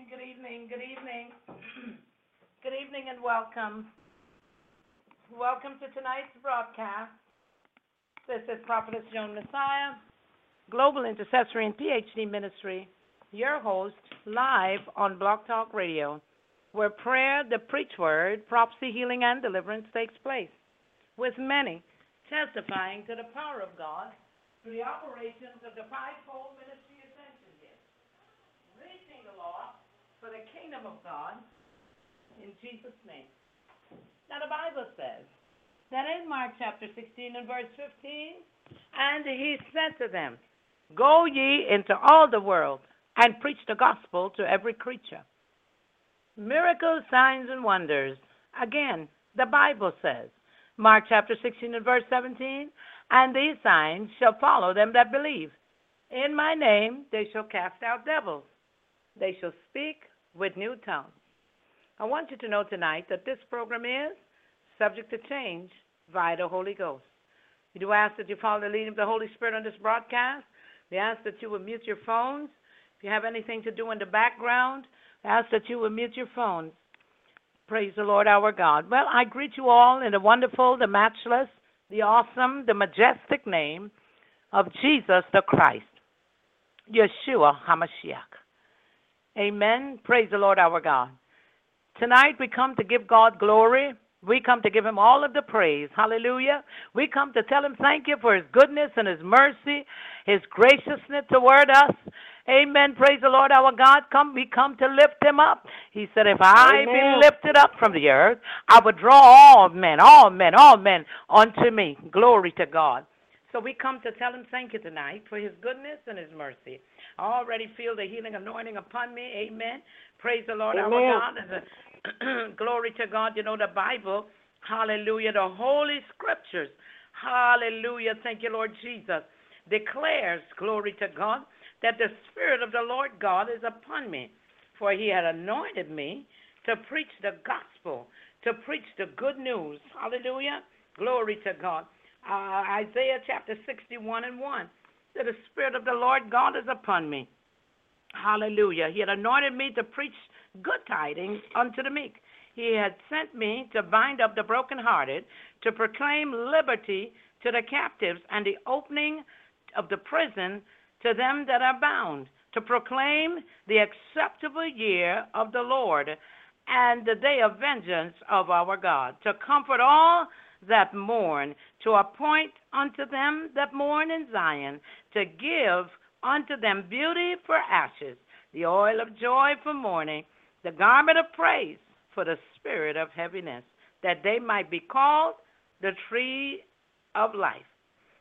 evening, good evening, good evening. good evening and welcome. Welcome to tonight's broadcast. This is Prophetess Joan Massiah, Global Intercessory and PhD Ministry, your host, live on Blog Talk Radio, where prayer, the preach word, prophecy, healing, and deliverance takes place, with many testifying to the power of God through the operations of the fivefold ministry the law for the kingdom of God in Jesus' name. Now, the Bible says that in Mark chapter 16 and verse 15, and he said to them, Go ye into all the world and preach the gospel to every creature. Miracles, signs, and wonders. Again, the Bible says, Mark chapter 16 and verse 17, and these signs shall follow them that believe. In my name they shall cast out devils. They shall speak with new tongues. I want you to know tonight that this program is subject to change via the Holy Ghost. We do ask that you follow the leading of the Holy Spirit on this broadcast. We ask that you will mute your phones. If you have anything to do in the background, we ask that you will mute your phones. Praise the Lord our God. Well, I greet you all in the wonderful, the matchless, the awesome, the majestic name of Jesus the Christ, Yeshua HaMashiach. Amen. Praise the Lord our God. Tonight we come to give God glory. We come to give him all of the praise. Hallelujah. We come to tell him thank you for his goodness and his mercy, his graciousness toward us. Amen. Praise the Lord our God. Come, we come to lift him up. He said, If I Amen. be lifted up from the earth, I would draw all men, all men, all men unto me. Glory to God. So we come to tell him thank you tonight for his goodness and his mercy. I already feel the healing anointing upon me. Amen. Praise the Lord Amen. our God. Glory to God. You know the Bible. Hallelujah. The Holy Scriptures. Hallelujah. Thank you, Lord Jesus. Declares, glory to God, that the Spirit of the Lord God is upon me. For he had anointed me to preach the gospel, to preach the good news. Hallelujah. Glory to God. Uh, Isaiah chapter 61 and 1 that the Spirit of the Lord God is upon me. Hallelujah. He had anointed me to preach good tidings unto the meek. He had sent me to bind up the brokenhearted, to proclaim liberty to the captives, and the opening of the prison to them that are bound, to proclaim the acceptable year of the Lord and the day of vengeance of our God, to comfort all that mourn, to appoint unto them that mourn in Zion, to give unto them beauty for ashes, the oil of joy for mourning, the garment of praise for the spirit of heaviness, that they might be called the tree of life,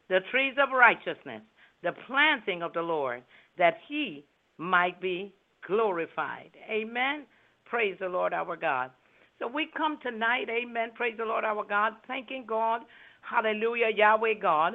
the trees of righteousness, the planting of the Lord, that he might be glorified. Amen. Praise the Lord our God. So we come tonight, amen, praise the Lord our God, thanking God, hallelujah, Yahweh God,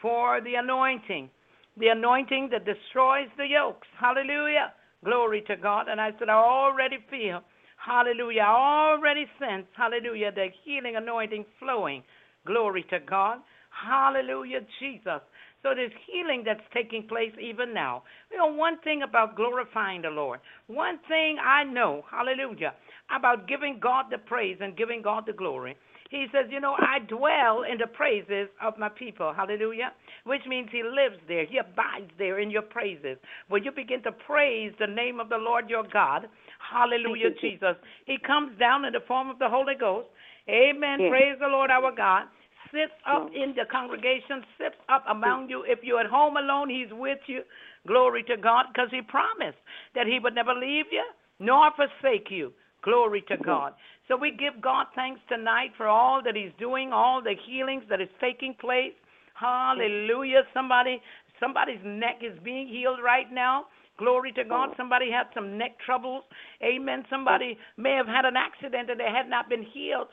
for the anointing, the anointing that destroys the yokes. Hallelujah. Glory to God. And I said, I already feel, hallelujah, I already sense, hallelujah, the healing anointing flowing. Glory to God. Hallelujah, Jesus. So there's healing that's taking place even now. You know, one thing about glorifying the Lord, one thing I know, hallelujah, about giving God the praise and giving God the glory. He says, You know, I dwell in the praises of my people. Hallelujah. Which means He lives there. He abides there in your praises. When you begin to praise the name of the Lord your God, hallelujah, Jesus, He comes down in the form of the Holy Ghost. Amen. Yes. Praise the Lord our God. Sits up in the congregation, sits up among you. If you're at home alone, He's with you. Glory to God, because He promised that He would never leave you nor forsake you. Glory to God. So we give God thanks tonight for all that He's doing, all the healings that is taking place. Hallelujah. Somebody somebody's neck is being healed right now. Glory to God. Somebody had some neck troubles. Amen. Somebody may have had an accident and they had not been healed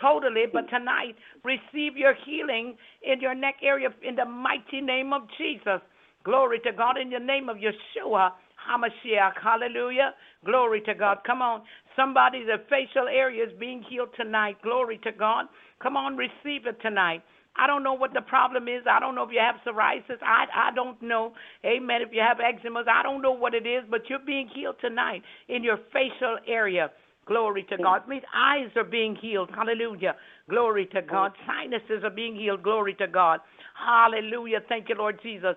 totally, but tonight receive your healing in your neck area in the mighty name of Jesus. Glory to God in the name of Yeshua HaMashiach. Hallelujah. Glory to God. Come on. Somebody's facial area is being healed tonight. Glory to God. Come on, receive it tonight. I don't know what the problem is. I don't know if you have psoriasis. I I don't know. Amen. If you have eczema, I don't know what it is, but you're being healed tonight in your facial area. Glory to God. Means eyes are being healed. Hallelujah. Glory to God. Sinuses are being healed. Glory to God. Hallelujah. Thank you, Lord Jesus.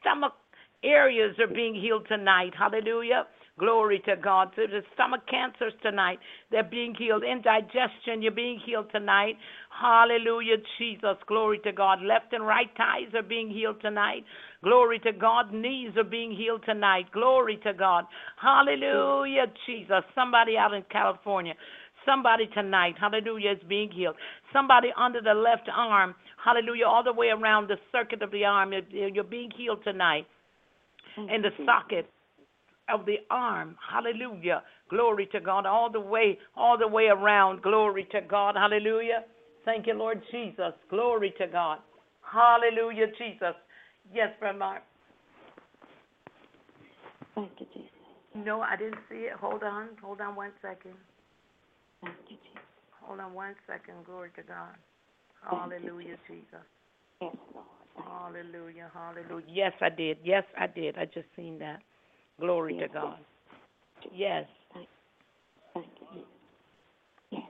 Stomach areas are being healed tonight. Hallelujah. Glory to God. So the stomach cancers tonight, they're being healed. Indigestion, you're being healed tonight. Hallelujah, Jesus. Glory to God. Left and right thighs are being healed tonight. Glory to God. Knees are being healed tonight. Glory to God. Hallelujah, Jesus. Somebody out in California. Somebody tonight, hallelujah, is being healed. Somebody under the left arm, hallelujah, all the way around the circuit of the arm, you're being healed tonight. In the socket, of the arm. Hallelujah. Glory to God. All the way, all the way around. Glory to God. Hallelujah. Thank you, Lord Jesus. Glory to God. Hallelujah, Jesus. Yes, Brother Mark. Thank you, Jesus. No, I didn't see it. Hold on. Hold on one second. Thank you, Jesus. Hold on one second. Glory to God. Thank you, Hallelujah, Jesus. Yes, Lord. Hallelujah. Hallelujah. Yes, I did. Yes, I did. I just seen that. Glory to God. Yes. Thank you, Yes.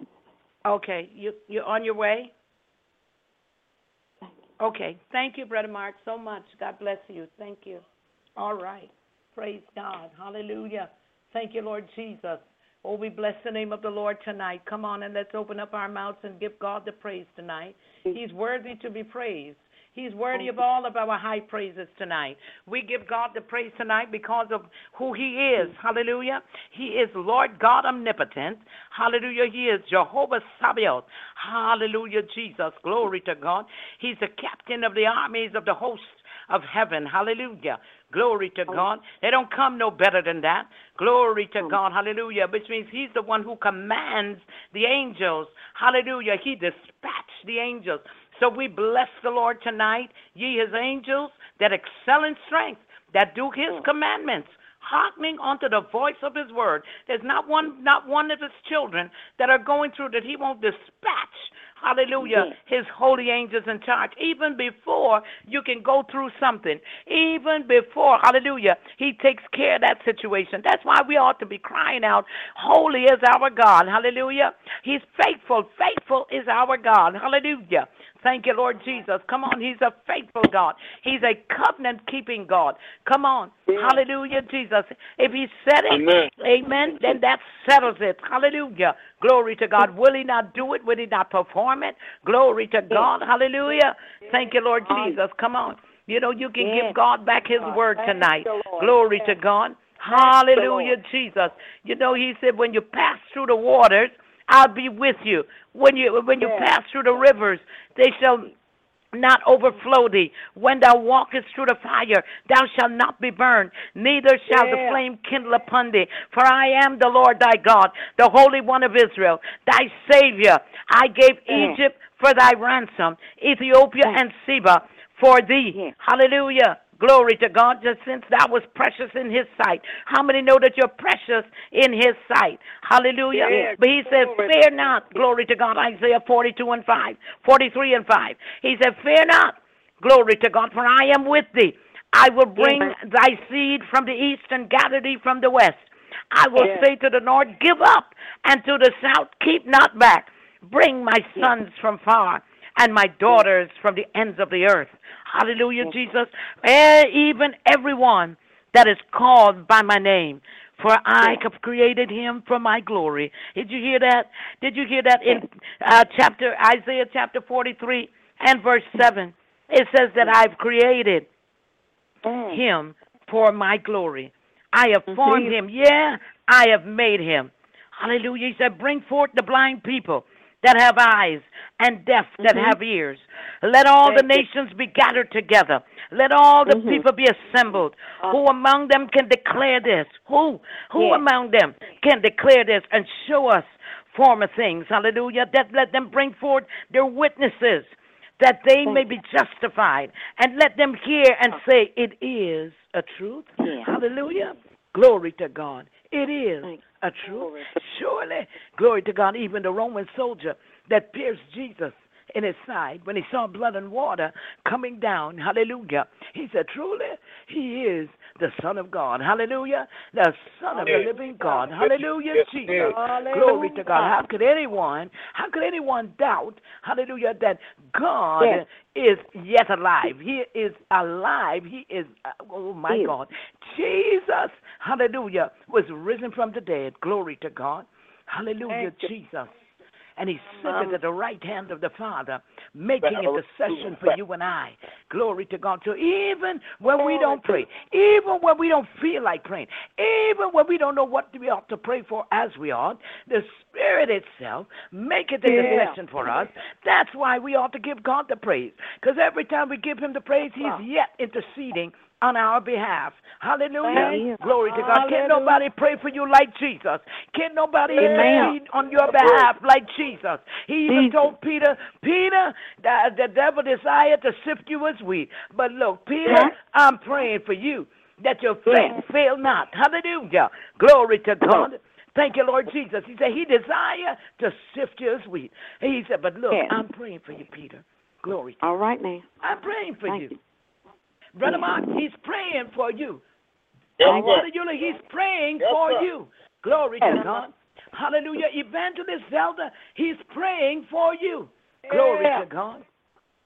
Okay. You you're on your way? Thank you. Okay. Thank you, Brother Mark, so much. God bless you. Thank you. All right. Praise God. Hallelujah. Thank you, Lord Jesus. Oh, we bless the name of the Lord tonight. Come on and let's open up our mouths and give God the praise tonight. He's worthy to be praised. He's worthy oh. of all of our high praises tonight. We give God the praise tonight because of who He is. Hallelujah. He is Lord God omnipotent. Hallelujah. He is Jehovah Sabaoth. Hallelujah, Jesus. Glory to God. He's the captain of the armies of the hosts of heaven. Hallelujah. Glory to oh. God. They don't come no better than that. Glory to oh. God. Hallelujah. Which means He's the one who commands the angels. Hallelujah. He dispatched the angels. So we bless the Lord tonight, ye His angels that excel in strength, that do His commandments hearkening unto the voice of his word. There's not one not one of his children that are going through that he won't dispatch, hallelujah, his holy angels in charge. Even before you can go through something. Even before, hallelujah, he takes care of that situation. That's why we ought to be crying out, Holy is our God. Hallelujah. He's faithful. Faithful is our God. Hallelujah. Thank you, Lord Jesus. Come on, He's a faithful God. He's a covenant keeping God. Come on. Hallelujah, Jesus. If He said it, Amen. amen, then that settles it. Hallelujah. Glory to God. Will He not do it? Will He not perform it? Glory to God. Hallelujah. Thank you, Lord Jesus. Come on. You know, you can give God back His word tonight. Glory to God. Hallelujah, Jesus. You know, He said, when you pass through the waters, I'll be with you. When you when you pass through the rivers, they shall not overflow thee. When thou walkest through the fire, thou shalt not be burned, neither shall the flame kindle upon thee. For I am the Lord thy God, the Holy One of Israel, thy Savior. I gave Egypt for thy ransom, Ethiopia and Seba for thee. Hallelujah. Glory to God, just since thou was precious in his sight. How many know that you're precious in his sight? Hallelujah. Yeah, but he says. Fear not. Glory to God. Isaiah 42 and 5, 43 and 5. He said, Fear not. Glory to God, for I am with thee. I will bring thy seed from the east and gather thee from the west. I will say to the north, Give up, and to the south, Keep not back. Bring my sons from far, and my daughters from the ends of the earth. Hallelujah, Jesus. Eh, even everyone that is called by my name. For I have created him for my glory. Did you hear that? Did you hear that in uh, chapter Isaiah chapter 43 and verse 7? It says that I've created him for my glory. I have formed him. Yeah, I have made him. Hallelujah. He said, Bring forth the blind people that have eyes and deaf that Mhm. have ears. Let all the Thank you. nations be gathered together. Let all the Mhm. people be assembled. Who among them can declare this? Who? Who Yes. among them can declare this and show us former things? Hallelujah. That let them bring forth their witnesses that they Thank may be justified and let them hear and say it is a truth. Hallelujah. Glory to God. It is a truth. Surely, glory to God, even the Roman soldier that pierced Jesus in his side when he saw blood and water coming down, hallelujah. He said, Truly, he is the Son of God. Hallelujah. The Son of the living God. Hallelujah, Jesus. Glory to God. How could anyone, how could anyone doubt, hallelujah, that God Yes. is yet alive? He is alive. He is, uh, oh my Yes. God. Jesus, hallelujah, was risen from the dead. Glory to God. Hallelujah, Jesus. And he sitteth Um, at the right hand of the Father, making intercession for you and I. Glory to God. So even when we don't pray, even when we don't feel like praying, even when we don't know what we ought to pray for as we ought, the Spirit itself maketh Yeah. intercession for us. That's why we ought to give God the praise. Because every time we give him the praise, he's yet interceding on our behalf. Hallelujah. Thank. Glory to God. Can't nobody pray for you like Jesus. Can't nobody Amen. intercede on your behalf like Jesus. He even Jesus. told Peter, Peter, the, the devil desired to sift you as wheat. But look, Peter, Yes. I'm praying for you that your faith Yes. fail not. Hallelujah. Glory to God. Thank you, Lord Jesus. He said he desire to sift you as wheat. He said, but look, Yes. I'm praying for you, Peter. Glory. to All right now. I'm praying for Thank you. you. Brother Mark, he's praying for you. Yes, Brother Eula, he's praying Yes, for sir. you. Glory Yes. to God. Hallelujah. Evangelist Zelda, he's praying for you. Glory Yeah. to God.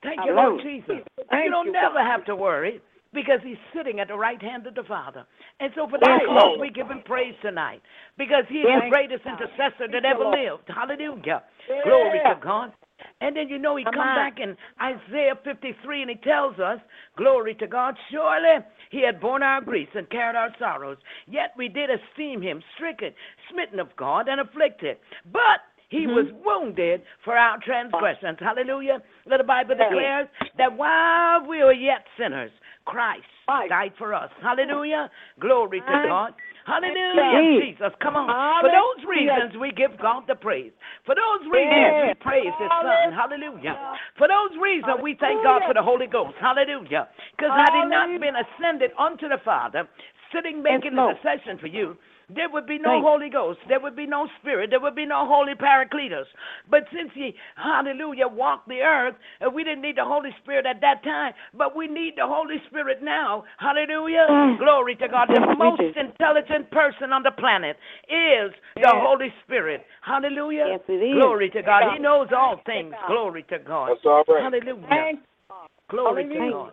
Thank you, Lord. Jesus. Thank you don't you, never God. have to worry because he's sitting at the right hand of the Father. And so for that Lord. we give him praise tonight because he is Yes. the greatest intercessor that ever lived. Hallelujah. Yeah. Glory to God. And then you know he Come come on. back in Isaiah 53 and he tells us, glory to God, surely he had borne our griefs and carried our sorrows. Yet we did esteem him stricken, smitten of God, and afflicted. But he Mhm. was wounded for our transgressions. Hallelujah. The Bible declares that while we were yet sinners, Christ died for us. Hallelujah. Glory to God. Hallelujah, Yes. Jesus. Come on. For those reasons, we give God the praise. For those reasons, we praise His Son. Hallelujah. Hallelujah. For those reasons, we thank God for the Holy Ghost. Hallelujah. Because had He not been ascended unto the Father, sitting making Lord. intercession for you, there would be no Thank- Holy Ghost. There would be no Spirit. There would be no Holy Paracletus. But since He, hallelujah, walked the earth, uh, we didn't need the Holy Spirit at that time, but we need the Holy Spirit now. Hallelujah. Mm. Glory to God. The most intelligent person on the planet is the Yes. Holy Spirit. Hallelujah. Yes, it is. Glory to God. He knows all things. Glory to God. That's all right. Hallelujah. Thank Glory to God.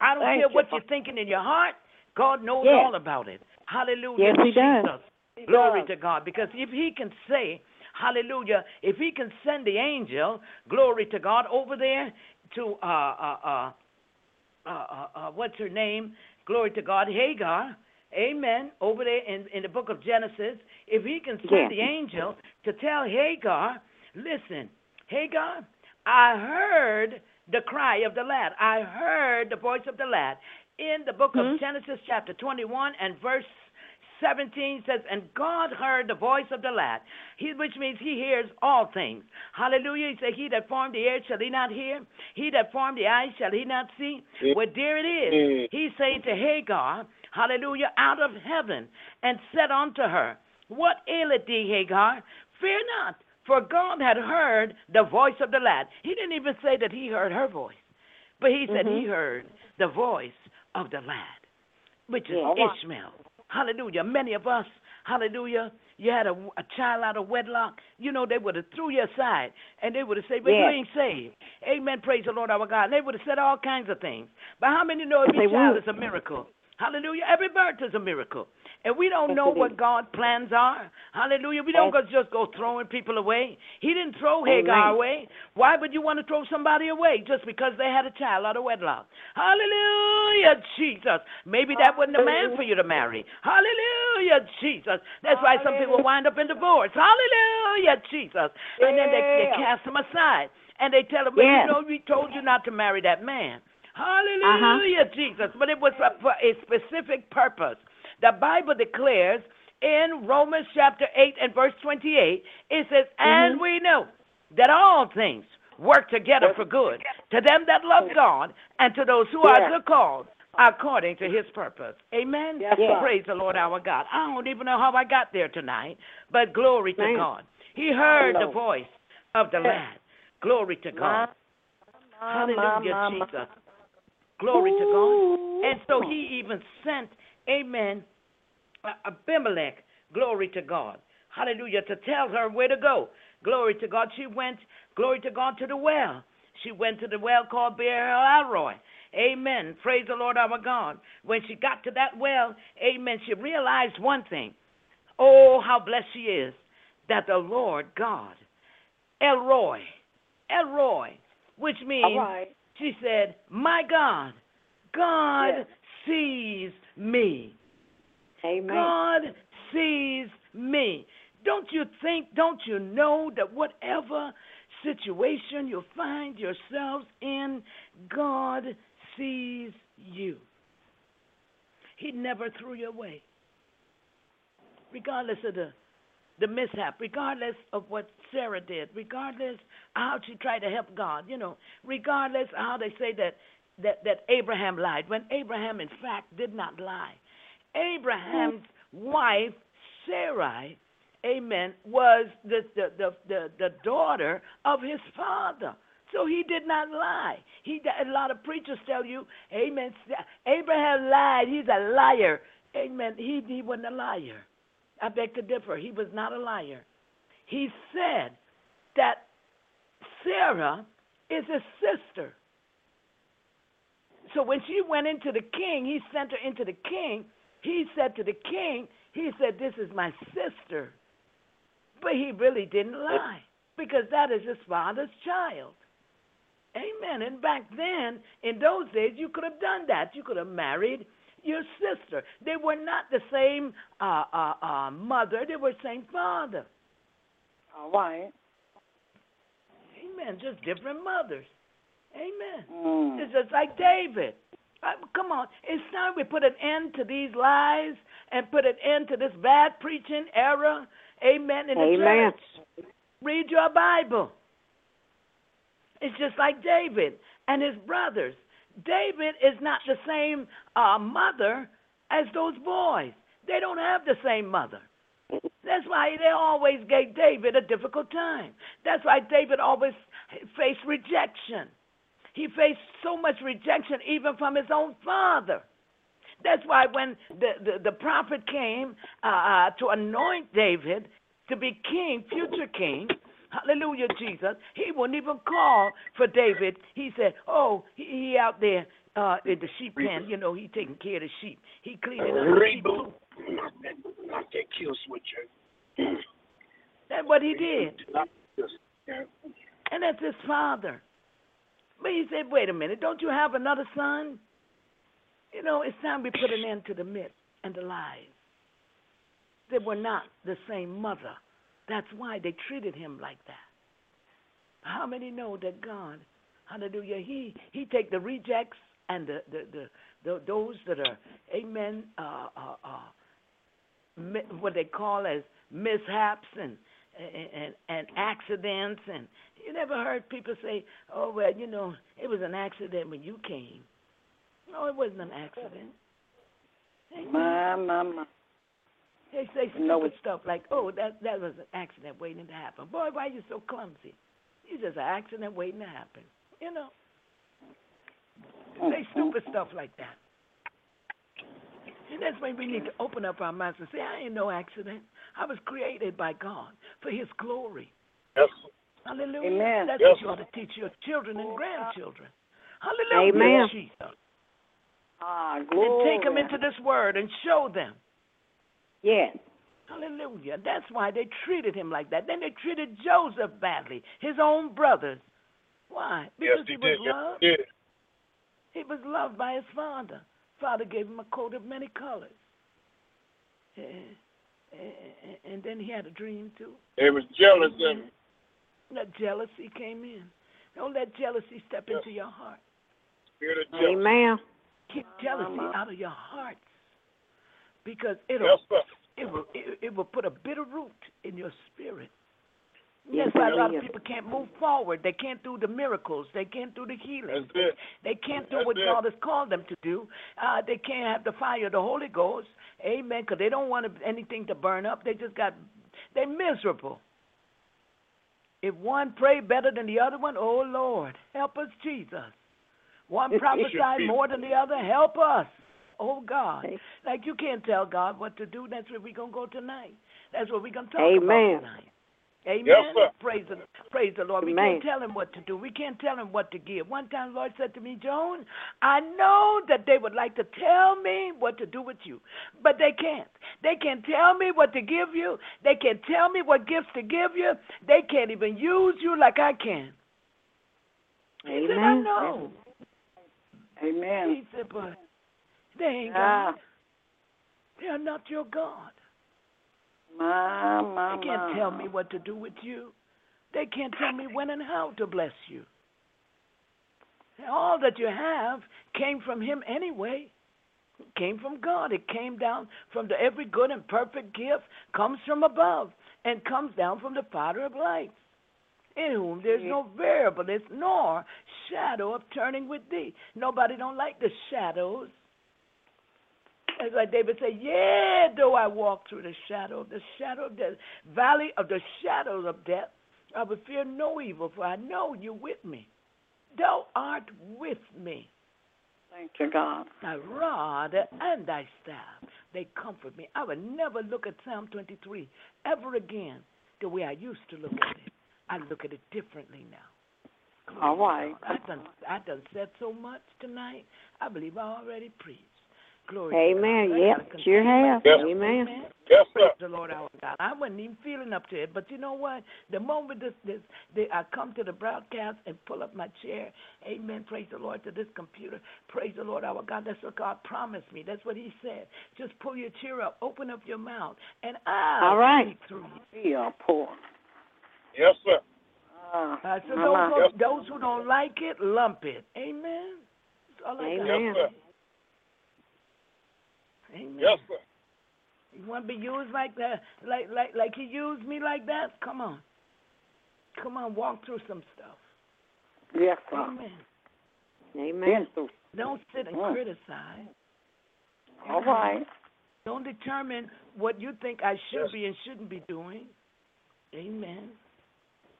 I don't Thank care you, what Father. you're thinking in your heart. God knows Yes. all about it. Hallelujah. Yes, He does. Jesus. He Glory does. to God. Because if He can say, Hallelujah, if He can send the angel, glory to God, over there to uh uh uh uh, uh, uh what's her name? Glory to God, Hagar. Amen. Over there in, in the book of Genesis, if he can send Yes. the angel to tell Hagar, listen, Hagar, I heard the cry of the lad. I heard the voice of the lad. In the book Hmm? of Genesis, chapter 21 and verse 17 says, And God heard the voice of the lad, he, which means he hears all things. Hallelujah. He said, He that formed the earth, shall he not hear? He that formed the eyes, shall he not see? Mm. Well, there it is. Mm. He's saying to Hagar, Hallelujah, out of heaven, and said unto her, What aileth thee, Hagar? Fear not, for God had heard the voice of the lad. He didn't even say that he heard her voice, but he said he Mhm. heard the voice of the land, which is Yeah. Ishmael. Hallelujah. Many of us, hallelujah, you had a, a child out of wedlock, you know, they would have threw you aside and they would have said, but you ain't saved. Amen. Praise the Lord our God. And they would have said all kinds of things. But how many know every They child would. is a miracle? Hallelujah. Every birth is a miracle. And we don't know what. God's plans are. Hallelujah. We don't just go throwing people away. He didn't throw Hagar away. Why would you want to throw somebody away just because they had a child out of wedlock? Hallelujah, Jesus. Maybe that wasn't a man for you to marry. Hallelujah, Jesus. That's why some people wind up in divorce. Hallelujah, Jesus. And then they, they cast them aside. And they tell them, well, Yes. you know, we told you not to marry that man. Hallelujah, Jesus. But it was for, for a specific purpose. The Bible declares in Romans chapter 8 and verse 28, it says, And we know that all things work together for good to them that love God and to those who are Yeah. the called according to his purpose. Amen. Yes, sir. Praise the Lord our God. I don't even know how I got there tonight, but glory to Man. God. He heard the voice of the lad. Glory to God. Hallelujah, Jesus. Glory to God. And so he even sent, amen, Abimelech, glory to God. Hallelujah, to tell her where to go. Glory to God. She went, glory to God, to the well. She went to the well called Beer Alroy. Amen. Praise the Lord our God. When she got to that well, amen, she realized one thing. Oh, how blessed she is that the Lord God, Elroy, Elroy, which means right. she said, My God, God Yes. Sees me. Amen. God sees me. Don't you think, don't you know that whatever situation you find yourselves in, God sees you? He never threw you away. Regardless of the the mishap, regardless of what Sarah did, regardless how she tried to help God, you know, regardless how they say that that, that Abraham lied, when Abraham in fact did not lie. Abraham's wife, Sarai, amen, was the, the, the, the, the daughter of his father. So he did not lie. He a lot of preachers tell you, Amen. Abraham lied. He's a liar. Amen. He he wasn't a liar. I beg to differ. He was not a liar. He said that Sarah is his sister. So when she went into the king, he sent her into the king. He said to the king, he said, This is my sister. But he really didn't lie because that is his father's child. Amen. And back then, in those days, you could have done that. You could have married your sister. They were not the same uh, uh, uh, mother, they were the same father. All right. Amen. Just different mothers. Amen. Mm. It's just like David. Uh, come on. It's time we put an end to these lies and put an end to this bad preaching era. Amen. In the Amen. church. Read your Bible. It's just like David and his brothers. David is not the same uh, mother as those boys. They don't have the same mother. That's why they always gave David a difficult time. That's why David always faced rejection. He faced so much rejection even from his own father. That's why when the, the, the prophet came uh, uh, to anoint David to be king, future king, hallelujah, Jesus, he wouldn't even call for David. He said, oh, he, he out there uh, in the sheep pen, you know, he taking care of the sheep. He cleaning up the sheep. Not that kill switcher. That's what he did. And that's his father. But he said, wait a minute, don't you have another son? You know, it's time we put an end to the myth and the lies. They were not the same mother. That's why they treated him like that. How many know that God, hallelujah, he, he take the rejects and the, the, the, the those that are, amen, uh, uh, uh, what they call as mishaps and and, and accidents and you never heard people say, "Oh well, you know, it was an accident when you came." No, it wasn't an accident. Amen. My, my. They say stupid No, stuff like, "Oh, that that was an accident waiting to happen." Boy, why are you so clumsy? It's just an accident waiting to happen. You know, say mm-hmm. stupid stuff like that. And that's why we need to open up our minds and say, "I ain't no accident. I was created by God for His glory." Yes. Hallelujah. Amen. That's Yes. what you ought to teach your children and grandchildren. Hallelujah. Amen. Jesus. Ah, And take them into this word and show them. Yes. Hallelujah. That's why they treated him like that. Then they treated Joseph badly, his own brothers. Why? Yes, Because he he did. was Yes, loved. he did. He was loved by his father. Father gave him a coat of many colors. Eh, And then he had a dream too. It was jealous of him. That jealousy came in. Don't let jealousy step Yes. into your heart. Spirit of jealousy. Amen. Keep jealousy Mama. out of your hearts, because it'll Yes, it will it, it will put a bitter root in your spirit. Yes, That's why a lot of people can't move forward. They can't do the miracles. They can't do the healing. They can't do That's what it. God has called them to do. Uh, they can't have the fire of the Holy Ghost. Amen. Because they don't want anything to burn up. They just got, they're miserable. If one pray better than the other one, oh Lord, help us, Jesus. One prophesy more than the other, help us. Oh God. Like you can't tell God what to do. That's where we're gonna go tonight. That's what we're gonna talk Amen. about tonight. Amen. Yes, sir. Praise the praise the Lord. We Amen. can't tell him what to do. We can't tell him what to give. One time the Lord said to me, Joan, I know that they would like to tell me what to do with you, but they can't. They can't tell me what to give you. They can't tell me what gifts to give you. They can't even use you like I can. He said, I Amen. know. Amen. He said, but they ain't Ah. God. They are not your God. My, my, They can't my. tell me what to do with you. They can't tell me when and how to bless you. All that you have came from Him anyway. It came from God. It came down from the every good and perfect gift comes from above and comes down from the Father of lights, in whom there's no variableness nor shadow of turning with thee. Nobody don't like the shadows. That's like David said, Yeah, though I walk through the shadow of the shadow of death, valley of the shadows of death, I will fear no evil, for I know you're with me. Thou art with me. Thank you, God. Thy rod and thy staff, they comfort me. I will never look at Psalm 23 ever again the way I used to look at it. I look at it differently now. All right. I done, I done said so much tonight. I believe I already preached. Glory Amen. to God. I Yep, sure have. Yes. myself. Amen. Amen. Yes, sir. Praise the Lord our God. I wasn't even feeling up to it, but you know what? The moment this, this, they, I come to the broadcast and pull up my chair, Amen. Praise the Lord to this computer. Praise the Lord our God. That's what God promised me. That's what He said. Just pull your chair up, open up your mouth, and I'll All right. speak through you. We are poor. Yes, sir. Ah, Uh, so my, those, my. who, those who don't like it, lump it. Amen. That's all I got. Amen. Yes, sir. Amen. Yes, sir. You want to be used like that, like like like he used me like that? Come on, come on, walk through some stuff. Yes, sir. Amen. Amen. Don't sit and Mm. criticize. All right. Don't determine what you think I should Yes. be and shouldn't be doing. Amen.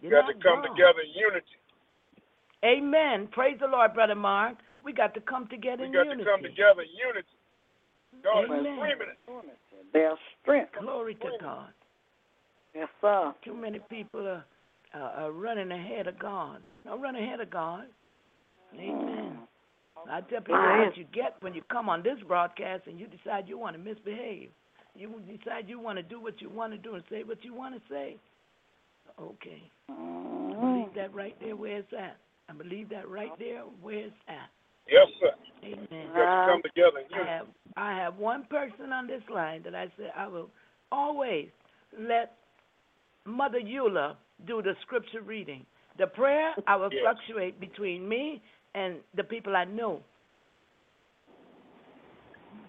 We You're got to come God. together in unity. Amen. Praise the Lord, brother Mark. We got to come together We in unity. We got to come together in unity. God is Amen. Their strength. Glory to God. Yes, sir. Too many people are, uh, are running ahead of God. Don't run ahead of God. Amen. I tell people Amen. what you get when you come on this broadcast and you decide you want to misbehave. You decide you want to do what you want to do and say what you want to say. Okay. I Mm. believe that right there where it's at. I believe that right there where it's at. Yes, sir. Amen. We got to come together in I have I have one person on this line that I said I will always let Mother Eula do the scripture reading. The prayer I will Yes. fluctuate between me and the people I know.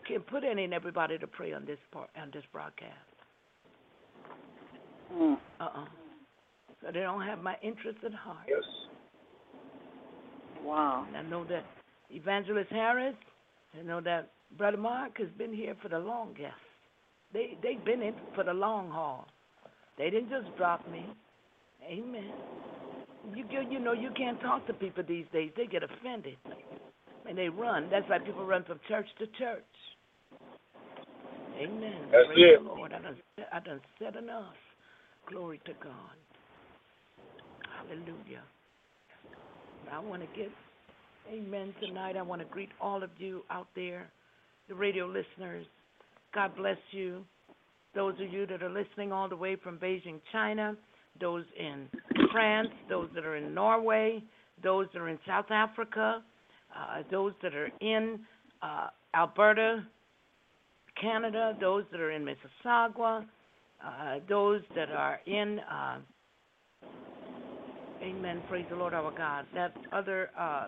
Can put any and everybody to pray on this part on this broadcast. Mm. Uh uh So they don't have my interest at heart. Yes. Wow. And I know that Evangelist Harris, I know that Brother Mark has been here for the longest. They they've been in for the long haul. They didn't just drop me. Amen. You you you know you can't talk to people these days. They get offended and they run. That's why people run from church to church. Amen. That's Praise it. the Lord. I done I done said enough. Glory to God. Hallelujah. I want to get amen tonight. I want to greet all of you out there, the radio listeners. God bless you. those of you that are listening all the way from Beijing, China, those in France, those that are in Norway, those that are in South Africa, uh, those that are in uh, Alberta, Canada, those that are in Mississauga, uh, those that are in, uh, amen, praise the Lord our God, that other uh,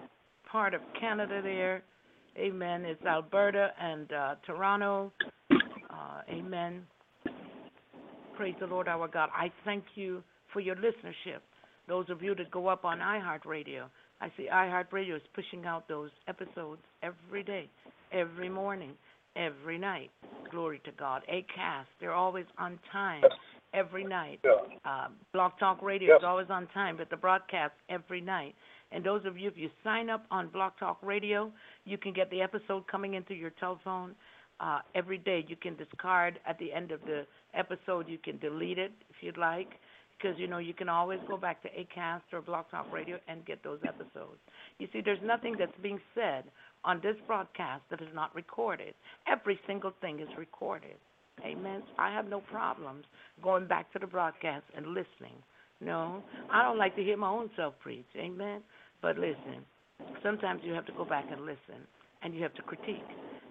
part of Canada there, amen, it's Alberta and uh, Toronto, uh, amen. Praise the Lord our God. I thank you for your listenership. Those of you that go up on iHeartRadio, I see iHeartRadio is pushing out those episodes every day, every morning, every night. Glory to God. ACAST, they're always on time every night. Uh, Blog Talk Radio is always on time, but the broadcast every night. And those of you, if you sign up on Blog Talk Radio, you can get the episode coming into your telephone uh, every day. You can discard at the end of the episode. You can delete it if you'd like, because you know you can always go back to Acast or Blog Talk Radio and get those episodes. You see, there's nothing that's being said on this broadcast that is not recorded. Every single thing is recorded. Amen. I have no problems going back to the broadcast and listening. No, I don't like to hear my own self preach. Amen. But listen, sometimes you have to go back and listen, and you have to critique,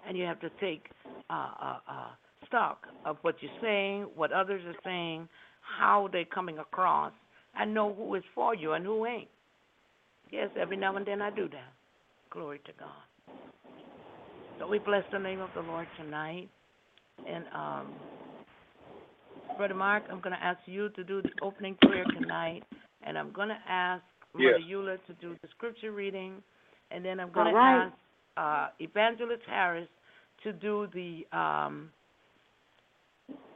and you have to take uh, uh, uh, stock of what you're saying, what others are saying, how they're coming across, and know who is for you and who ain't. Yes, every now and then I do that. Glory to God. So we bless the name of the Lord tonight. And um, Brother Mark, I'm going to ask you to do the opening prayer tonight, and I'm going to ask Mother Yes. Eula to do the scripture reading, and then I'm going to right. ask uh, Evangelist Harris to do the um,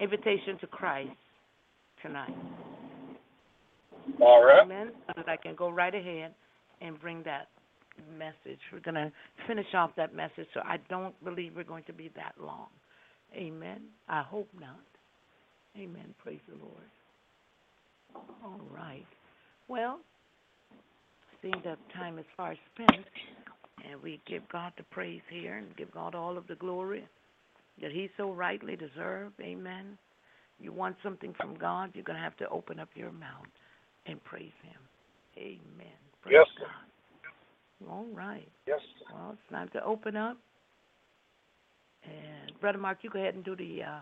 invitation to Christ tonight. All right. Amen. So that I can go right ahead and bring that message. We're going to finish off that message, so I don't believe we're going to be that long. Amen. I hope not. Amen. Praise the Lord. All right. Well, seeing that time is far spent, and we give God the praise here and give God all of the glory that He so rightly deserves. Amen. You want something from God, you're going to have to open up your mouth and praise Him. Amen. Praise Yes. God. All right. Yes. Well, it's time to open up. And Brother Mark, you go ahead and do the uh,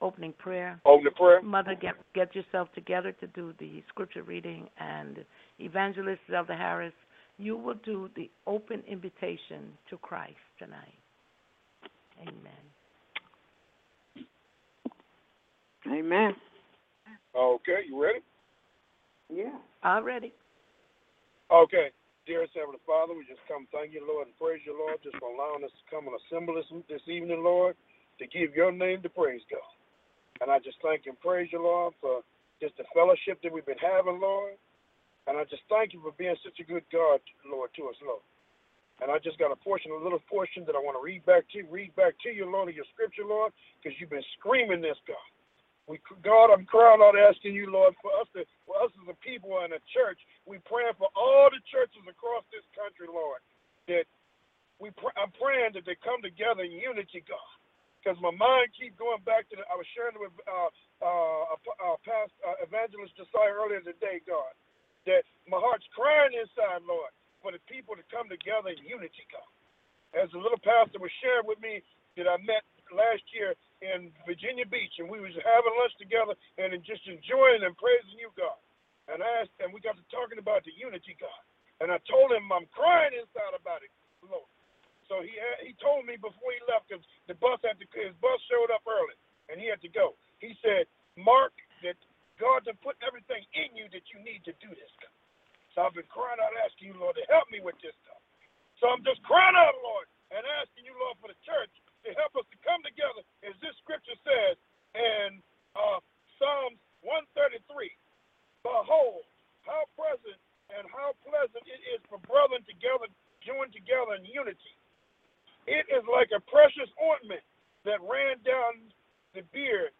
opening prayer. Open the prayer. Mother, get get yourself together to do the scripture reading, and Evangelist Zelda Harris, you will do the open invitation to Christ tonight. Amen. Amen. Okay, you ready? Yeah. I'm ready. Okay. Dearest Heavenly Father, we just come thank you, Lord, and praise you, Lord, just for allowing us to come and assemble this, this evening, Lord, to give your name to praise, God. And I just thank you and praise you, Lord, for just the fellowship that we've been having, Lord. And I just thank you for being such a good God, Lord, to us, Lord. And I just got a portion, a little portion that I want to read back to read back to you, Lord, of your scripture, Lord, because you've been screaming this, God. We, God, I'm crying out asking you, Lord, for us to, for us as a people and a church, we praying for all the churches across this country, Lord, that we pr- I'm praying that they come together in unity, God. Because my mind keep going back to the, I was sharing with uh, uh, uh, past uh, evangelist Josiah earlier today, God, that my heart's crying inside, Lord, for the people to come together in unity, God. As the little pastor was sharing with me that I met last year in Virginia Beach, and we was having lunch together and just enjoying and praising you, God. And I asked, and we got to talking about the unity, God. And I told him I'm crying inside about it, Lord. So he had, he told me before he left because the bus had to his bus showed up early and he had to go. He said, Mark, that God done put everything in you that you need to do this. God. So I've been crying out asking you, Lord, to help me with this stuff. So I'm just crying out, Lord, and asking you, Lord, for the church to help us to come together, as this scripture says in uh, Psalms 133. Behold, how present and how pleasant it is for brethren together, joined together in unity. It is like a precious ointment that ran down the beard,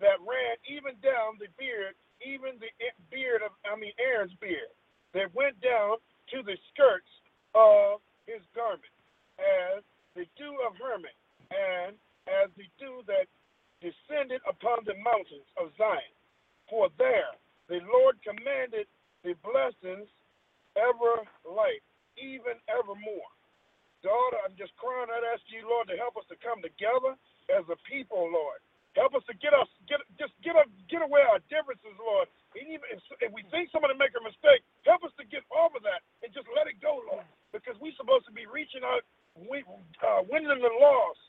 that ran even down the beard, even the beard of, I mean, Aaron's beard, that went down to the skirts of his garment, as the dew of Hermon, and as the dew that descended upon the mountains of Zion. For there the Lord commanded the blessings, ever life, even evermore. Daughter, I'm just crying out, ask you, Lord, to help us to come together as a people, Lord, Help us to get us get just get up get away our differences, Lord. And even if, if we think somebody make a mistake, help us to get over that and just let it go, Lord. Because we're supposed to be reaching out, we, uh, winning the lost,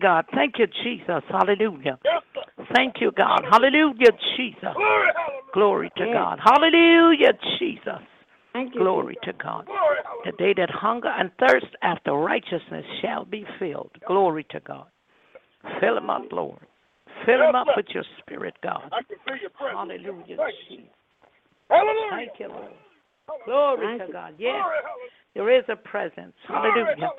God. Thank you, Jesus. Hallelujah. Thank you, God. Hallelujah, Jesus. Glory to God. Hallelujah, Jesus. Glory to God. The day that hunger and thirst after righteousness shall be filled. Glory to God. Fill them up, Lord. Fill them up with your spirit, God. Hallelujah, Jesus. Hallelujah. Thank you, Lord. Glory to God. Yes, there is a presence. Hallelujah.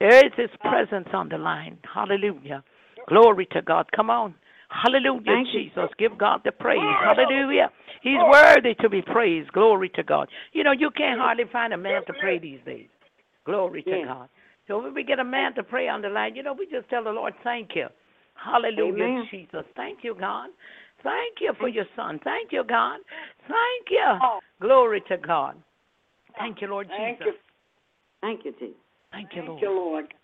There is His presence on the line. Hallelujah. Glory to God. Come on. Hallelujah, Thank you. Jesus. Give God the praise. Hallelujah. He's worthy to be praised. Glory to God. You know, you can't hardly find a man to pray these days. Glory to Yes. God. So when we get a man to pray on the line, you know, we just tell the Lord, thank you. Hallelujah, Amen. Jesus. Thank you, God. Thank you for your son. Thank you, God. Thank you. Oh. Glory to God. Thank you, Lord Thank Jesus. you. Thank you, Jesus. Thank you, Thank Lord. you, Lord.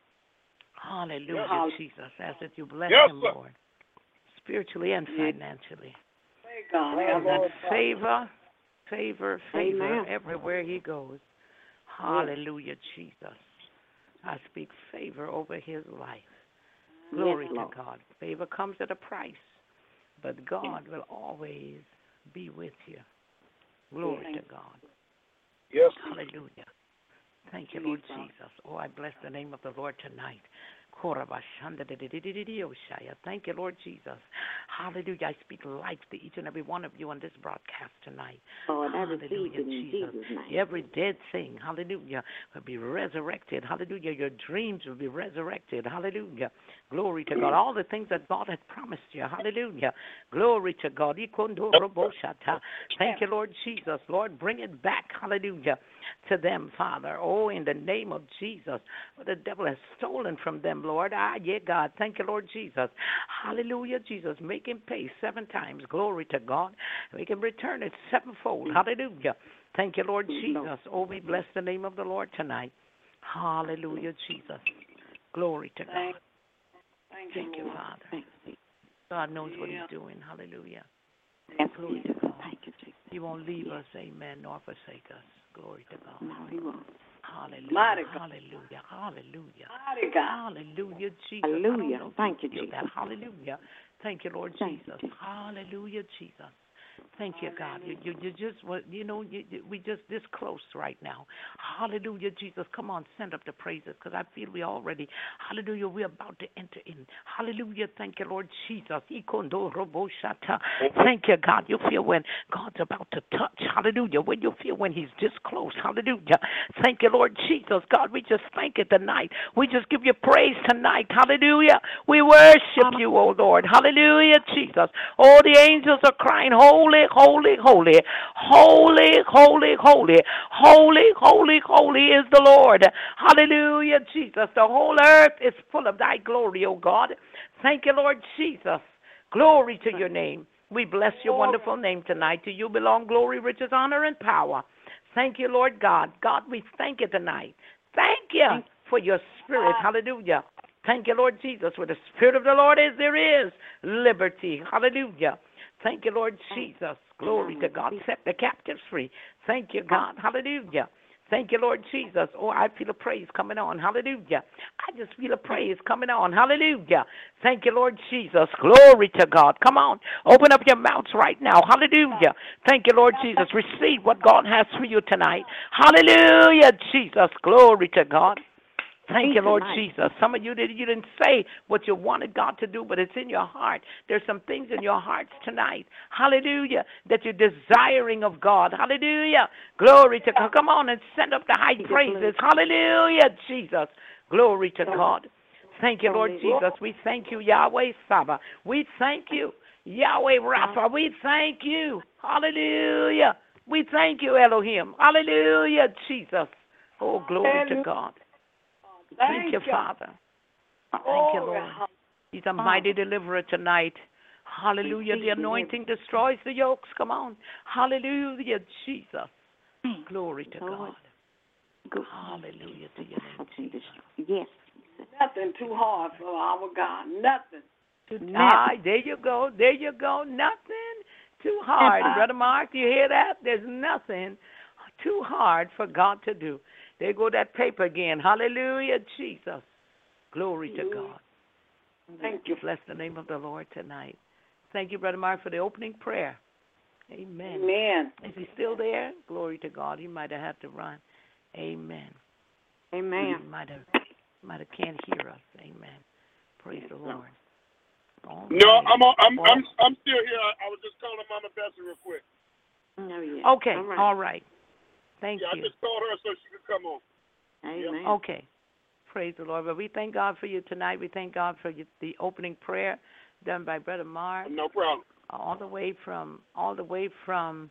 Hallelujah, Yes. Jesus. Ask that you bless Yes, him, sir. Lord, spiritually and financially. Thank God. And that favor, favor, favor Amen. everywhere he goes. Hallelujah, Jesus. I speak favor over his life. Glory yes, to God. Favor comes at a price, but God will always be with you. Glory to God. Yes. Hallelujah. Thank you, Lord Jesus. Oh, I bless the name of the Lord tonight. Thank you, Lord Jesus. Hallelujah. I speak life to each and every one of you on this broadcast tonight. Receive Hallelujah. Jesus' Every dead thing, hallelujah, will be resurrected. Hallelujah. Your dreams will be resurrected. Hallelujah. Glory to God. Mm. All the things that God has promised you. Hallelujah. Glory to God. Thank you, Lord Jesus. Lord, bring it back. Hallelujah. To them, Father. Oh, in the name of Jesus. What the devil has stolen from them, Lord. Ah, yeah, God. Thank you, Lord Jesus. Hallelujah, Jesus. Make him pay seven times. Glory to God. We can return it sevenfold. Mm. Hallelujah. Thank you, Lord mm, Jesus. Oh, we bless the name of the Lord tonight. Hallelujah, Jesus. Glory to God. Thank- Thank, you, Lord. Father. Thank you. God knows what He's doing. Hallelujah. Yes, Glory to God. Thank you, Jesus. He won't leave us, amen, nor forsake us. Glory to God. No, he won't. Hallelujah. Mighty Hallelujah. Hallelujah. Mighty God. Hallelujah, Jesus. Hallelujah. Thank you you, feel that. Jesus. Hallelujah. Thank you, Lord Thank Jesus. Jesus. Hallelujah, Jesus. Thank you, God. You, you, you just, you know, you, you, we just this close right now. Hallelujah, Jesus. Come on, send up the praises because I feel we already, hallelujah, we're about to enter in. Hallelujah. Thank you, Lord Jesus. Thank you, God. You feel when God's about to touch. Hallelujah. When you feel when He's this close. Hallelujah. Thank you, Lord Jesus. God, we just thank you tonight. We just give you praise tonight. Hallelujah. We worship you, oh Lord. Hallelujah, Jesus. All the angels are crying, Holy, holy, holy. Holy, holy, holy. Holy, holy, holy holy is the Lord. Hallelujah, Jesus. The whole earth is full of thy glory, O God. Thank you, Lord Jesus. Glory to your name. We bless your wonderful name tonight. To you belong glory, riches, honor, and power. Thank you, Lord God. God, we thank you tonight. Thank you for your spirit. Hallelujah. Thank you, Lord Jesus. Where the spirit of the Lord is, there is liberty. Hallelujah. Thank you, Lord Jesus. Glory to God. Set the captives free. Thank you, God. Hallelujah. Thank you, Lord Jesus. Oh, I feel a praise coming on. Hallelujah. I just feel a praise coming on. Hallelujah. Thank you, Lord Jesus. Glory to God. Come on. Open up your mouths right now. Hallelujah. Thank you, Lord Jesus. Receive what God has for you tonight. Hallelujah, Jesus. Glory to God. Thank you, Lord Jesus. Some of you didn't you didn't say what you wanted God to do, but it's in your heart. There's some things in your hearts tonight. Hallelujah. That you're desiring of God. Hallelujah. Glory to God. Come on and send up the high praises. Hallelujah, Jesus. Glory to God. Thank you, Lord Jesus. We thank you, Yahweh Saba. We thank you, Yahweh Rapha. We thank you. Hallelujah. We thank you, Elohim. Hallelujah, Jesus. Oh, glory to God. Thank you, Father. Thank you, Lord. He's a mighty deliverer tonight. Hallelujah. The anointing destroys the yokes. Come on. Hallelujah, Jesus. Glory to God. Hallelujah to your name, Jesus. Yes. Nothing too hard for our God. Nothing. Ah, there you go. There you go. Nothing too hard. Brother Mark, you hear that? There's nothing too hard for God to do. There go that paper again. Hallelujah, Jesus. Glory to God. Thank you. Bless the name of the Lord tonight. Thank you, Brother Mark, for the opening prayer. Amen. Amen. Is he still there? Glory to God. He might have had to run. Amen. Amen. He might have might have can't hear us. Amen. Praise the Lord. All No, right. I'm on, I'm I'm I'm still here. I, I was just calling Mama Bessie real quick. No, yeah. Okay, All right. all right. Thank yeah, you. I just called her so she could come on. Amen. Okay. Praise the Lord. But we thank God for you tonight. We thank God for you, the opening prayer done by Brother Mark, No problem. all the way from all the way from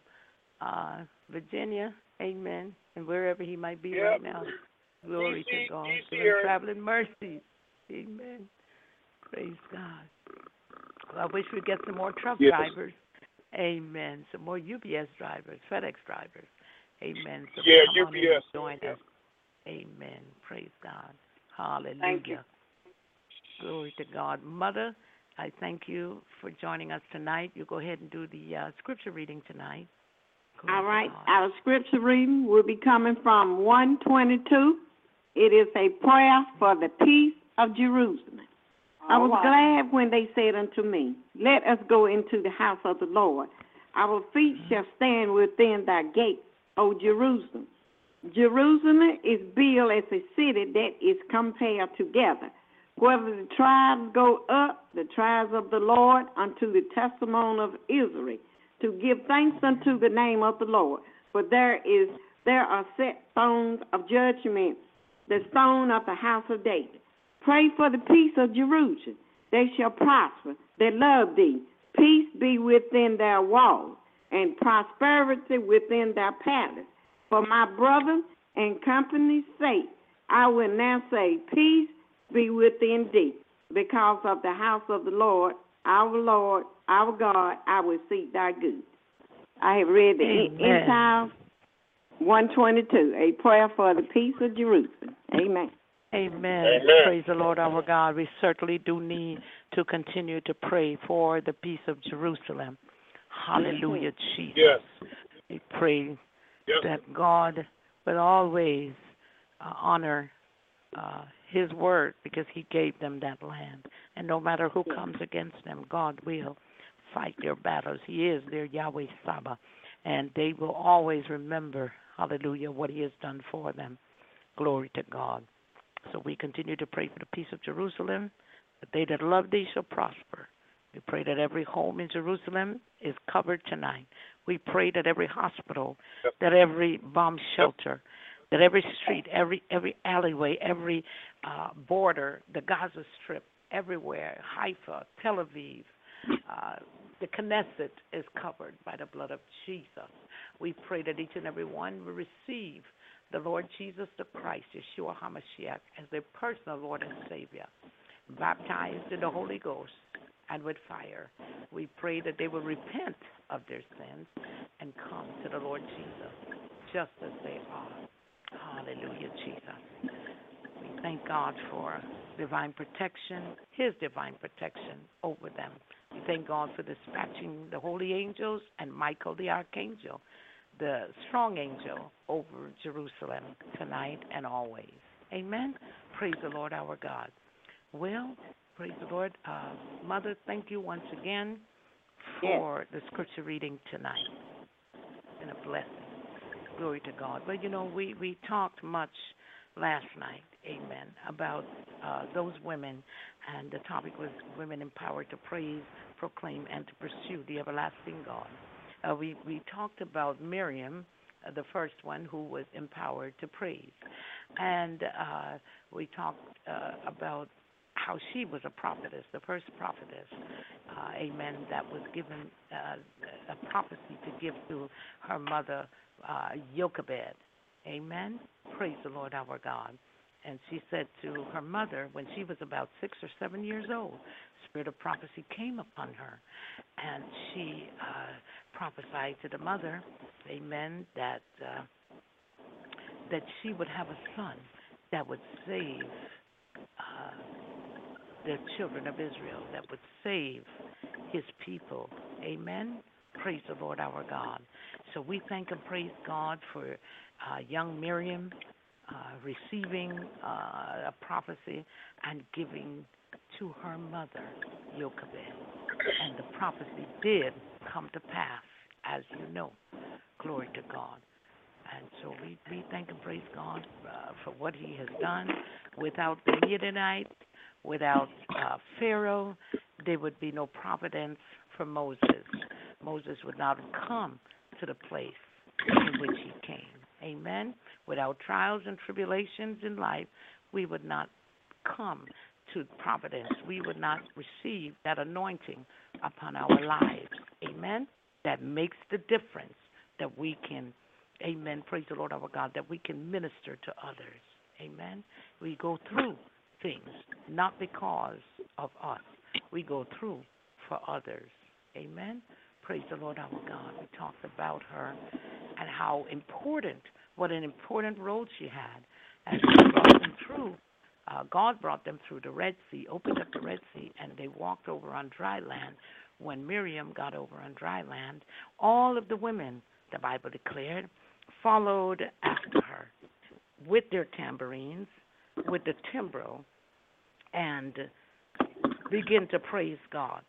uh Virginia. Amen. And wherever he might be Yep. right now. Glory DC to God. DC Give him traveling mercies. Amen. Praise God. Well, I wish we'd get some more truck Yes. drivers. Amen. Some more UPS drivers, FedEx drivers. Amen. So Yeah, come on and UPS. join us. Amen. Praise God. Hallelujah. Thank you. Glory to God. Mother, I thank you for joining us tonight. You go ahead and do the uh, scripture reading tonight. Glory All to Our scripture reading will be coming from 122. It is a prayer for the peace of Jerusalem. I was All right. glad when they said unto me, Let us go into the house of the Lord. Our feet shall stand within thy gates, O Jerusalem. Jerusalem is built as a city that is compared together. Whether the tribes go up, the tribes of the Lord, unto the testimony of Israel, to give thanks unto the name of the Lord. For there is there are set stones of judgment, the stone of the house of David. Pray for the peace of Jerusalem. They shall prosper that love thee. Peace be within their walls, and prosperity within their palace. For my brother and company's sake, I will now say, Peace be within thee. Because of the house of the Lord, our Lord, our God, I will seek thy good. I have read the Amen. entire 122, a prayer for the peace of Jerusalem. Amen. Amen. Amen. Praise the Lord our God. We certainly do need to continue to pray for the peace of Jerusalem. Hallelujah, Jesus. Yes. We pray Yes. that God will always uh, honor uh, His word because He gave them that land. And no matter who comes against them, God will fight their battles. He is their Yahweh Saba. And they will always remember, hallelujah, what He has done for them. Glory to God. So we continue to pray for the peace of Jerusalem, that they that love thee shall prosper. We pray that every home in Jerusalem is covered tonight. We pray that every hospital, Yep. that every bomb shelter, that every street, every every alleyway, every uh, border, the Gaza Strip, everywhere, Haifa, Tel Aviv, uh, the Knesset is covered by the blood of Jesus. We pray that each and every one will receive the Lord Jesus the Christ, Yeshua HaMashiach, as their personal Lord and Savior, baptized in the Holy Ghost and with fire. We pray that they will repent of their sins and come to the Lord Jesus just as they are. Hallelujah, Jesus. We thank God for divine protection, His divine protection over them. We thank God for dispatching the holy angels and Michael the archangel, the strong angel over Jerusalem tonight and always. Amen. Praise the Lord our God. Well, praise the Lord. Uh, Mother, thank you once again for the scripture reading tonight. It's been a blessing. Glory to God. But you know, we, we talked much last night, amen, about uh, those women, and the topic was women empowered to praise, proclaim, and to pursue the everlasting God. Uh, we, we talked about Miriam, uh, the first one who was empowered to praise. And uh, we talked uh, about how she was a prophetess, the first prophetess, uh, amen, that was given uh, a prophecy to give to her mother, uh, Jochebed. Amen. Praise the Lord our God. And she said to her mother when she was about six or seven years old, spirit of prophecy came upon her, and she uh, prophesied to the mother, Amen, that uh, that she would have a son that would save uh, the children of Israel, that would save His people. Amen. Praise the Lord our God. So we thank and praise God for uh, young Miriam uh, receiving uh, a prophecy and giving to her mother, Jochebed. And the prophecy did come to pass, as you know. Glory to God. And so we, we thank and praise God uh, for what He has done. Without the Midianite, without uh, Pharaoh, there would be no providence for Moses. Moses would not have come to the place in which he came. Amen. Without trials and tribulations in life, we would not come to providence. We would not receive that anointing upon our lives. Amen. That makes the difference that we can, amen, praise the Lord our God, that we can minister to others. Amen. We go through things not because of us. We go through for others. Amen. Praise the Lord our God. We talked about her and how important, what an important role she had as she brought them through. Uh, God brought them through the Red Sea, opened up the Red Sea, and they walked over on dry land. When Miriam got over on dry land, all of the women, the Bible declared, followed after her with their tambourines, with the timbrel, and begin to praise God.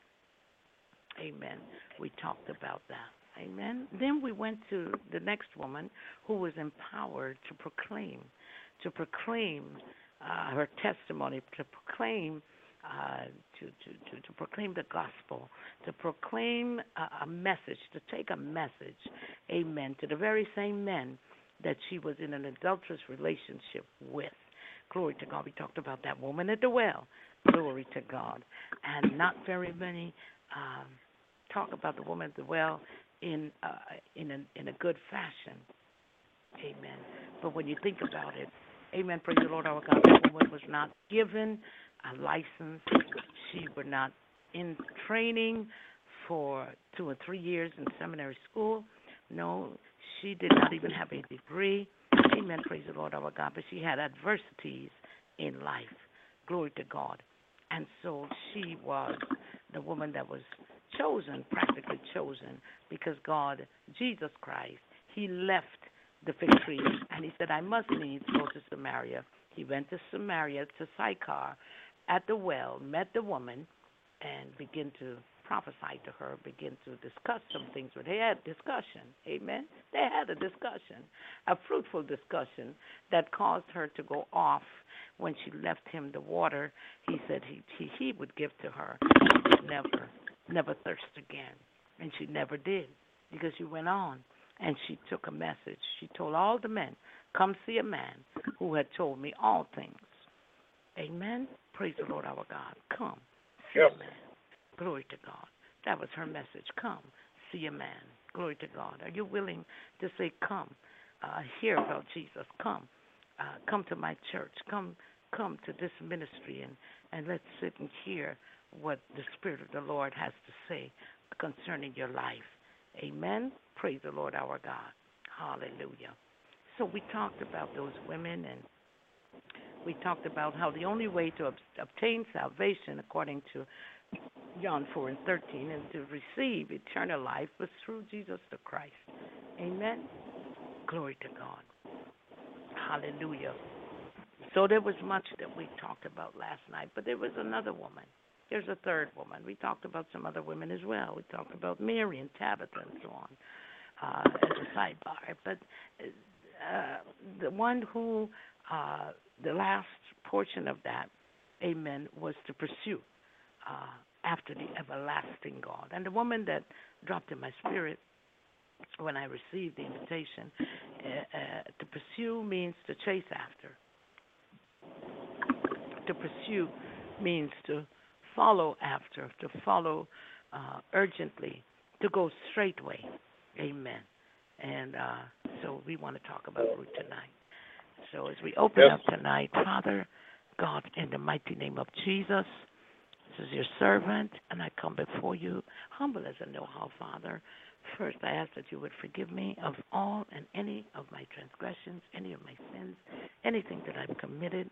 Amen. We talked about that. Amen. Then we went to the next woman who was empowered to proclaim, to proclaim uh, her testimony, to proclaim, uh, to, to, to, to proclaim the gospel, to proclaim a, a message, to take a message, amen, to the very same men that she was in an adulterous relationship with. Glory to God. We talked about that woman at the well. Glory to God. And not very many um, talk about the woman at the well in uh, in a, in a good fashion. Amen. But when you think about it, Amen. Praise the Lord our God. That woman was not given a license. She was not in training for two or three years in seminary school. No, she did not even have a degree. Amen. Praise the Lord our God. But she had adversities in life. Glory to God. And so she was the woman that was chosen, practically chosen, because God, Jesus Christ, He left the fig tree and He said, I must needs go to Samaria. He went to Samaria to Sychar at the well, met the woman, and began to prophesy to her, begin to discuss some things with her. They had discussion. Amen. They had a discussion, a fruitful discussion that caused her to go off when she left him the water. He said he he, he would give to her. Never never thirst again, and she never did because she went on and she took a message. She told all the men, "Come see a man who had told me all things." Amen. Praise the Lord our God. Come see Yep. Glory to God. That was her message. Come, see a man. Glory to God. Are you willing to say, Come, uh, hear about Jesus? Come, uh, come to my church. Come, come to this ministry, and and let's sit and hear what the Spirit of the Lord has to say concerning your life. Amen. Praise the Lord our God. Hallelujah. So we talked about those women and we talked about how the only way to ob- obtain salvation, according to John 4 and 13, and to receive eternal life was through Jesus the Christ. Amen. Glory to God. Hallelujah. So there was much that we talked about last night, but there was another woman. There's a third woman. We talked about some other women as well. We talked about Mary and Tabitha and so on uh, as a sidebar. But uh, the one who, uh, the last portion of that, amen, was to pursue uh, after the everlasting God. And the woman that dropped in my spirit when I received the invitation uh, uh, to pursue means to chase after. To pursue means to follow after, to follow uh, urgently, to go straightway. Amen. And uh, so we want to talk about Ruth tonight. So as we open Yes. up tonight, Father God, in the mighty name of Jesus, is your servant, and I come before you humble as I know how, Father. First, I ask that you would forgive me of all and any of my transgressions, any of my sins, anything that I've committed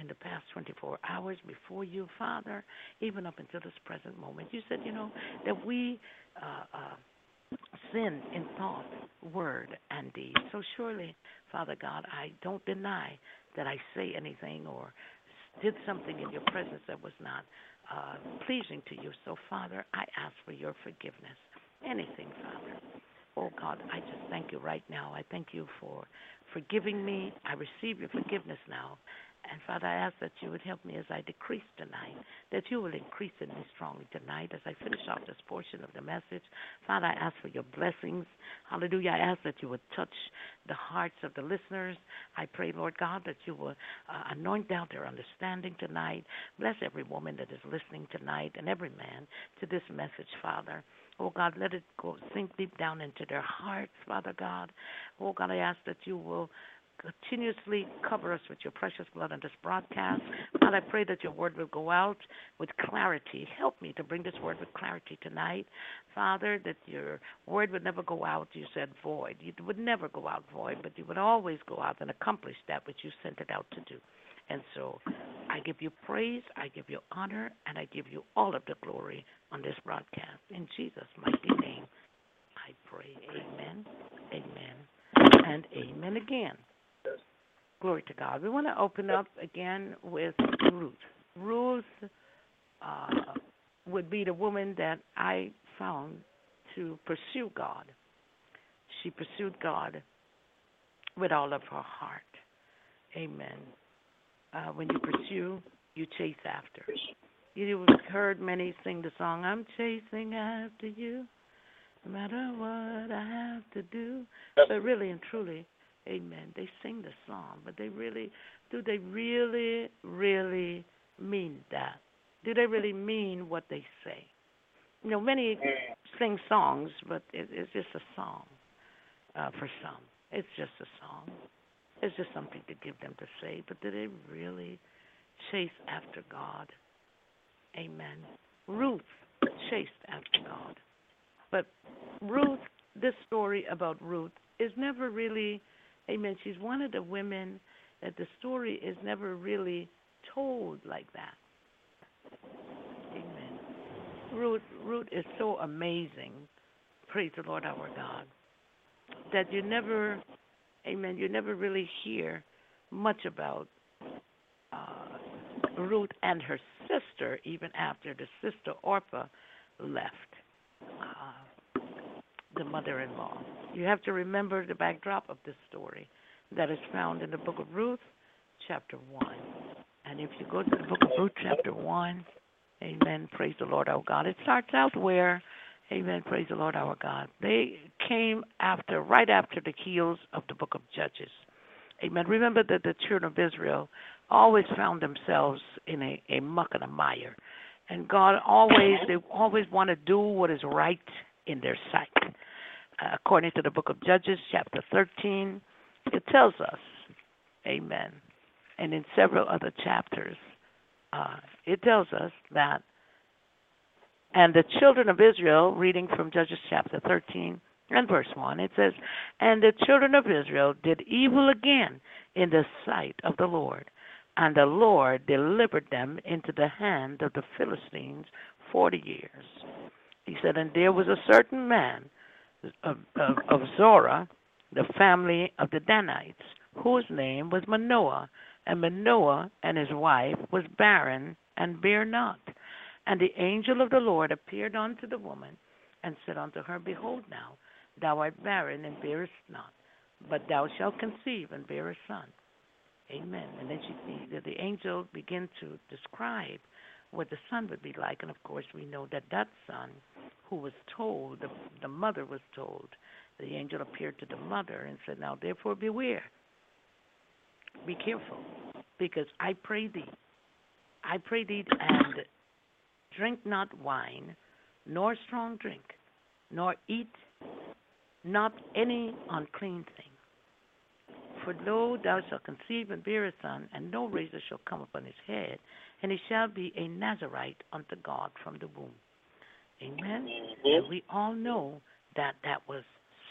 in the past 24 hours before you, Father, even up until this present moment. You said, you know, that we uh, uh, sin in thought, word, and deed. So surely, Father God, I don't deny that I say anything or did something in your presence that was not uh, pleasing to you. So, Father, I ask for your forgiveness. Anything, Father. Oh God, I just thank you right now. I thank you for forgiving me. I receive your forgiveness now. And Father, I ask that you would help me as I decrease tonight, that you will increase in me strongly tonight as I finish off this portion of the message. Father, I ask for your blessings. Hallelujah. I ask that you would touch the hearts of the listeners. I pray, Lord God, that you will uh, anoint down their understanding tonight. Bless every woman that is listening tonight and every man to this message, Father. Oh God, let it go sink deep down into their hearts, Father God. Oh God, I ask that you will continuously cover us with your precious blood on this broadcast. God, I pray that your word will go out with clarity. Help me to bring this word with clarity tonight. Father, that your word would never go out, you said void. It would never go out void, but you would always go out and accomplish that which you sent it out to do. And so I give you praise, I give you honor, and I give you all of the glory on this broadcast. In Jesus' mighty name, I pray. Amen, amen, and amen again. Glory to God. We want to open up again with Ruth. Ruth uh, would be the woman that I found to pursue God. She pursued God with all of her heart. Amen. Uh, when you pursue, you chase after. You've heard many sing the song, I'm chasing after you, no matter what I have to do. But really and truly, Amen. They sing the song, but they really do they really, really mean that? Do they really mean what they say? You know, many sing songs, but it, it's just a song uh, for some. It's just a song. It's just something to give them to say, but do they really chase after God? Amen. Ruth chased after God. But Ruth, this story about Ruth is never really Amen. She's one of the women that the story is never really told like that. Amen. Ruth, Ruth is so amazing. Praise the Lord our God. That you never, amen, you never really hear much about uh, Ruth and her sister, even after the sister Orpah left. Uh, the mother in law. You have to remember the backdrop of this story that is found in the book of Ruth, chapter 1. And if you go to the book of Ruth, chapter 1, amen, praise the Lord our God. It starts out where, amen, praise the Lord our God. They came after, right after the heels of the book of Judges. Amen. Remember that the children of Israel always found themselves in a, a muck and a mire. And God always, they always want to do what is right in their sight according to the book of Judges, chapter 13, it tells us, amen, and in several other chapters, uh, it tells us that, and the children of Israel, reading from Judges chapter 13 and verse 1, it says, And the children of Israel did evil again in the sight of the Lord, and the Lord delivered them into the hand of the Philistines forty years. He said, And there was a certain man of, of, of Zorah, the family of the Danites, whose name was Manoah. And Manoah and his wife was barren and bare not. And the angel of the Lord appeared unto the woman and said unto her, Behold now, thou art barren and bearest not, but thou shalt conceive and bear a son. Amen. And then she, the, the angel began to describe what the son would be like. And of course, we know that that son who was told, the, the mother was told, the angel appeared to the mother and said, Now therefore beware. Be careful, because I pray thee, I pray thee, and drink not wine, nor strong drink, nor eat not any unclean thing. For lo, thou shalt conceive and bear a son, and no razor shall come upon his head, and he shall be a Nazarite unto God from the womb. Amen. Mm-hmm. And we all know that that was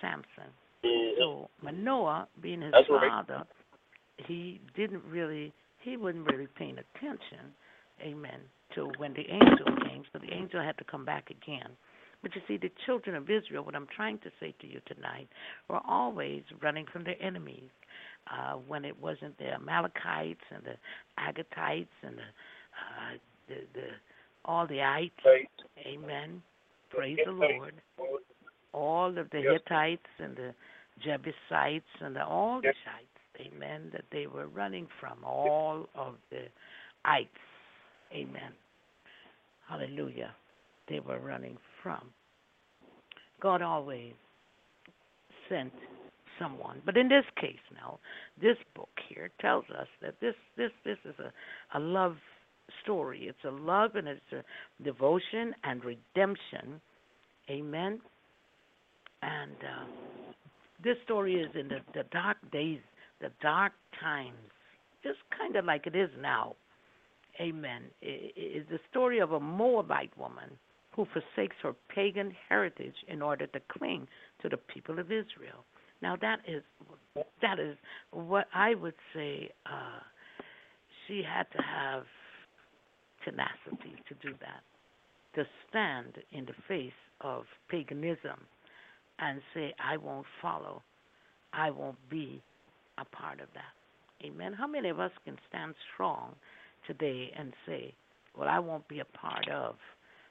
Samson. Mm-hmm. So Manoah, being his That's father, right. he didn't really, he wasn't really paying attention. Amen. To when the angel came, so the angel had to come back again. But you see, the children of Israel, what I'm trying to say to you tonight, were always running from their enemies. Uh, when it wasn't the Amalekites and the Agatites and the uh, the, the all the ites. Amen. Praise the Lord. All of the Hittites and the Jebusites and the, all the Shites. Amen. That they were running from all of the ites. Amen. Hallelujah. They were running from. God always sent someone. But in this case now, this book here tells us that this this this is a, a love story. It's a love and it's a devotion and redemption. Amen. And uh, this story is in the, the dark days, the dark times, just kind of like it is now. Amen. It is the story of a Moabite woman who forsakes her pagan heritage in order to cling to the people of Israel. Now that is that is what I would say. Uh, she had to have tenacity to do that, to stand in the face of paganism and say, I won't follow, I won't be a part of that. Amen. How many of us can stand strong today and say, Well, I won't be a part of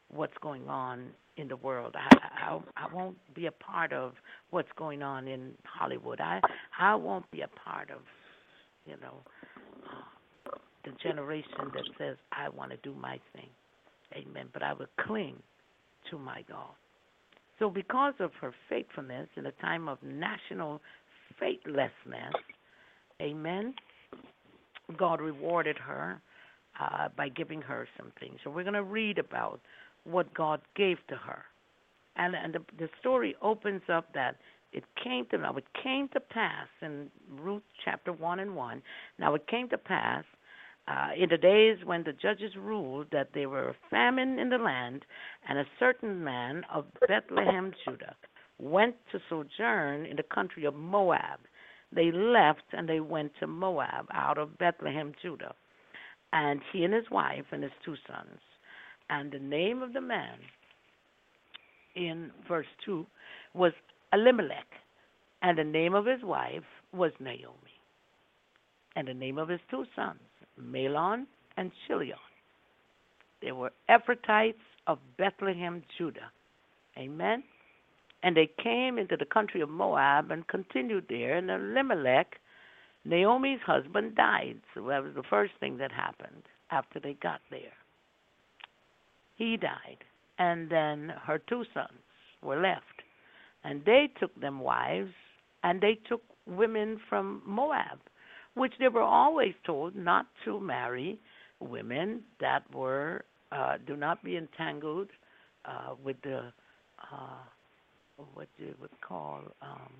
what's going on in the world. I, I I won't be a part of what's going on in Hollywood. I I won't be a part of, you know, the generation that says I want to do my thing. Amen. But I will cling to my God. So, because of her faithfulness in a time of national faithlessness, amen, God rewarded her uh, by giving her some things. So, we're going to read about what God gave to her. And, and the, the story opens up that it came to now it came to pass in Ruth chapter one and one. Now it came to pass uh, in the days when the judges ruled that there were a famine in the land, and a certain man of Bethlehem, Judah, went to sojourn in the country of Moab. They left and they went to Moab out of Bethlehem, Judah, and he and his wife and his two sons. And the name of the man in verse 2 was Elimelech, and the name of his wife was Naomi, and the name of his two sons Mahlon and Chilion. They were Ephrathites of Bethlehem, Judah. Amen. And they came into the country of Moab and continued there. And Elimelech, Naomi's husband, died. So that was the first thing that happened after they got there. He died. And then her two sons were left. And they took them wives, and they took women from Moab which they were always told not to marry women that were uh, do not be entangled uh, with the uh, what you would call um,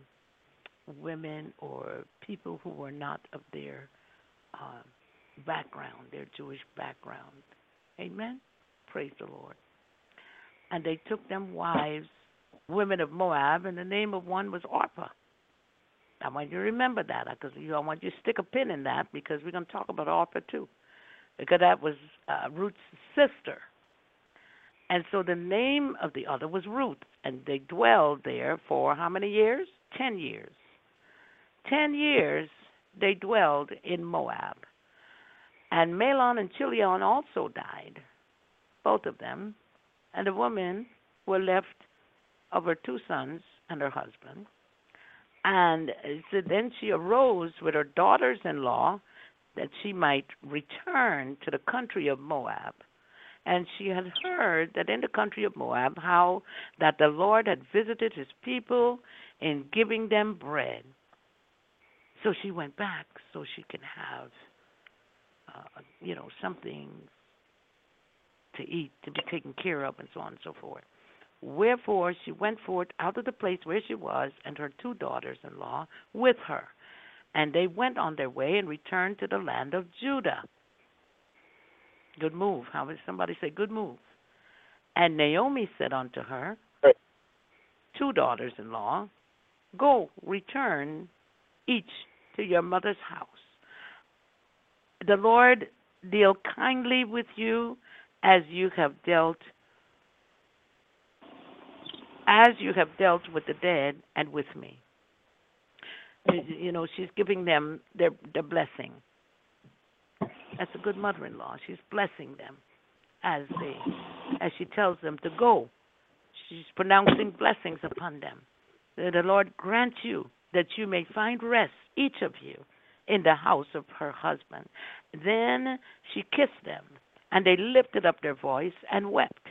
women or people who were not of their uh, background, their Jewish background. Amen. Praise the Lord. And they took them wives, women of Moab, and the name of one was Orpah I want you to remember that because you, I want you to stick a pin in that because we're going to talk about Orpah too, because that was uh, Ruth's sister. And so the name of the other was Ruth, and they dwelled there for how many years? Ten years. Ten years they dwelled in Moab. And Mahlon and Chilion also died, both of them, and the woman were left of her two sons and her husband and so then she arose with her daughters in law that she might return to the country of Moab. And she had heard that in the country of Moab, how that the Lord had visited his people in giving them bread. So she went back so she can have, uh, you know, something to eat, to be taken care of, and so on and so forth. Wherefore she went forth out of the place where she was, and her two daughters in law with her. And they went on their way and returned to the land of Judah. Good move. How would somebody say, Good move? And Naomi said unto her, Two daughters in law, go, return each to your mother's house. The Lord deal kindly with you as you have dealt as you have dealt with the dead and with me. You know, she's giving them their their blessing. That's a good mother-in-law. She's blessing them as they as she tells them to go. She's pronouncing blessings upon them. The Lord grant you that you may find rest, each of you, in the house of her husband. Then she kissed them, and they lifted up their voice and wept.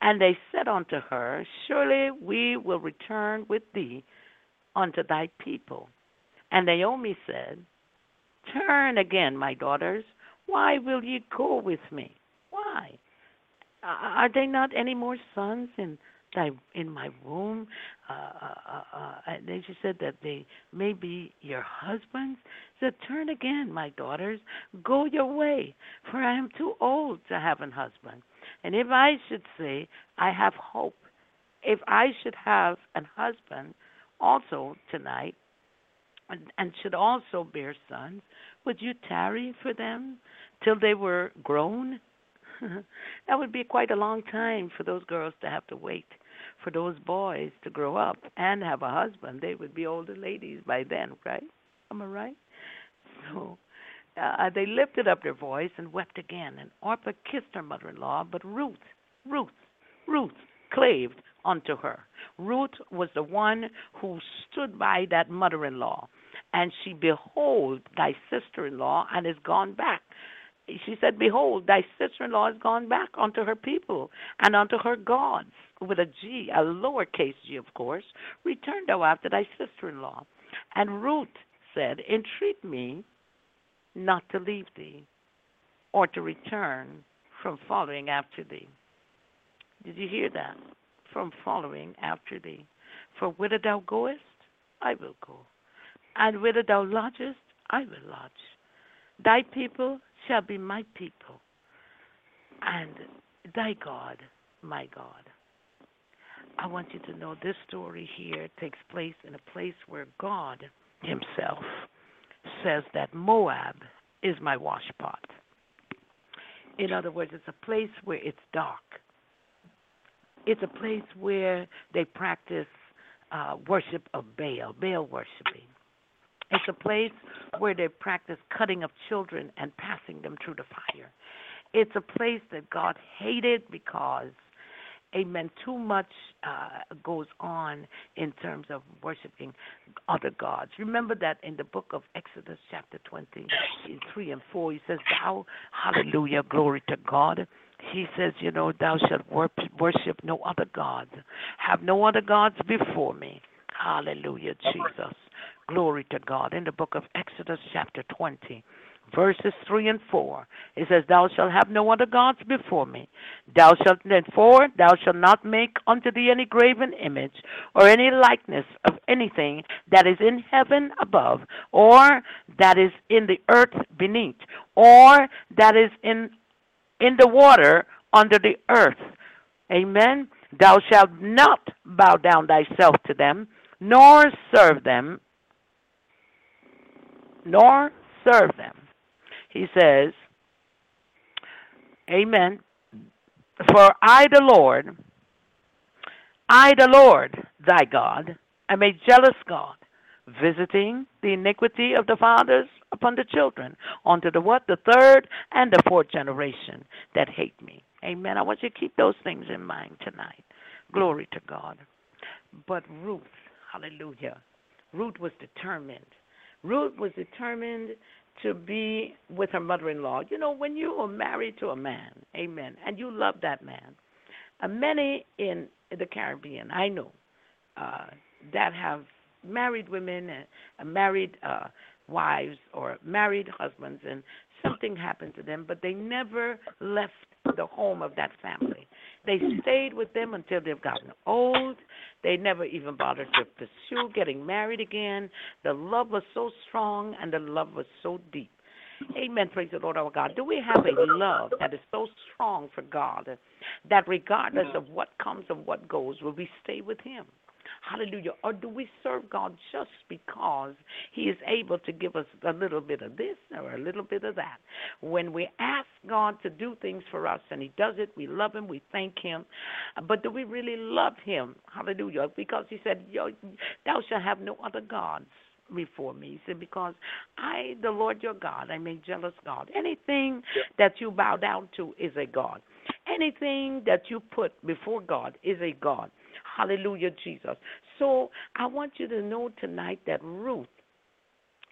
And they said unto her, Surely we will return with thee unto thy people. And Naomi said, Turn again, my daughters. Why will ye go with me? Why? Are there not any more sons in thy in my womb? Uh, uh, uh, uh, and then she said that they may be your husbands. Said, Turn again, my daughters. Go your way, for I am too old to have an husband. And if I should say, I have hope, if I should have an husband also tonight, and, and should also bear sons, would you tarry for them till they were grown? that would be quite a long time for those girls to have to wait for those boys to grow up and have a husband. They would be older ladies by then, right? Am I right? So uh, they lifted up their voice and wept again. And Orpah kissed her mother in law, but Ruth, Ruth, Ruth claved unto her. Ruth was the one who stood by that mother in law. And she, behold, thy sister in law, and is gone back. She said, Behold, thy sister in law is gone back unto her people and unto her gods, with a G, a lowercase g, of course. Return thou after thy sister in law. And Ruth said, Entreat me not to leave thee, or to return from following after thee. Did you hear that? From following after thee. For whither thou goest, I will go, and whither thou lodgest, I will lodge. Thy people shall be my people, and thy God, my God. I want you to know this story here takes place in a place where God Himself says that Moab is my washpot. In other words, it's a place where it's dark. It's a place where they practice uh, worship of Baal, Baal worshiping. It's a place where they practice cutting of children and passing them through the fire. It's a place that God hated because amen, too much uh, goes on in terms of worshiping other gods. Remember that in the book of Exodus, chapter 23 and 4, he says, Thou, hallelujah, glory to God. He says, You know, thou shalt worship no other gods, have no other gods before me. Hallelujah, Jesus. Glory to God. In the book of Exodus, chapter 20 verses 3 and 4. It says, Thou shalt have no other gods before me. Thou shalt, therefore, thou shalt not make unto thee any graven image or any likeness of anything that is in heaven above, or that is in the earth beneath, or that is in in the water under the earth. Amen. Thou shalt not bow down thyself to them, nor serve them, nor serve them he says, Amen. For I, the Lord, I, the Lord, thy God, am a jealous God, visiting the iniquity of the fathers upon the children, unto the what? The third and the fourth generation that hate me. Amen. I want you to keep those things in mind tonight. Glory to God. But Ruth, hallelujah, Ruth was determined. Ruth was determined to be with her mother in law. You know, when you are married to a man, amen, and you love that man, uh, many in the Caribbean, I know, uh, that have married women, uh, married uh, wives, or married husbands, and something happened to them, but they never left the home of that family. They stayed with them until they've gotten old. They never even bothered to pursue getting married again. The love was so strong and the love was so deep. Amen. Praise the Lord our God. Do we have a love that is so strong for God that regardless of what comes and what goes, will we stay with Him? Hallelujah. Or do we serve God just because He is able to give us a little bit of this or a little bit of that? When we ask God to do things for us and He does it, we love Him, we thank Him. Uh, but do we really love Him? Hallelujah. Because He said, Thou shalt have no other gods before me. He said, Because I, the Lord your God, I'm a jealous God. Anything that you bow down to is a God. Anything that you put before God is a God. Hallelujah, Jesus. So I want you to know tonight that Ruth,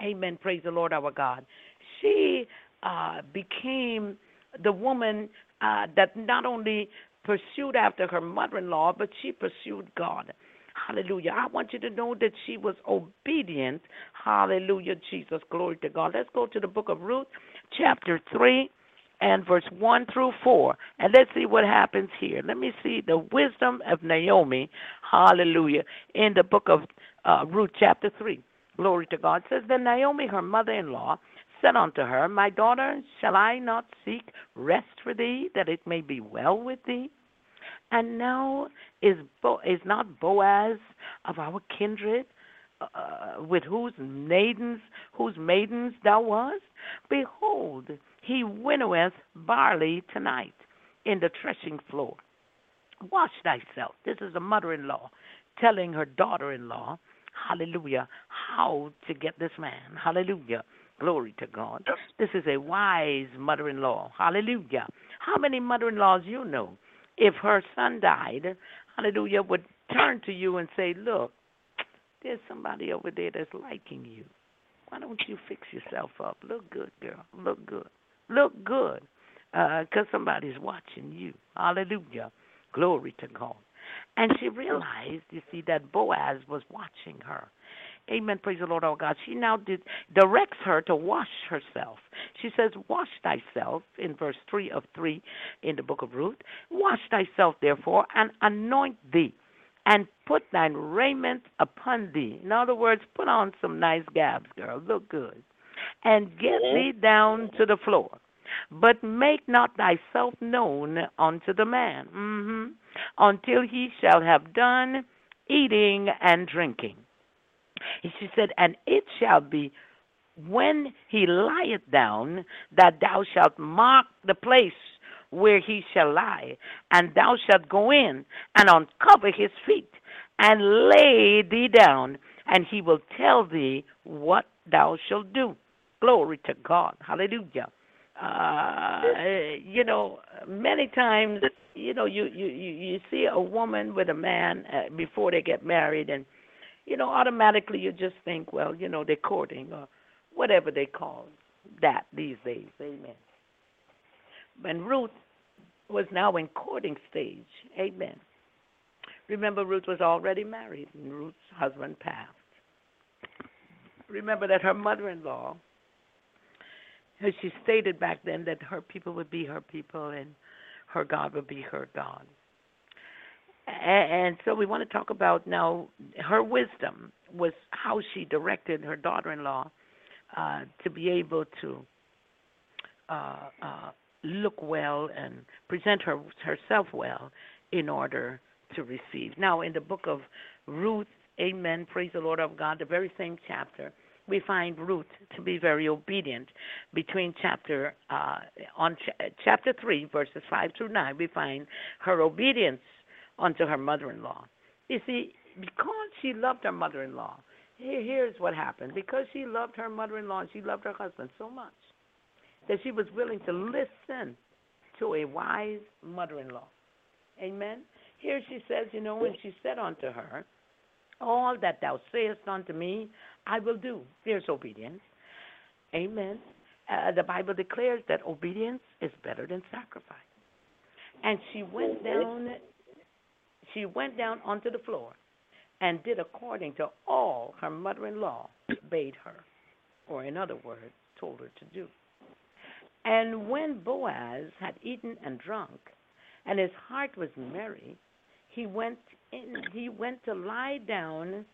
Amen. Praise the Lord our God. She uh, became the woman uh, that not only pursued after her mother in law, but she pursued God. Hallelujah. I want you to know that she was obedient. Hallelujah, Jesus. Glory to God. Let's go to the book of Ruth, chapter 3 and verse 1 through 4. And let's see what happens here. Let me see the wisdom of Naomi, hallelujah, in the book of uh, Ruth, chapter 3. Glory to God. It says, Then Naomi, her mother in law, said unto her, My daughter, shall I not seek rest for thee, that it may be well with thee? And now is Bo- is not Boaz of our kindred, uh, with whose maidens whose maidens thou wast? Behold, he winnoweth barley tonight in the threshing floor. Wash thyself. This is a mother-in-law telling her daughter-in-law, Hallelujah, how to get this man. Hallelujah. Glory to God. This is a wise mother-in-law. Hallelujah. How many mother-in-laws you know? If her son died, hallelujah, would turn to you and say, "Look, there's somebody over there that's liking you. Why don't you fix yourself up? Look good, girl. Look good. Look good, because uh, somebody's watching you. Hallelujah. Glory to God." And she realized, you see, that Boaz was watching her. Amen. Praise the Lord, our God. She now did, directs her to wash herself. She says, Wash thyself, in verse 3 of 3 in the book of Ruth. Wash thyself, therefore, and anoint thee, and put thine raiment upon thee. In other words, put on some nice gabs, girl. Look good. And get thee down to the floor. But make not thyself known unto the man mm-hmm, until he shall have done eating and drinking. And she said, And it shall be when he lieth down that thou shalt mark the place where he shall lie, and thou shalt go in and uncover his feet, and lay thee down, and he will tell thee what thou shalt do. Glory to God. Hallelujah. Uh, you know, many times, you know, you you you see a woman with a man uh, before they get married, and you know, automatically you just think, well, you know, they're courting or whatever they call that these days. Amen. When Ruth was now in courting stage, amen. Remember, Ruth was already married, and Ruth's husband passed. Remember that her mother as she stated back then, that her people would be her people and her God would be her God and so we want to talk about now her wisdom was how she directed her daughter-in-law uh, to be able to uh, uh, look well and present her herself well in order to receive. Now, in the book of Ruth, Amen. Praise the Lord of God. The very same chapter, we find Ruth to be very obedient. Between chapter uh, on ch- chapter three, verses five through nine, we find her obedience unto her mother in law. You see, because she loved her mother in law, here's what happened. Because she loved her mother in law and she loved her husband so much that she was willing to listen to a wise mother in law. Amen. Here she says, you know, when she said unto her, All that thou sayest unto me, I will do. There's obedience. Amen. Uh, the Bible declares that obedience is better than sacrifice. And she went down she went down onto the floor and did according to all her mother in law bade her, or in other words, told her to do. And when Boaz had eaten and drunk, and his heart was merry, he went in, he went to lie down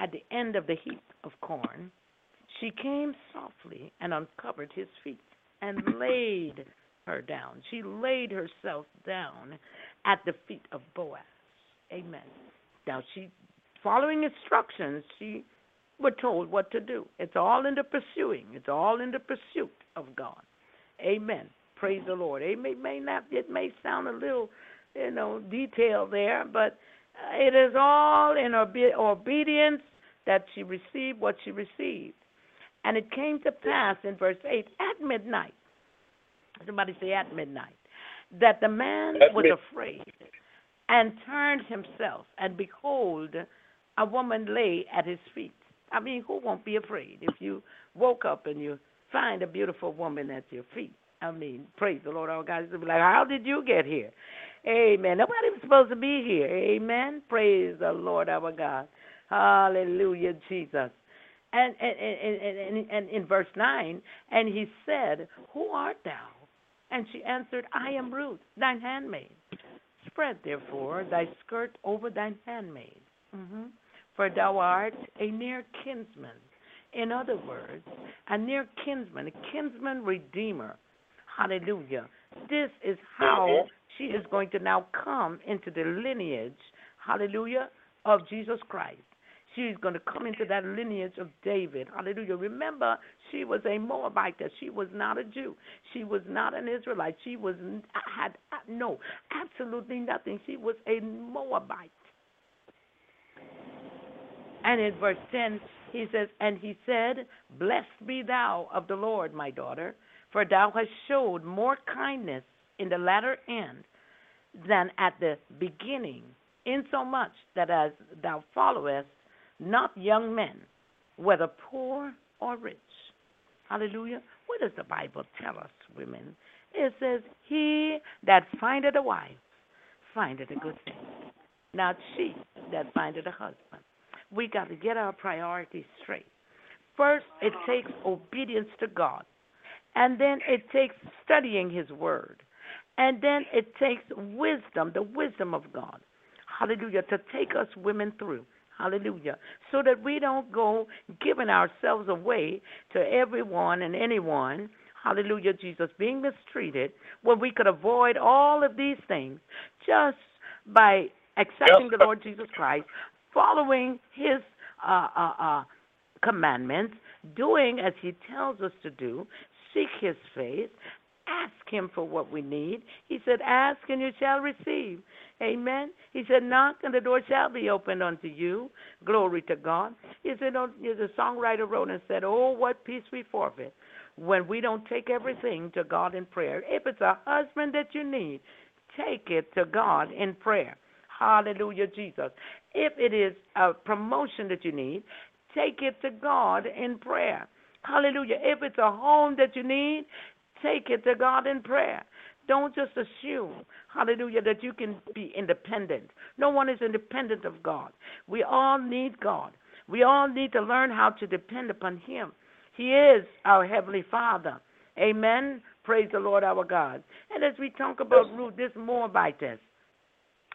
at the end of the heap of corn. She came softly and uncovered his feet and laid her down. She laid herself down at the feet of Boaz. Amen. Now she, following instructions, she were told what to do. It's all in the pursuing. It's all in the pursuit of God. Amen. Praise the Lord. It may, may not. It may sound a little, you know, detailed there, but it is all in obe- obedience that she received what she received. And it came to pass in verse 8 at midnight. Somebody say at midnight. That the man was afraid and turned himself, and behold, a woman lay at his feet. I mean, who won't be afraid if you woke up and you find a beautiful woman at your feet. I mean, praise the Lord, our God. Be like, how did you get here? Amen. Nobody was supposed to be here. Amen. Praise the Lord, our God. Hallelujah, Jesus. And and, and, and, and, in verse 9, and he said, Who art thou? And she answered, I am Ruth, thine handmaid. Spread therefore thy skirt over thine handmaid, mm-hmm. for thou art a near kinsman. In other words, a near kinsman, a kinsman redeemer. Hallelujah. This is how she is going to now come into the lineage, hallelujah, of Jesus Christ. She's going to come into that lineage of David. Hallelujah. Remember, she was a Moabite. She was not a Jew. She was not an Israelite. She was had uh, no, absolutely nothing. She was a Moabite. And in verse 10, he says, And he said, Blessed be thou of the Lord, my daughter, for thou hast showed more kindness in the latter end than at the beginning, insomuch that as thou followest not young men, whether poor or rich. Hallelujah. What does the Bible tell us, women? It says, He that findeth a wife findeth a good thing. Not she that findeth a husband. We got to get our priorities straight. First, it takes obedience to God. And then it takes studying His Word. And then it takes wisdom, the wisdom of God. Hallelujah. To take us women through. Hallelujah. So that we don't go giving ourselves away to everyone and anyone. Hallelujah, Jesus, being mistreated when we could avoid all of these things just by accepting the Lord Jesus Christ, following his uh, uh, uh, commandments, doing as he tells us to do, seek his face, ask him for what we need. He said, Ask and you shall receive. Amen. He said, Knock and the door shall be opened unto you. Glory to God. He said, oh, the songwriter wrote and said, Oh, what peace we forfeit when we don't take everything to God in prayer. If it's a husband that you need, take it to God in prayer. Hallelujah, Jesus. If it is a promotion that you need, take it to God in prayer. Hallelujah. If it's a home that you need, take it to God in prayer. Don't just assume, hallelujah, that you can be independent. No one is independent of God. We all need God. We all need to learn how to depend upon Him. He is our Heavenly Father. Amen. Praise the Lord our God. And as we talk about Ruth, this Moabitess,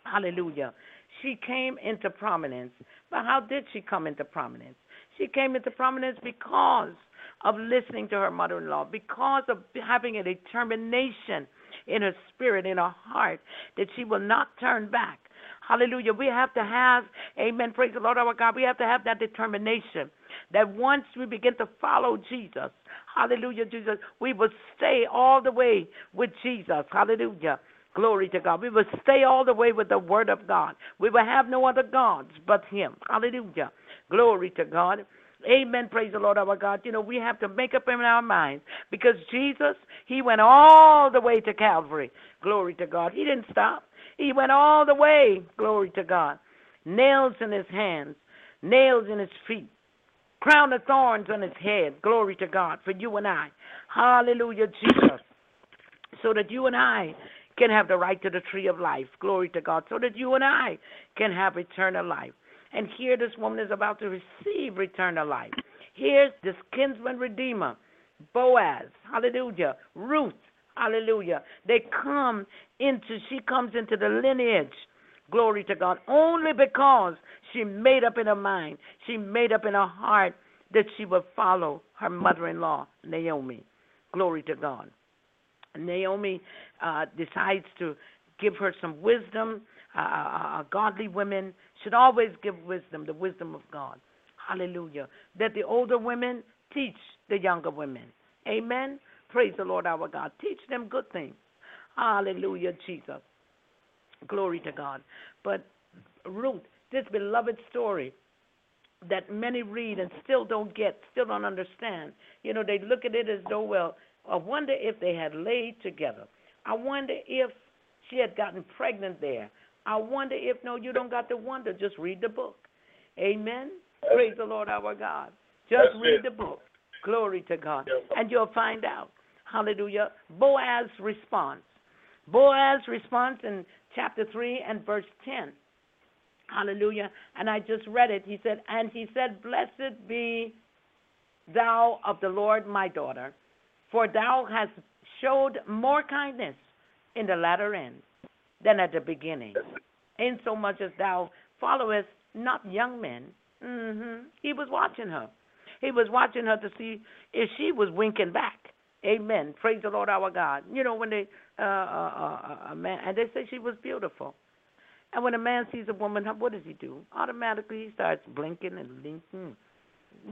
hallelujah, she came into prominence. But how did she come into prominence? She came into prominence because of listening to her mother in law, because of having a determination in her spirit, in her heart, that she will not turn back. Hallelujah. We have to have, amen, praise the Lord our God, we have to have that determination that once we begin to follow Jesus, hallelujah, Jesus, we will stay all the way with Jesus. Hallelujah. Glory to God. We will stay all the way with the Word of God. We will have no other gods but Him. Hallelujah. Glory to God. Amen. Praise the Lord our God. You know, we have to make up in our minds because Jesus, He went all the way to Calvary. Glory to God. He didn't stop. He went all the way. Glory to God. Nails in His hands, nails in His feet, crown of thorns on His head. Glory to God for you and I. Hallelujah, Jesus. So that you and I can have the right to the tree of life. Glory to God. So that you and I can have eternal life. And here this woman is about to receive eternal life. Here's this kinsman redeemer, Boaz, hallelujah, Ruth, hallelujah. They come into, she comes into the lineage, glory to God, only because she made up in her mind, she made up in her heart that she would follow her mother in law, Naomi. Glory to God. Naomi uh, decides to give her some wisdom. Uh, uh, uh godly women should always give wisdom, the wisdom of God. Hallelujah. That the older women teach the younger women. Amen. Praise the Lord our God. Teach them good things. Hallelujah, Jesus. Glory to God. But Ruth, this beloved story that many read and still don't get, still don't understand. You know, they look at it as though, well, I wonder if they had laid together. I wonder if she had gotten pregnant there. I wonder if no, you don't got to wonder. Just read the book. Amen. Praise the Lord our God. Just That's read it. the book. Glory to God. And you'll find out. Hallelujah. Boaz response. Boaz response in chapter 3 and verse 10. Hallelujah. And I just read it. He said, And he said, Blessed be thou of the Lord, my daughter, for thou hast showed more kindness in the latter end than at the beginning, in so much as thou followest not young men. hmm He was watching her. He was watching her to see if she was winking back. Amen. Praise the Lord our God. You know when they uh, uh, uh, a man and they say she was beautiful. And when a man sees a woman, what does he do? Automatically, he starts blinking and blinking.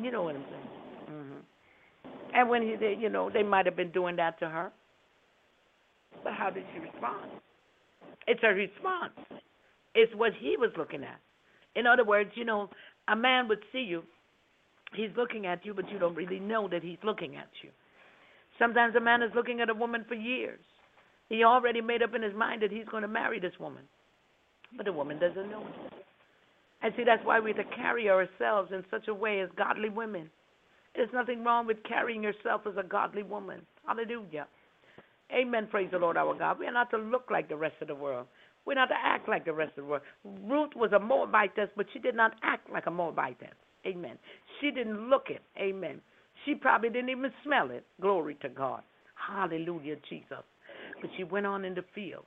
You know what I'm saying? hmm And when he, they, you know, they might have been doing that to her. But how did she respond? It's a response. It's what he was looking at. In other words, you know, a man would see you. He's looking at you, but you don't really know that he's looking at you. Sometimes a man is looking at a woman for years. He already made up in his mind that he's going to marry this woman, but the woman doesn't know it. And see, that's why we have to carry ourselves in such a way as godly women. There's nothing wrong with carrying yourself as a godly woman. Hallelujah. Amen. Praise the Lord our God. We are not to look like the rest of the world. We're not to act like the rest of the world. Ruth was a Moabitess, but she did not act like a Moabitess. Amen. She didn't look it. Amen. She probably didn't even smell it. Glory to God. Hallelujah, Jesus. But she went on in the field.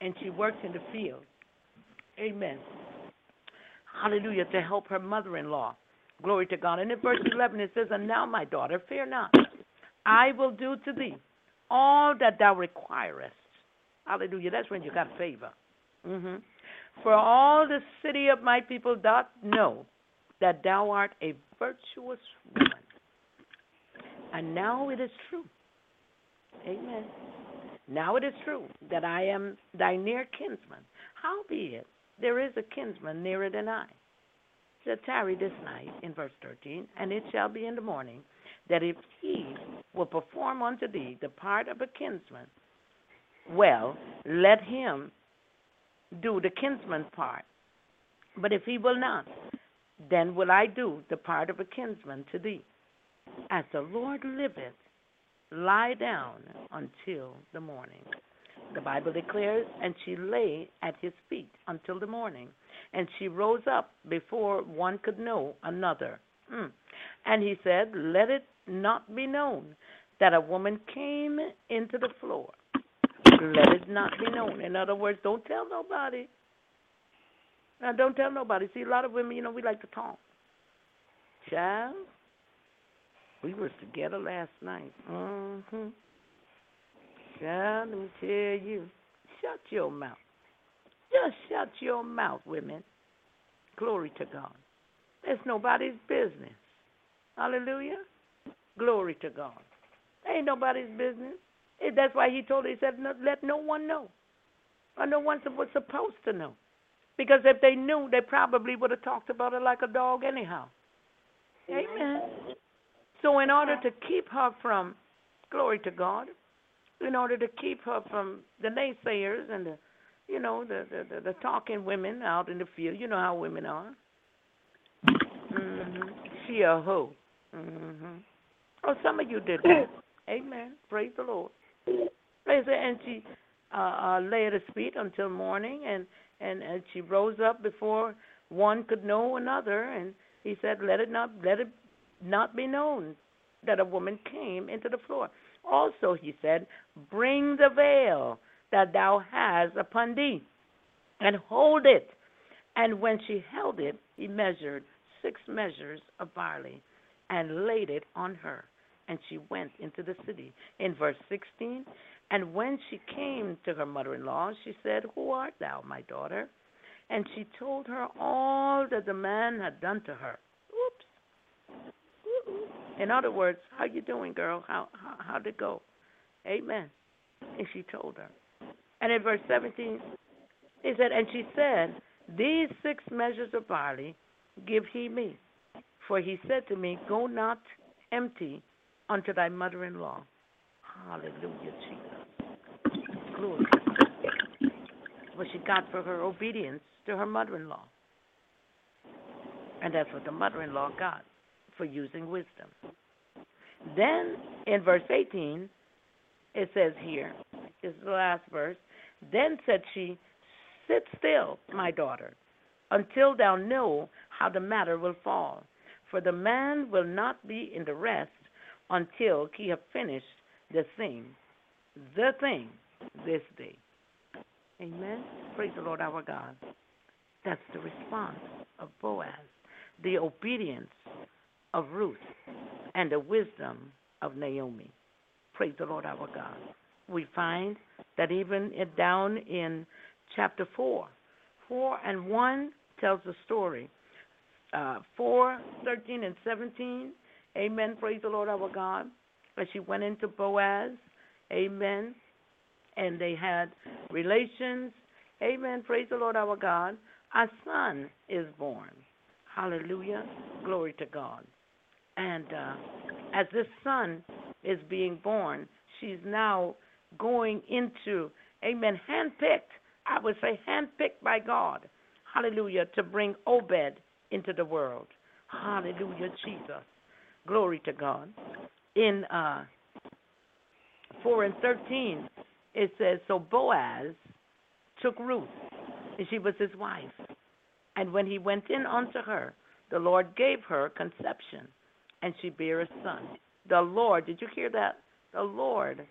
And she worked in the field. Amen. Hallelujah, to help her mother in law. Glory to God. And in verse 11 it says, And now, my daughter, fear not. I will do to thee all that thou requirest. Hallelujah. That's when you got favor. hmm For all the city of my people doth know that thou art a virtuous woman. And now it is true. Amen. Now it is true that I am thy near kinsman. Howbeit, there is a kinsman nearer than I. Shall tarry this night, in verse 13, and it shall be in the morning that if he will perform unto thee the part of a kinsman, well, let him do the kinsman's part. But if he will not, then will I do the part of a kinsman to thee. As the Lord liveth, lie down until the morning. The Bible declares, and she lay at his feet until the morning, and she rose up before one could know another. Hmm. And he said, Let it not be known that a woman came into the floor. Let it not be known. In other words, don't tell nobody. Now, don't tell nobody. See, a lot of women, you know, we like to talk. Child, we was together last night. Mm-hmm. Child, let me tell you, shut your mouth. Just shut your mouth, women. Glory to God. It's nobody's business. Hallelujah. Glory to God. Ain't nobody's business. That's why he told her, he said, no, let no one know. Or no one was supposed to know. Because if they knew, they probably would have talked about it like a dog anyhow. Amen. So in order to keep her from, glory to God, in order to keep her from the naysayers and the, you know, the the, the, the talking women out in the field, you know how women are. hmm She a hoe. hmm Oh, some of you did that. Amen. Praise the Lord. Praise it. And she uh, uh, lay at his feet until morning, and, and and she rose up before one could know another. And he said, "Let it not let it not be known that a woman came into the floor." Also, he said, "Bring the veil that thou hast upon thee, and hold it." And when she held it, he measured six measures of barley and laid it on her and she went into the city. In verse 16, and when she came to her mother in law, she said, Who art thou, my daughter? And she told her all that the man had done to her. Oops. In other words, how you doing, girl? How how how'd it go? Amen. And she told her. And in verse 17, he said, And she said, These six measures of barley give he me. For he said to me, Go not empty unto thy mother in law. Hallelujah, Jesus. Glory. What she got for her obedience to her mother in law. And that's what the mother in law got for using wisdom. Then in verse 18, it says here, is the last verse. Then said she, Sit still, my daughter, until thou know how the matter will fall. For the man will not be in the rest until he have finished the thing, the thing, this day. Amen. Praise the Lord our God. That's the response of Boaz, the obedience of Ruth, and the wisdom of Naomi. Praise the Lord our God. We find that even down in chapter 4, 4 and 1 tells the story. Uh, 4, 13, and 17. Amen. Praise the Lord our God. As she went into Boaz. Amen. And they had relations. Amen. Praise the Lord our God. A son is born. Hallelujah. Glory to God. And uh, as this son is being born, she's now going into, amen, handpicked. I would say handpicked by God. Hallelujah. To bring Obed into the world. Hallelujah, Jesus. Glory to God. In uh, 4 and 13, it says, So Boaz took Ruth, and she was his wife. And when he went in unto her, the Lord gave her conception, and she bare a son. The Lord, did you hear that? The Lord,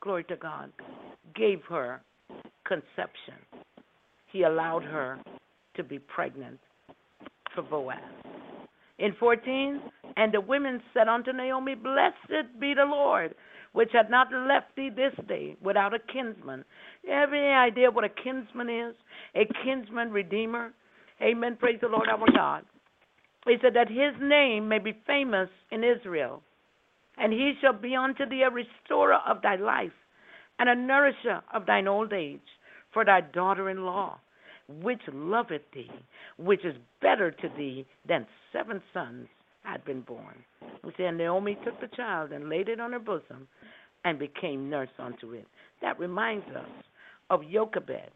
glory to God, gave her conception. He allowed her to be pregnant Boaz. In 14, and the women said unto Naomi, Blessed be the Lord, which hath not left thee this day without a kinsman. You have any idea what a kinsman is? A kinsman redeemer? Amen. Praise the Lord our God. He said that his name may be famous in Israel, and he shall be unto thee a restorer of thy life, and a nourisher of thine old age, for thy daughter in law which loveth thee, which is better to thee than seven sons had been born. We say, and Naomi took the child and laid it on her bosom and became nurse unto it. That reminds us of Jochebed,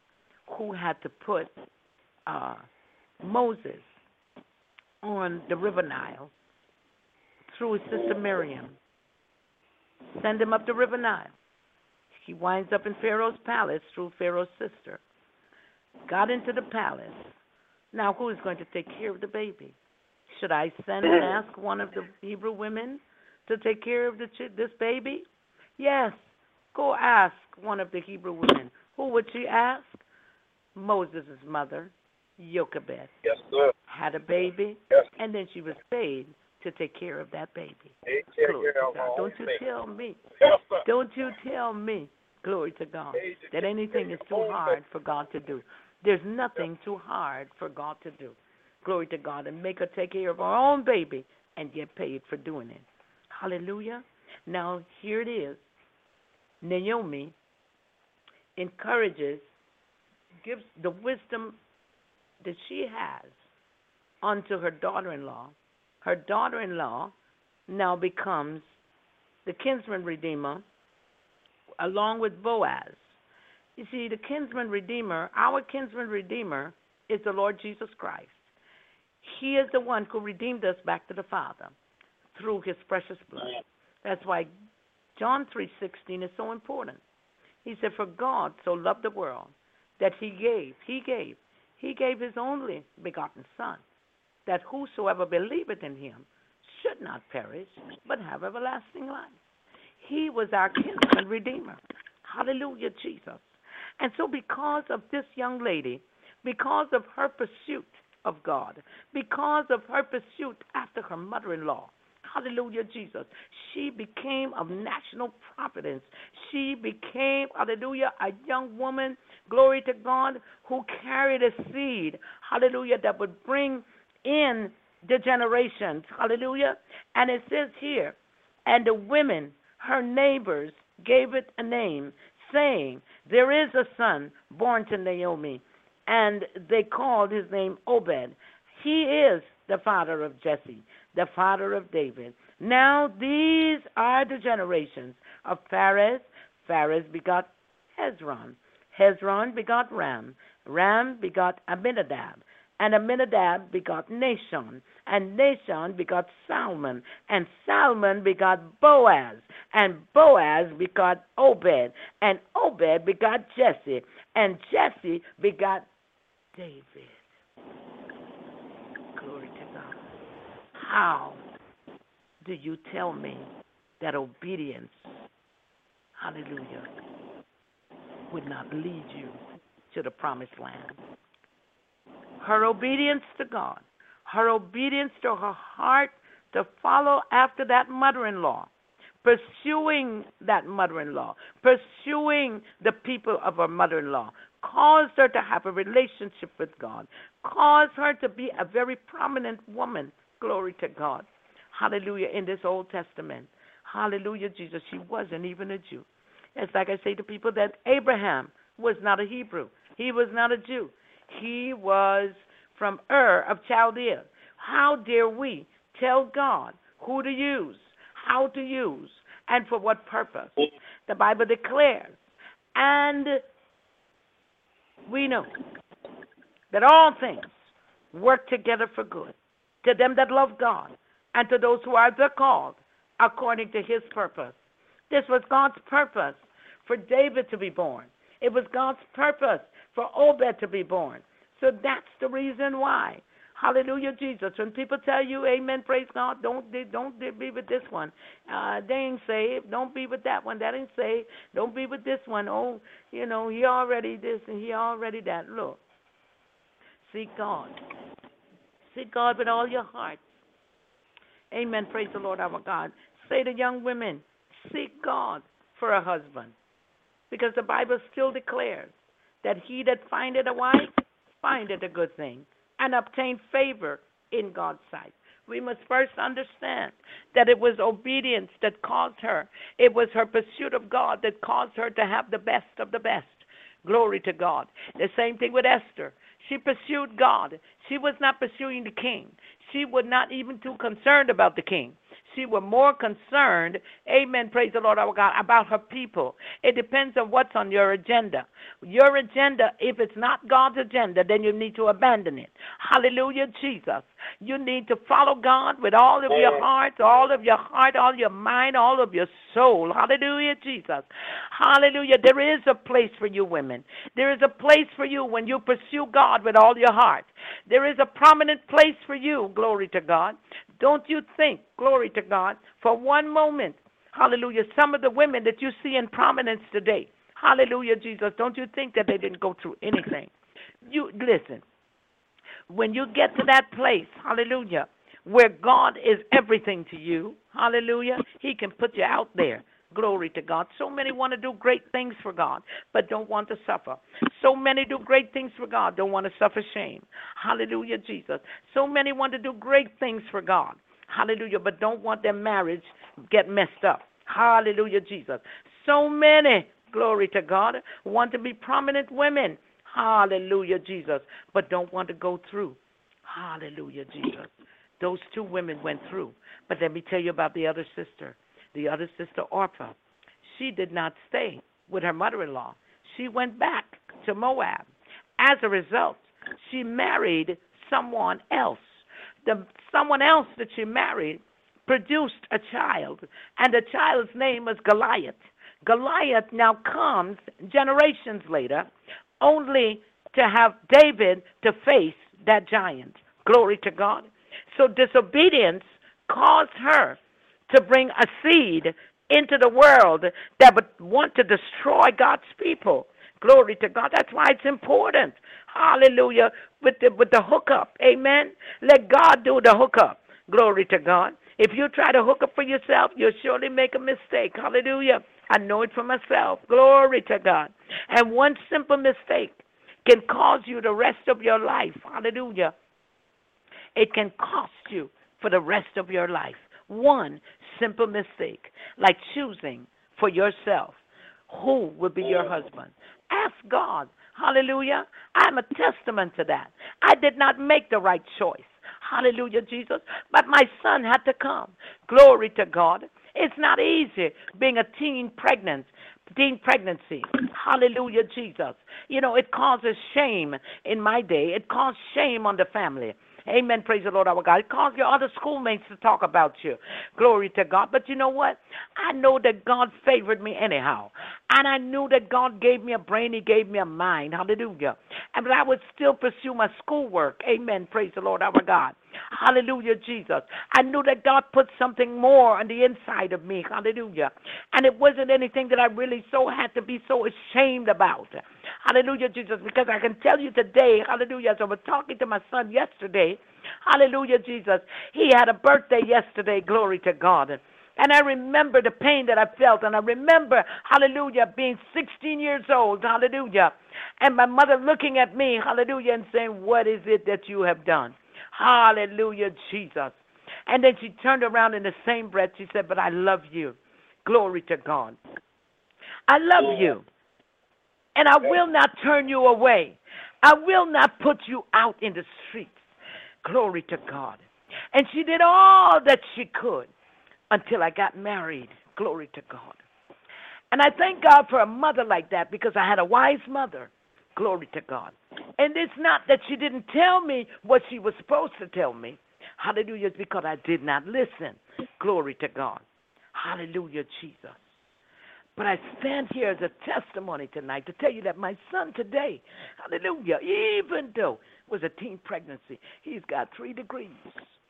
who had to put uh, Moses on the river Nile through his sister Miriam. Send him up the river Nile. He winds up in Pharaoh's palace through Pharaoh's sister got into the palace. Now, who is going to take care of the baby? Should I send and ask one of the Hebrew women to take care of the ch- this baby? Yes. Go ask one of the Hebrew women. Who would she ask? Moses' mother, Jochebed. Yes, sir. Had a baby, Yes. and then she was paid to take care of that baby. Glory to God. Don't you tell me. Yes. Don't you tell me, glory to God, that anything is too hard for God to do. There's nothing too hard for God to do. Glory to God. And make her take care of her own baby and get paid for doing it. Hallelujah. Now, here it is. Naomi encourages, gives the wisdom that she has unto her daughter in law. Her daughter in law now becomes the kinsman redeemer along with Boaz. You see, the kinsman redeemer, our kinsman redeemer, is the Lord Jesus Christ. He is the one who redeemed us back to the Father through his precious blood. That's why John 3:16 is so important. He said, "For God so loved the world that he gave, he gave, he gave his only begotten son, that whosoever believeth in him should not perish, but have everlasting life." He was our kinsman redeemer. Hallelujah, Jesus. And so, because of this young lady, because of her pursuit of God, because of her pursuit after her mother in law, hallelujah, Jesus, she became of national providence. She became, hallelujah, a young woman, glory to God, who carried a seed, hallelujah, that would bring in the generations, hallelujah. And it says here, and the women, her neighbors, gave it a name, saying, There is a son born to Naomi. And they called his name Obed. He is the father of Jesse, the father of David. Now these are the generations of Phares. Phares begot Hezron. Hezron begot Ram. Ram begot Aminadab. And Aminadab begot Nahshon. And Nahshon begot Salmon, and Salmon begot Boaz, and Boaz begot Obed, and Obed begot Jesse, and Jesse begot David. Glory to God. How do you tell me that obedience, hallelujah, would not lead you to the promised land? Her obedience to God, her obedience to her heart to follow after that mother in law, pursuing that mother in law, pursuing the people of her mother in law, caused her to have a relationship with God, caused her to be a very prominent woman. Glory to God. Hallelujah. In this Old Testament. Hallelujah, Jesus. She wasn't even a Jew. It's like I say to people that Abraham was not a Hebrew, he was not a Jew. He was from Ur of Chaldea. How dare we tell God who to use, how to use, and for what purpose? The Bible declares. And we know that all things work together for good to them that love God and to those who are the called according to his purpose. This was God's purpose for David to be born. It was God's purpose for Obed to be born. So that's the reason why. Hallelujah, Jesus. When people tell you, Amen, praise God, don't don't be with this one. Uh, they ain't saved. Don't be with that one. That ain't saved. Don't be with this one. Oh, you know, he already this and he already that. Look, seek God. Seek God with all your heart. Amen. Praise the Lord our God. Say to young women, seek God for a husband. Because the Bible still declares that he that findeth a wife findeth a good thing and obtain favor in God's sight. We must first understand that it was obedience that caused her. It was her pursuit of God that caused her to have the best of the best. Glory to God. The same thing with Esther. She pursued God. She was not pursuing the king. She was not even too concerned about the king she was more concerned, amen, praise the Lord our God, about her people. It depends on what's on your agenda. Your agenda, if it's not God's agenda, then you need to abandon it. Hallelujah, Jesus. You need to follow God with all of your heart, all of your heart, all your mind, all of your soul. Hallelujah, Jesus. Hallelujah. There is a place for you, women. There is a place for you when you pursue God with all your heart. There is a prominent place for you, glory to God, don't you think, glory to God, for one moment, hallelujah, some of the women that you see in prominence today, hallelujah, Jesus, don't you think that they didn't go through anything? You listen, when you get to that place, hallelujah, where God is everything to you, hallelujah, He can put you out there Glory to God. So many want to do great things for God, but don't want to suffer. So many do great things for God, don't want to suffer shame. Hallelujah, Jesus. So many want to do great things for God. Hallelujah, but don't want their marriage get messed up. Hallelujah, Jesus. So many, glory to God, want to be prominent women. Hallelujah, Jesus, but don't want to go through. Hallelujah, Jesus. Those two women went through. But let me tell you about the other sister the other sister, Orpah, she did not stay with her mother in law. She went back to Moab. As a result, she married someone else. The someone else that she married produced a child, and the child's name was Goliath. Goliath now comes generations later only to have David to face that giant. Glory to God. So disobedience caused her to bring a seed into the world that would want to destroy God's people. Glory to God. That's why it's important. Hallelujah. With the with the hookup. Amen. Let God do the hookup. Glory to God. If you try to hook up for yourself, you'll surely make a mistake. Hallelujah. I know it for myself. Glory to God. And one simple mistake can cause you the rest of your life. Hallelujah. It can cost you for the rest of your life. One simple mistake, like choosing for yourself who will be your husband. Ask God. Hallelujah. I'm a testament to that. I did not make the right choice. Hallelujah, Jesus. But my son had to come. Glory to God. It's not easy being a teen pregnant, teen pregnancy. Hallelujah, Jesus. You know, it causes shame in my day. It caused shame on the family. Amen. Praise the Lord our God. It caused your other schoolmates to talk about you. Glory to God. But you know what? I know that God favored me anyhow. And I knew that God gave me a brain, He gave me a mind. Hallelujah. And but I would still pursue my schoolwork. Amen. Praise the Lord our God. Hallelujah, Jesus. I knew that God put something more on the inside of me. Hallelujah. And it wasn't anything that I really so had to be so ashamed about. Hallelujah, Jesus. Because I can tell you today, hallelujah, as I was talking to my son yesterday, hallelujah, Jesus, he had a birthday yesterday. Glory to God. And I remember the pain that I felt. And I remember, hallelujah, being 16 years old, hallelujah. And my mother looking at me, hallelujah, and saying, What is it that you have done? Hallelujah, Jesus. And then she turned around in the same breath. She said, But I love you. Glory to God. I love you. And I will not turn you away. I will not put you out in the streets. Glory to God. And she did all that she could until I got married. Glory to God. And I thank God for a mother like that because I had a wise mother. Glory to God. And it's not that she didn't tell me what she was supposed to tell me. Hallelujah. It's because I did not listen. Glory to God. Hallelujah, Jesus. But I stand here as a testimony tonight to tell you that my son today, hallelujah, even though it was a teen pregnancy, he's got three degrees.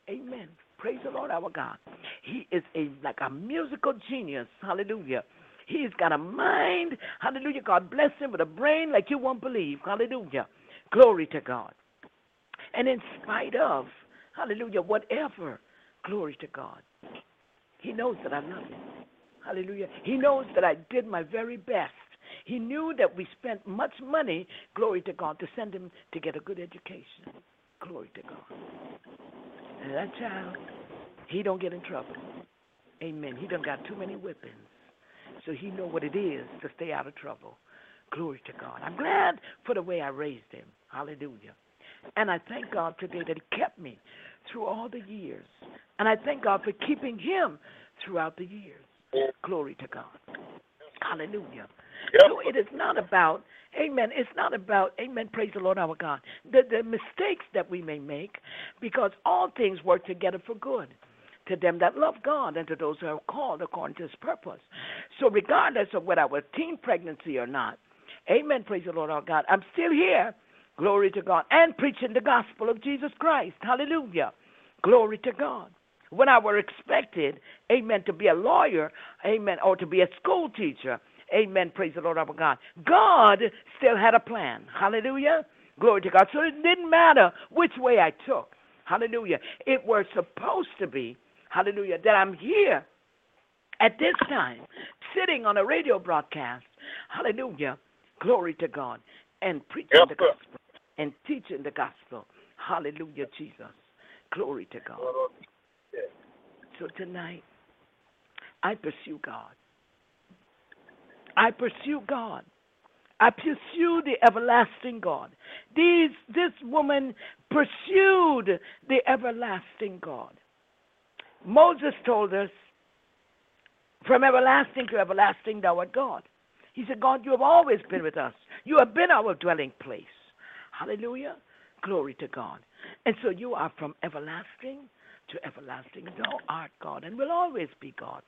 Amen. Praise the Lord our God. He is a like a musical genius. Hallelujah. He's got a mind. Hallelujah. God bless him with a brain like you won't believe. Hallelujah. Glory to God. And in spite of, hallelujah, whatever, glory to God, he knows that I love him. Hallelujah. He knows that I did my very best. He knew that we spent much money, glory to God, to send him to get a good education. Glory to God. And that child, he don't get in trouble. Amen. He done got too many whippings so he know what it is to stay out of trouble. Glory to God. I'm glad for the way I raised him. Hallelujah. And I thank God today that he kept me through all the years. And I thank God for keeping him throughout the years. Glory to God. Hallelujah. Yep. So it is not about, amen, it's not about, amen, praise the Lord our God, the, the mistakes that we may make, because all things work together for good to them that love God and to those who are called according to his purpose. So, regardless of whether I was teen pregnancy or not, amen, praise the Lord our God, I'm still here, glory to God, and preaching the gospel of Jesus Christ. Hallelujah. Glory to God. When I were expected, amen, to be a lawyer, amen, or to be a school teacher, amen, praise the Lord our God, God still had a plan. Hallelujah. Glory to God. So it didn't matter which way I took. Hallelujah. It was supposed to be hallelujah, that I'm here at this time, sitting on a radio broadcast, hallelujah, glory to God, and preaching yes, the gospel and teaching the gospel. Hallelujah, Jesus. Glory to God. So tonight, I pursue God. I pursue God. I pursue the everlasting God. These, this woman pursued the everlasting God. Moses told us, from everlasting to everlasting, thou art God. He said, God, you have always been with us. You have been our dwelling place. Hallelujah. Glory to God. And so you are from everlasting to everlasting. Thou art God and will always be God.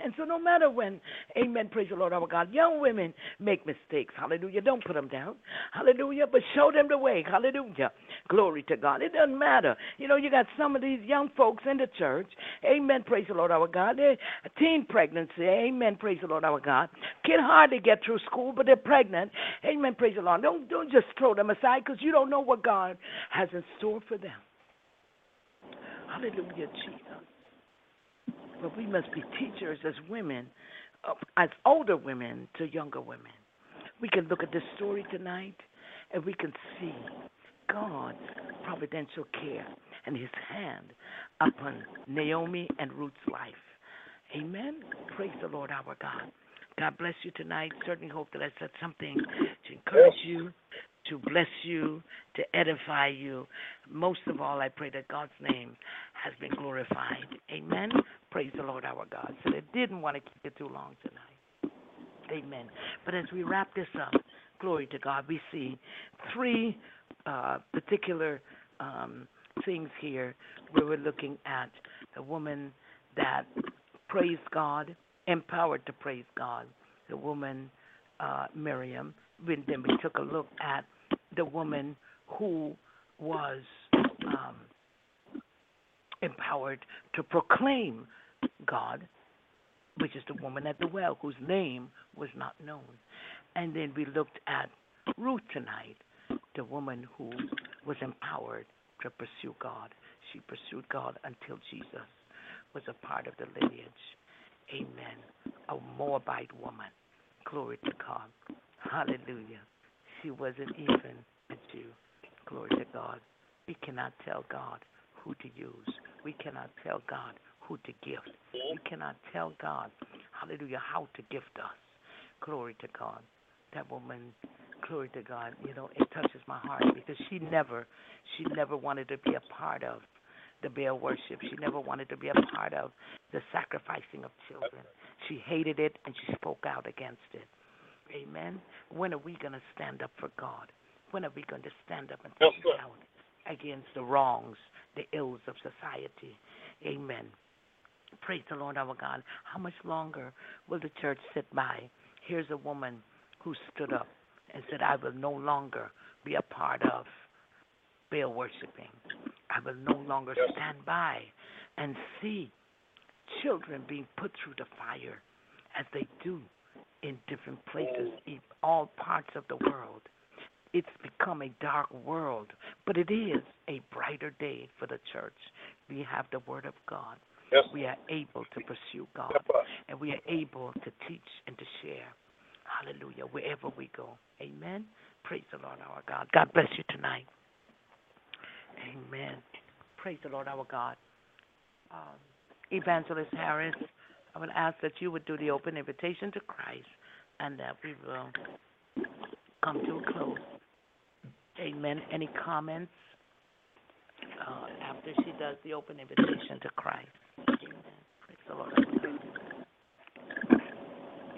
And so, no matter when, amen, praise the Lord our God, young women make mistakes. Hallelujah. Don't put them down. Hallelujah. But show them the way. Hallelujah. Glory to God. It doesn't matter. You know, you got some of these young folks in the church. Amen. Praise the Lord our God. They're teen pregnancy. Amen. Praise the Lord our God. Can hardly get through school, but they're pregnant. Amen. Praise the Lord. Don't don't just throw them aside because you don't know what God has in store for them. Hallelujah, Jesus. But we must be teachers as women, uh, as older women to younger women. We can look at this story tonight and we can see God's providential care and his hand upon Naomi and Ruth's life. Amen. Praise the Lord our God. God bless you tonight. Certainly hope that I said something to encourage you, to bless you, to edify you. Most of all, I pray that God's name has been glorified. Amen. Praise the Lord our God. So I didn't want to keep it too long tonight. Amen. But as we wrap this up, glory to God, we see three uh, particular um, things here where we're looking at the woman that praised God, empowered to praise God, the woman uh, Miriam. Then we took a look at the woman who was um, empowered to proclaim God, which is the woman at the well whose name was not known. And then we looked at Ruth tonight, the woman who was empowered to pursue God. She pursued God until Jesus was a part of the lineage. Amen. A Moabite woman. Glory to God. Hallelujah. She wasn't even a Jew. Glory to God. We cannot tell God who to use. We cannot tell God who to gift. We cannot tell God, hallelujah, how to gift us. Glory to God. That woman, glory to God, you know, it touches my heart because she never, she never wanted to be a part of the Baal worship. She never wanted to be a part of the sacrificing of children. She hated it and she spoke out against it. Amen. When are we going to stand up for God? When are we going to stand up and speak out against the wrongs, the ills of society? Amen. Praise the Lord our God. How much longer will the church sit by? Here's a woman who stood up and said, I will no longer be a part of Baal worshiping. I will no longer stand by and see children being put through the fire as they do in different places, in all parts of the world. It's become a dark world, but it is a brighter day for the church. We have the Word of God. Yes. We are able to pursue God, and we are able to teach and to share. Hallelujah, wherever we go. Amen. Praise the Lord our God. God bless you tonight. Amen. Praise the Lord our God. Um, Evangelist Harris, I would ask that you would do the open invitation to Christ and that we will come to a close. Amen. Any comments uh, after she does the open invitation to Christ? Amen. Praise the Lord.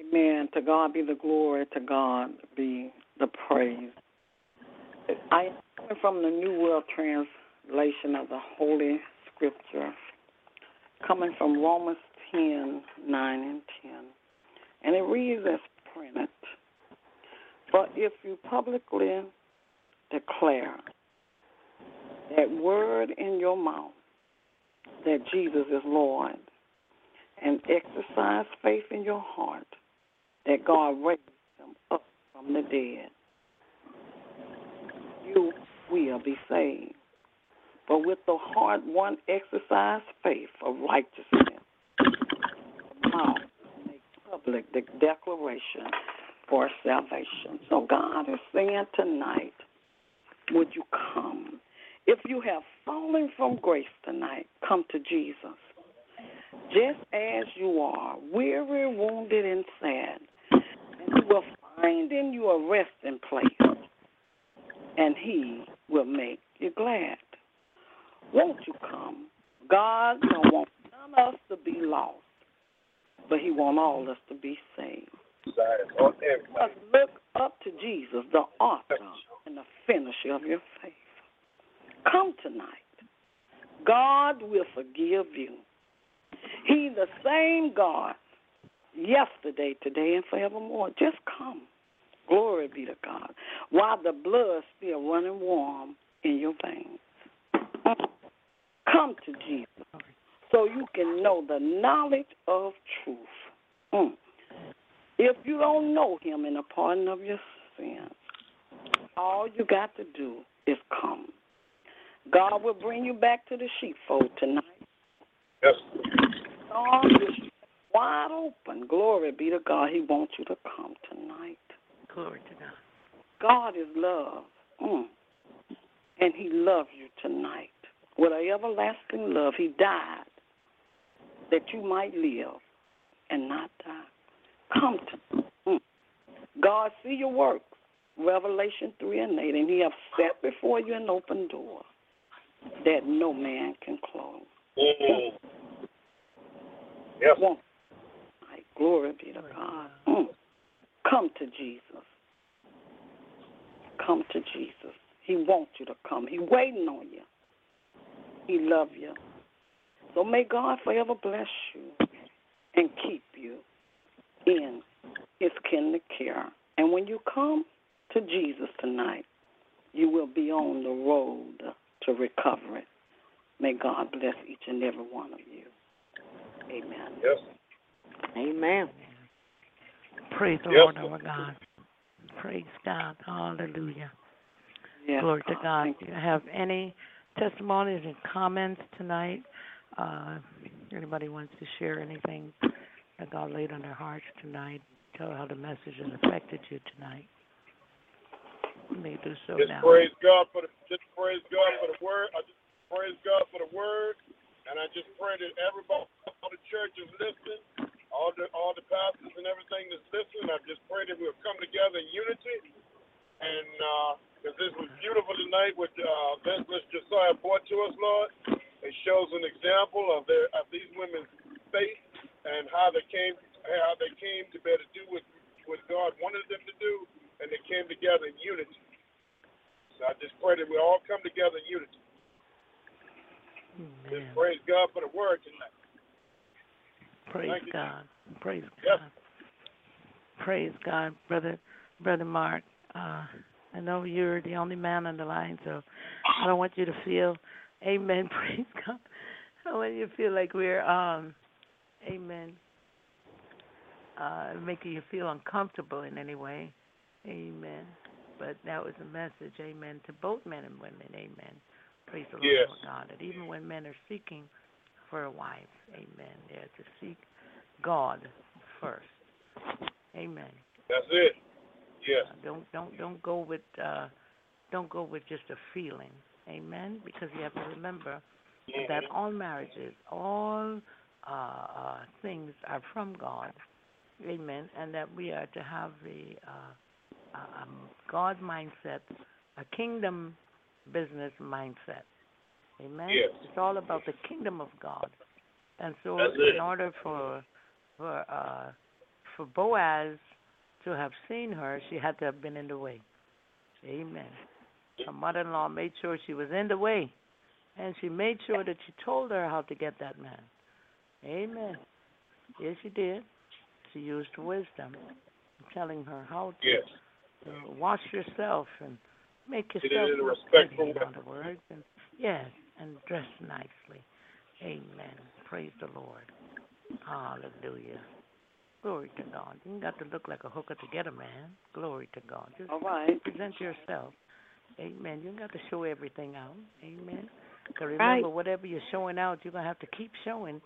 Amen. To God be the glory. To God be the praise. I am from the New World Translation of the Holy Scripture, coming from Romans 10 9 and 10. And it reads as printed But if you publicly declare that word in your mouth that Jesus is Lord and exercise faith in your heart that God raised him up from the dead, you will be saved. But with the heart one exercise faith of righteousness, the mouth make public the declaration for salvation. So God is saying tonight, would you come? If you have fallen from grace tonight, come to Jesus. Just as you are, weary, wounded, and sad, and He will find in you a resting place, and He will make you glad. Won't you come? God don't want none of us to be lost, but He want all of us to be saved. Signs on everybody. Just look up to Jesus, the author and the finisher of your faith. Come tonight. God will forgive you. He's the same God yesterday, today, and forevermore. Just come. Glory be to God. While the blood's still running warm in your veins. Come to Jesus so you can know the knowledge of truth. Mm. If you don't know him in the pardon of your sins, all you got to do is come. God will bring you back to the sheepfold tonight. Yes. Arms is wide open. Glory be to God. He wants you to come tonight. Glory to God. God is love. Mm. And he loves you tonight. With an everlasting love, he died that you might live and not die. Come to. God see your works. Revelation 3 and 8. And he have set before you an open door that no man can close. Mm. Yes. Won't tonight. Glory be to God. Mm. Come to Jesus. Come to Jesus. He wants you to come. He waiting on you. He loves you. So may God forever bless you and keep you in his kindred care. And when you come to Jesus tonight, you will be on the road to recovery. May God bless each and every one of you. Amen. Yes. Amen. Praise the Yes. Lord our God. Praise God. Hallelujah. Yes, Glory to God. Do you have any testimonies and comments tonight? Uh, anybody wants to share anything that God laid on their hearts tonight? Tell how the message has affected you tonight. You may do so Just now. praise God for the just praise God for the word. I just praise God for the word, and I just pray that everybody, all the churches listening, all the all the pastors and everything that's listening. I just pray that we'll come together in unity, and because this was beautiful tonight, what uh, Evangelist Josiah brought to us, Lord. It shows an example of their of these women's faith and how they came how they came to be able to do what what God wanted them to do, and they came together in unity. So I just pray that we all come together in unity. Just praise God for the word tonight. Praise Thank you. God. Praise Yep. God. Praise God, brother, brother Mark. Uh, I know you're the only man on the line, so I don't want you to feel, Amen. Praise God. I don't want you feel like we're, um, Amen, uh, making you feel uncomfortable in any way, Amen. But that was a message, Amen, to both men and women, Amen. Praise the Lord Yes. our God. That even when men are seeking for a wife, Amen, they're to seek God first. Amen. That's it. Yes. Uh, don't don't don't go with uh don't go with just a feeling. Amen. Because you have to remember that all marriages, all uh, uh things are from God. Amen. And that we are to have the uh a um, God mindset, a kingdom business mindset. Amen. Yes. It's all about the kingdom of God. And so That's in it. order for for uh for Boaz to have seen her, she had to have been in the way. Amen. Her mother in law made sure she was in the way. And she made sure that she told her how to get that man. Amen. Yes, she did. She used wisdom, telling her how to Yes. uh, wash yourself and make yourself in a look respectful pretty, in way. other words. And yes, and dress nicely. Amen. Praise the Lord. Hallelujah. Glory to God. You ain't got to look like a hooker to get a man. Glory to God. Just All right. present yourself. Amen. You got to show everything out. Amen. Because remember, Right. whatever you're showing out, you're going to have to keep showing.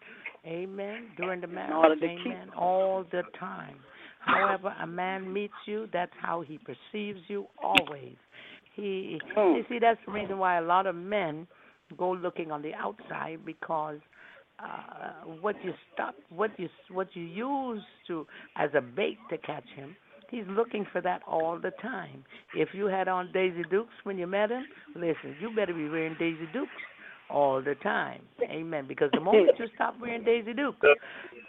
Amen. During the marriage. to keep- Amen. All the time. However a man meets you, that's how he perceives you always. He, Mm. you see, that's the reason why a lot of men go looking on the outside because uh, what you stop, what you what you use to as a bait to catch him, he's looking for that all the time. If you had on Daisy Dukes when you met him, listen, you better be wearing Daisy Dukes all the time. Amen. Because the moment you stop wearing Daisy Dukes,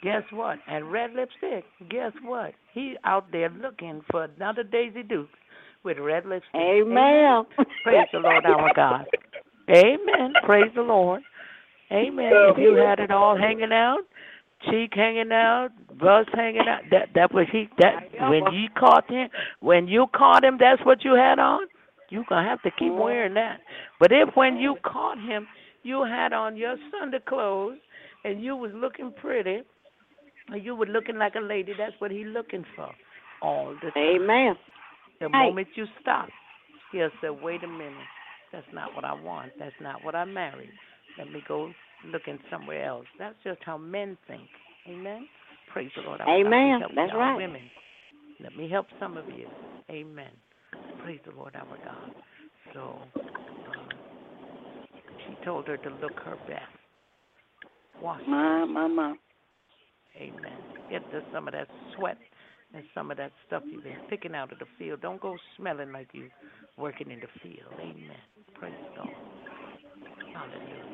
guess what? And red lipstick, guess what? He out there looking for another Daisy Dukes with red lipstick. Amen. Praise the Lord our God. Amen. Praise the Lord. Amen. If you had it all hanging out, cheek hanging out, bust hanging out, that that was he that when you caught him when you caught him that's what you had on, you gonna have to keep wearing that. But if when you caught him you had on your Sunday clothes and you was looking pretty, and you were looking like a lady, that's what he looking for. All the time. Amen. The Hey. moment you stop, he'll say, wait a minute, that's not what I want. That's not what I married. Let me go looking somewhere else. That's just how men think. Amen? Praise the Lord. our God. Amen. That's right. Women. Let me help some of you. Amen. Praise the Lord our God. So, um, she told her to look her best. Wash My, my, my. Amen. Get the, some of that sweat and some of that stuff you've been picking out of the field. Don't go smelling like you working in the field. Amen. Praise God. Hallelujah.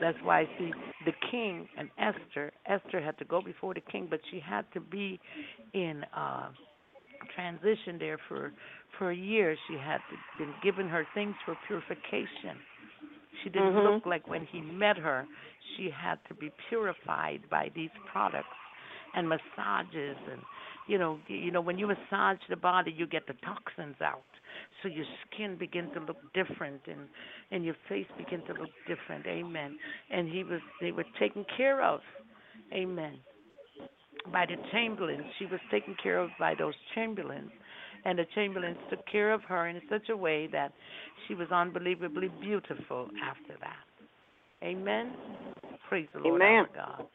That's why see the king and Esther. Esther had to go before the king, but she had to be in uh transition there for for a year. She had to, been given her things for purification. She didn't Mhm. look like when he met her, she had to be purified by these products and massages and you know, you know when you massage the body, you get the toxins out. So your skin begin to look different and and your face begin to look different. Amen. And he was they were taken care of. Amen. By the chamberlains. She was taken care of by those chamberlains. And the chamberlains took care of her in such a way that she was unbelievably beautiful after that. Amen. Praise the Lord Amen. our God.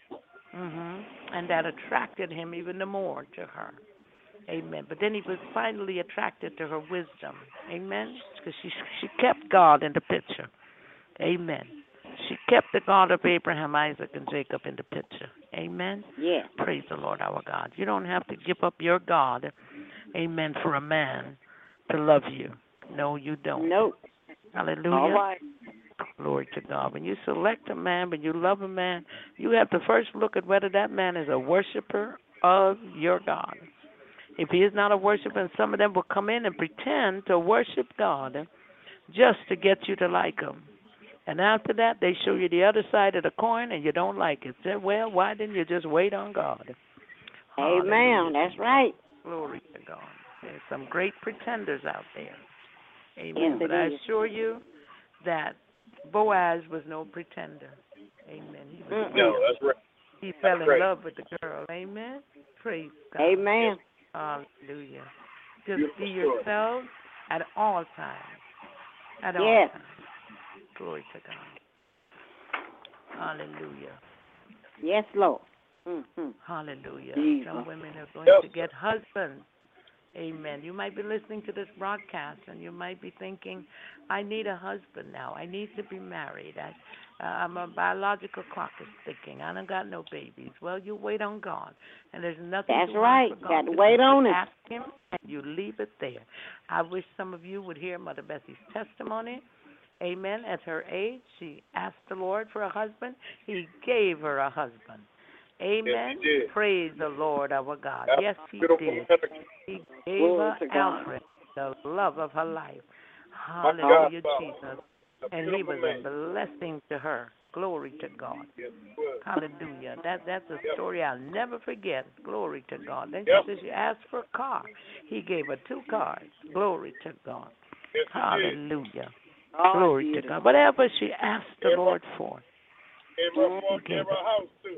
Mhm. And that attracted him even the more to her. Amen. But then he was finally attracted to her wisdom. Amen. Because she she kept God in the picture. Amen. She kept the God of Abraham, Isaac, and Jacob in the picture. Amen. Yes. Praise the Lord our God. You don't have to give up your God, amen, for a man to love you. No, you don't. Nope. Hallelujah. All right. Glory to God. When you select a man, when you love a man, you have to first look at whether that man is a worshiper of your God. If he is not a worshiper, and some of them will come in and pretend to worship God just to get you to like him. And after that, they show you the other side of the coin, and you don't like it. Say, well, why didn't you just wait on God? Amen. Hallelujah. That's right. Glory to God. There's some great pretenders out there. Amen. Yes, but I assure you that Boaz was no pretender. Amen. He was. No, that's right. he fell in great. love with the girl. Amen. Praise God. Amen. Hallelujah. Just Beautiful be story. yourselves at all times. At all Yes. times. Glory to God. Hallelujah. Yes, Lord. Mm-hmm. Hallelujah. Jesus. Some women are going Yes. to get husbands. Amen. You might be listening to this broadcast and you might be thinking, I need a husband now. I need to be married. I, uh, I'm a biological clock is ticking. I don't got no babies. Well, you wait on God, and there's nothing. That's right. Got to wait on it. Ask Him, and you leave it there. I wish some of you would hear Mother Bessie's testimony. Amen. At her age, she asked the Lord for a husband. He gave her a husband. Amen. he did. Praise the Lord our God. That's Yes, He did. He gave Glory her. Alfred, the love of her life. My God, Hallelujah, Jesus. And he was man. a blessing to her. Glory to God. Yes. Hallelujah. That that's a Yep. story I'll never forget. Glory to God. Then Yep. she said she asked for a car. He gave her two cars. Glory to God. Yes. Hallelujah. Oh, Glory to. God. Whatever she asked the Lord for. Gave her, a gave her a house, too.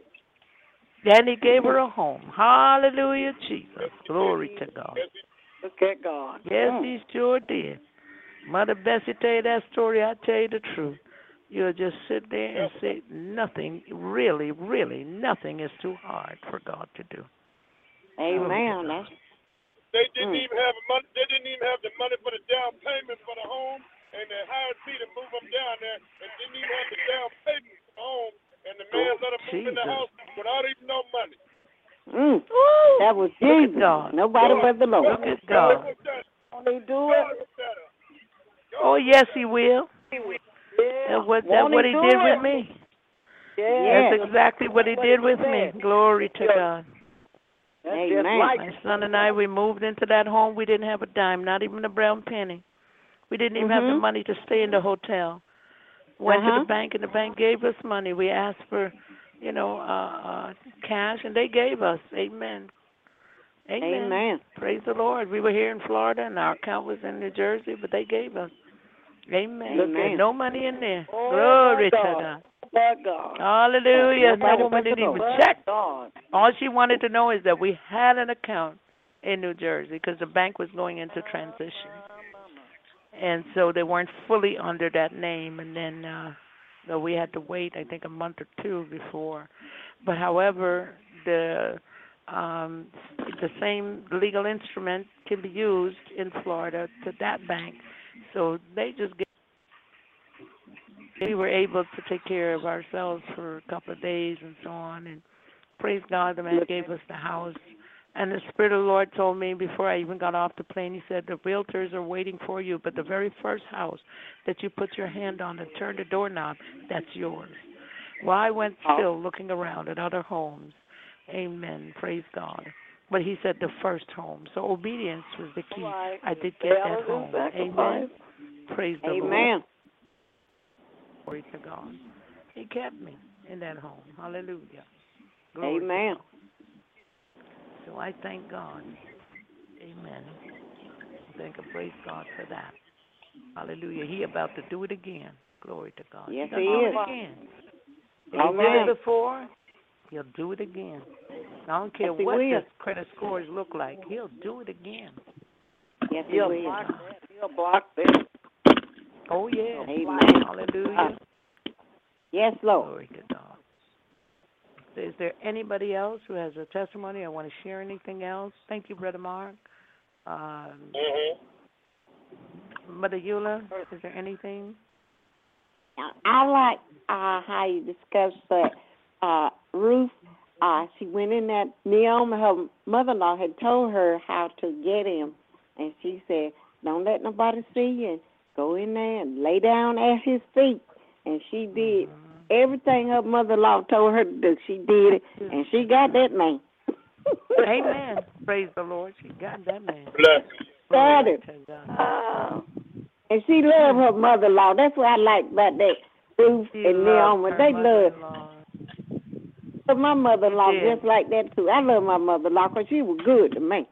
Then he gave her a home. Hallelujah, Jesus. Glory to God. Look at God. Yes, Mm. he sure did. Mother Bessie tell you that story, I tell you the truth. You'll just sit there and say nothing, really, really, nothing is too hard for God to do. Amen. That's They didn't Mm. even have money. They didn't even have the money for the down payment for the home, and they hired me to move them down there, and didn't even have the down payment for the home, and the man let them move in the house without even no money. mm. That was Look at Jesus. God. Nobody but the Lord. Look at God. hooked he do it? hooked. Oh yes, he will. Yeah. That's what Won't that's what he do did it? with me. Yeah. That's exactly what he did with me. Glory to God. That's Amen. just like My son and I, we moved into that home. We didn't have a dime, not even a brown penny. We didn't even have the Mhm. money to stay in the hotel. Went to Uh-huh. the bank and the bank gave us money. We asked for, you know, uh, uh cash and they gave us. Amen. Amen. Amen. Praise the Lord. We were here in Florida and our account was in New Jersey, but they gave us. Amen. Amen. No money in there. Oh, Glory to God. God. God. Hallelujah. That woman didn't even check. God. All she wanted to know is that we had an account in New Jersey because the bank was going into transition. And so they weren't fully under that name and then uh so we had to wait I think a month or two before. But however, the um the same legal instrument can be used in Florida to that bank. So they just gave we were able to take care of ourselves for a couple of days and so on and praise God the man gave us the house and the Spirit of the Lord told me before I even got off the plane, He said, The realtors are waiting for you, but the very first house that you put your hand on and turn the doorknob, that's yours. Well, I went still looking around at other homes. Amen. Praise God. But He said the first home. So obedience was the key. Right. I did get that home. Amen. Praise the Lord. Amen. Glory to God. He kept me in that home. Hallelujah. Glory Amen. God. So I thank God. Amen. Thank and praise God for that. Hallelujah. He about to do it again. Glory to God. Yes, He'll he do is. it again. If he Amen. did it before, he'll do it again. I don't care Yes, he what will. the credit scores look like. He'll do it again. Yes, he He'll will. block that. He'll block that. Oh yeah. Amen. Hallelujah. Yes, Lord. Glory to God. Is there anybody else who has a testimony or want to share anything else? Thank you, Brother Mark. Um, Mother Eula, is there anything? I, like uh, how you discussed that uh, Ruth. Uh, she went in that Naomi, her mother-in-law, had told her how to get him, and she said, "Don't let nobody see you. Go in there and lay down at his feet." And she did everything her mother-in-law told her to do. She did it, and she got that man. Amen. Praise the Lord. She got that man. Bless. Got it. to God. Oh. And she loved her mother-in-law. That's what I like about that Ruth She and loved Naomi. They love. But my mother-in-law just like that too. I love my mother-in-law because she was good to me.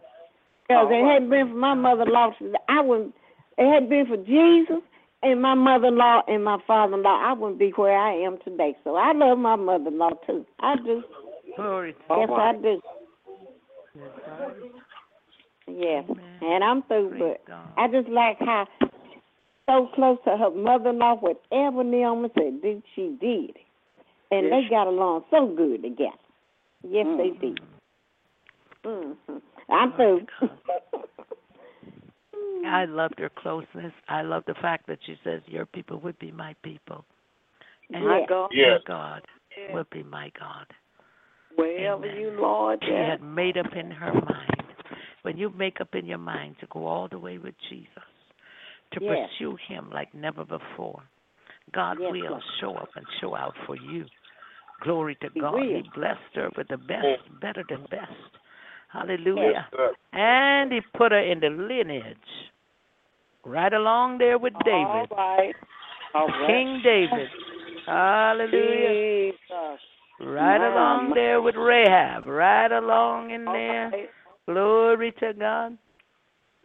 Because Oh, it hadn't been for my mother-in-law, I wouldn't. It hadn't been for Jesus and my mother-in-law and my father-in-law, I wouldn't be where I am today. So I love my mother-in-law too. I do. Glory Yes, I do. Yes, Amen. and I'm through. Praise But God. I just like how so close to her mother-in-law. Whatever Naomi said, did she did, and Yes, they got along so good together. Yes, they Mhm. did. hmm I'm through. to I loved her closeness. I love the fact that she says, Your people would be my people. And My God. your Yes. God would be my God. Wherever Amen. you, Lord, She yes. had made up in her mind. When you make up in your mind to go all the way with Jesus, to Yes. pursue him like never before, God Yes, will Lord. show up and show out for you. Glory to He God. will. He blessed her with the best, better than best. Hallelujah. Yes. And he put her in the lineage right along there with David, right. All right. King David. Hallelujah. Jesus. Right along there with Rahab. Right along in All there. right. Glory to God.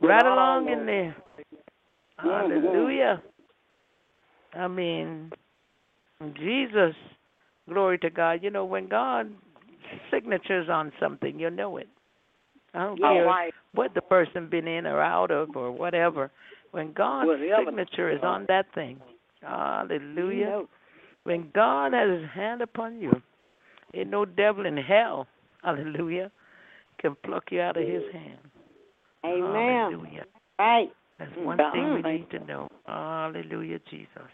Right all along in there. Hallelujah. I mean, Jesus, glory to God. You know, when God signatures on something, you know it. I don't All care right. what the person been in or out of or whatever. When God's Whatever. signature is on that thing, hallelujah. You know. When God has his hand upon you, ain't no devil in hell, hallelujah, can pluck you out of his hand. Amen. Hallelujah. Right. That's Mm. one God, thing we need to know. Hallelujah, Jesus.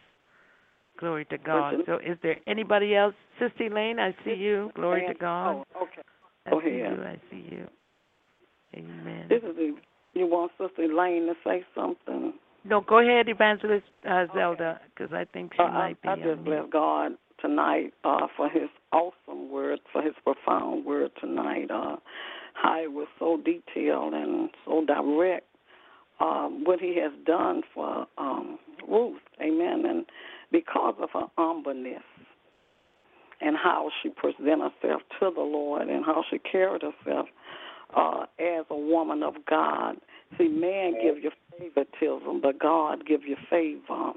Glory to God. So is there anybody else? Sister Elaine, I see you. Glory to God. Oh, okay. I see you. I see you. Amen. This is you want Sister Elaine to say something? No, go ahead, Evangelist uh, Zelda, because I think she Uh, I, might be I just bless God tonight uh, for His awesome word, for His profound word tonight. Uh, how it was so detailed and so direct. Um, what He has done for um, Ruth, Amen, and because of her humbleness and how she presented herself to the Lord and how she carried herself uh, as a woman of God. See, man give you favoritism, but God give you favor.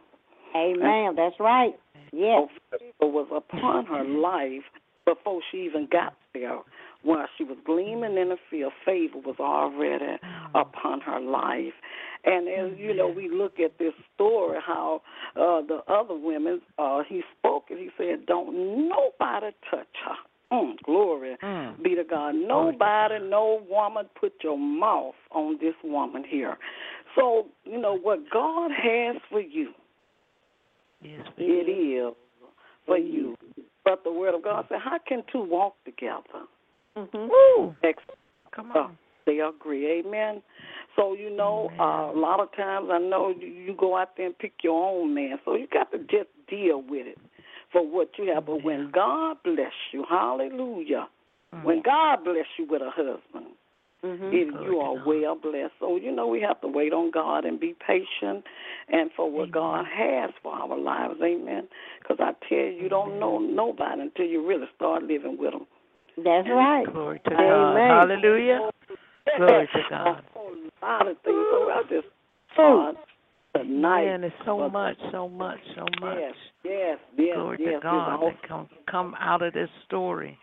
Amen. That's right. Yes. So favor was upon her life before she even got there. While she was gleaming in the field, favor was already upon her life. And as you know, we look at this story, how uh, the other women, uh, he spoke and He said, "Don't nobody touch her." Mm, glory Mm. be to God. Nobody, no woman, put your mouth on this woman here. So you know what God has for you. Yes, It is for you. But the Word of God said, "How can two walk together?" Mhm. Woo! Except Come uh, on. they agree. Amen. So you know, uh, a lot of times I know you, you go out there and pick your own man. So you got to just deal with it for what you have. But when God bless you, Hallelujah. Mm. When God bless you with a husband, if you to are God. well blessed. So, you know, we have to wait on God and be patient and for what Amen. God has for our lives. Amen. Because I tell you, you don't know nobody until you really start living with them. That's right. Glory to God. Amen. Hallelujah. Glory to God. A whole lot of things. So I just. God tonight. Man, it's so for- much, so much, so much. Yes, yes, yes, Glory yes. to God all- that come come out of this story.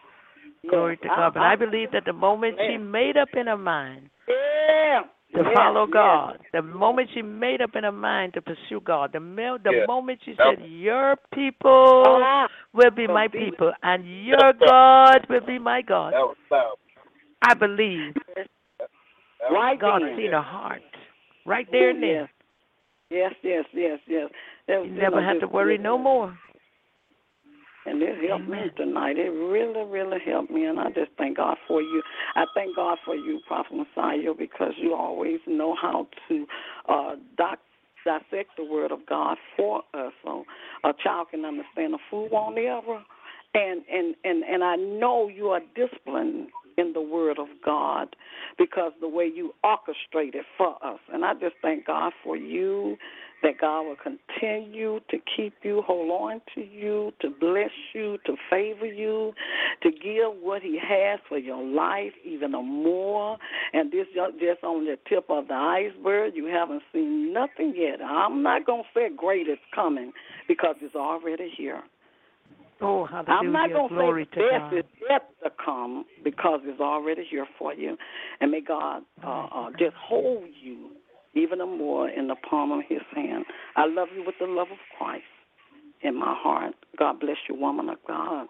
yes. Glory to God. But I believe that the moment she made up in her mind yeah, to yes, follow yes. God, the moment she made up in her mind to pursue God, the mil- the Yeah. moment she Yep. said, "Your people Ah, will be my people, and your God will be my God," That was. I believe right God then. seen her heart right there and yes. Yes, yes, yes, yes. There- You you never know, have to worry no more. And it helped me tonight. It really, really helped me, and I just thank God for you. I thank God for you, Prophet Massiah, because you always know how to uh, doc- dissect the Word of God for us, so a child can understand. A fool won't ever. And and and and I know you are disciplined in the Word of God because the way you orchestrate it for us. And I just thank God for you that God will continue to keep you, hold on to you, to bless you, to favor you, to give what He has for your life even more. And this just on the tip of the iceberg. You haven't seen nothing yet. I'm not going to say great is coming because it's already here. Oh, hallelujah. I'm not going to say to best God. is yet to come because it's already here for you. And may God uh, uh, just hold you even more in the palm of his hand. I love you with the love of Christ in my heart. God bless you, woman of God.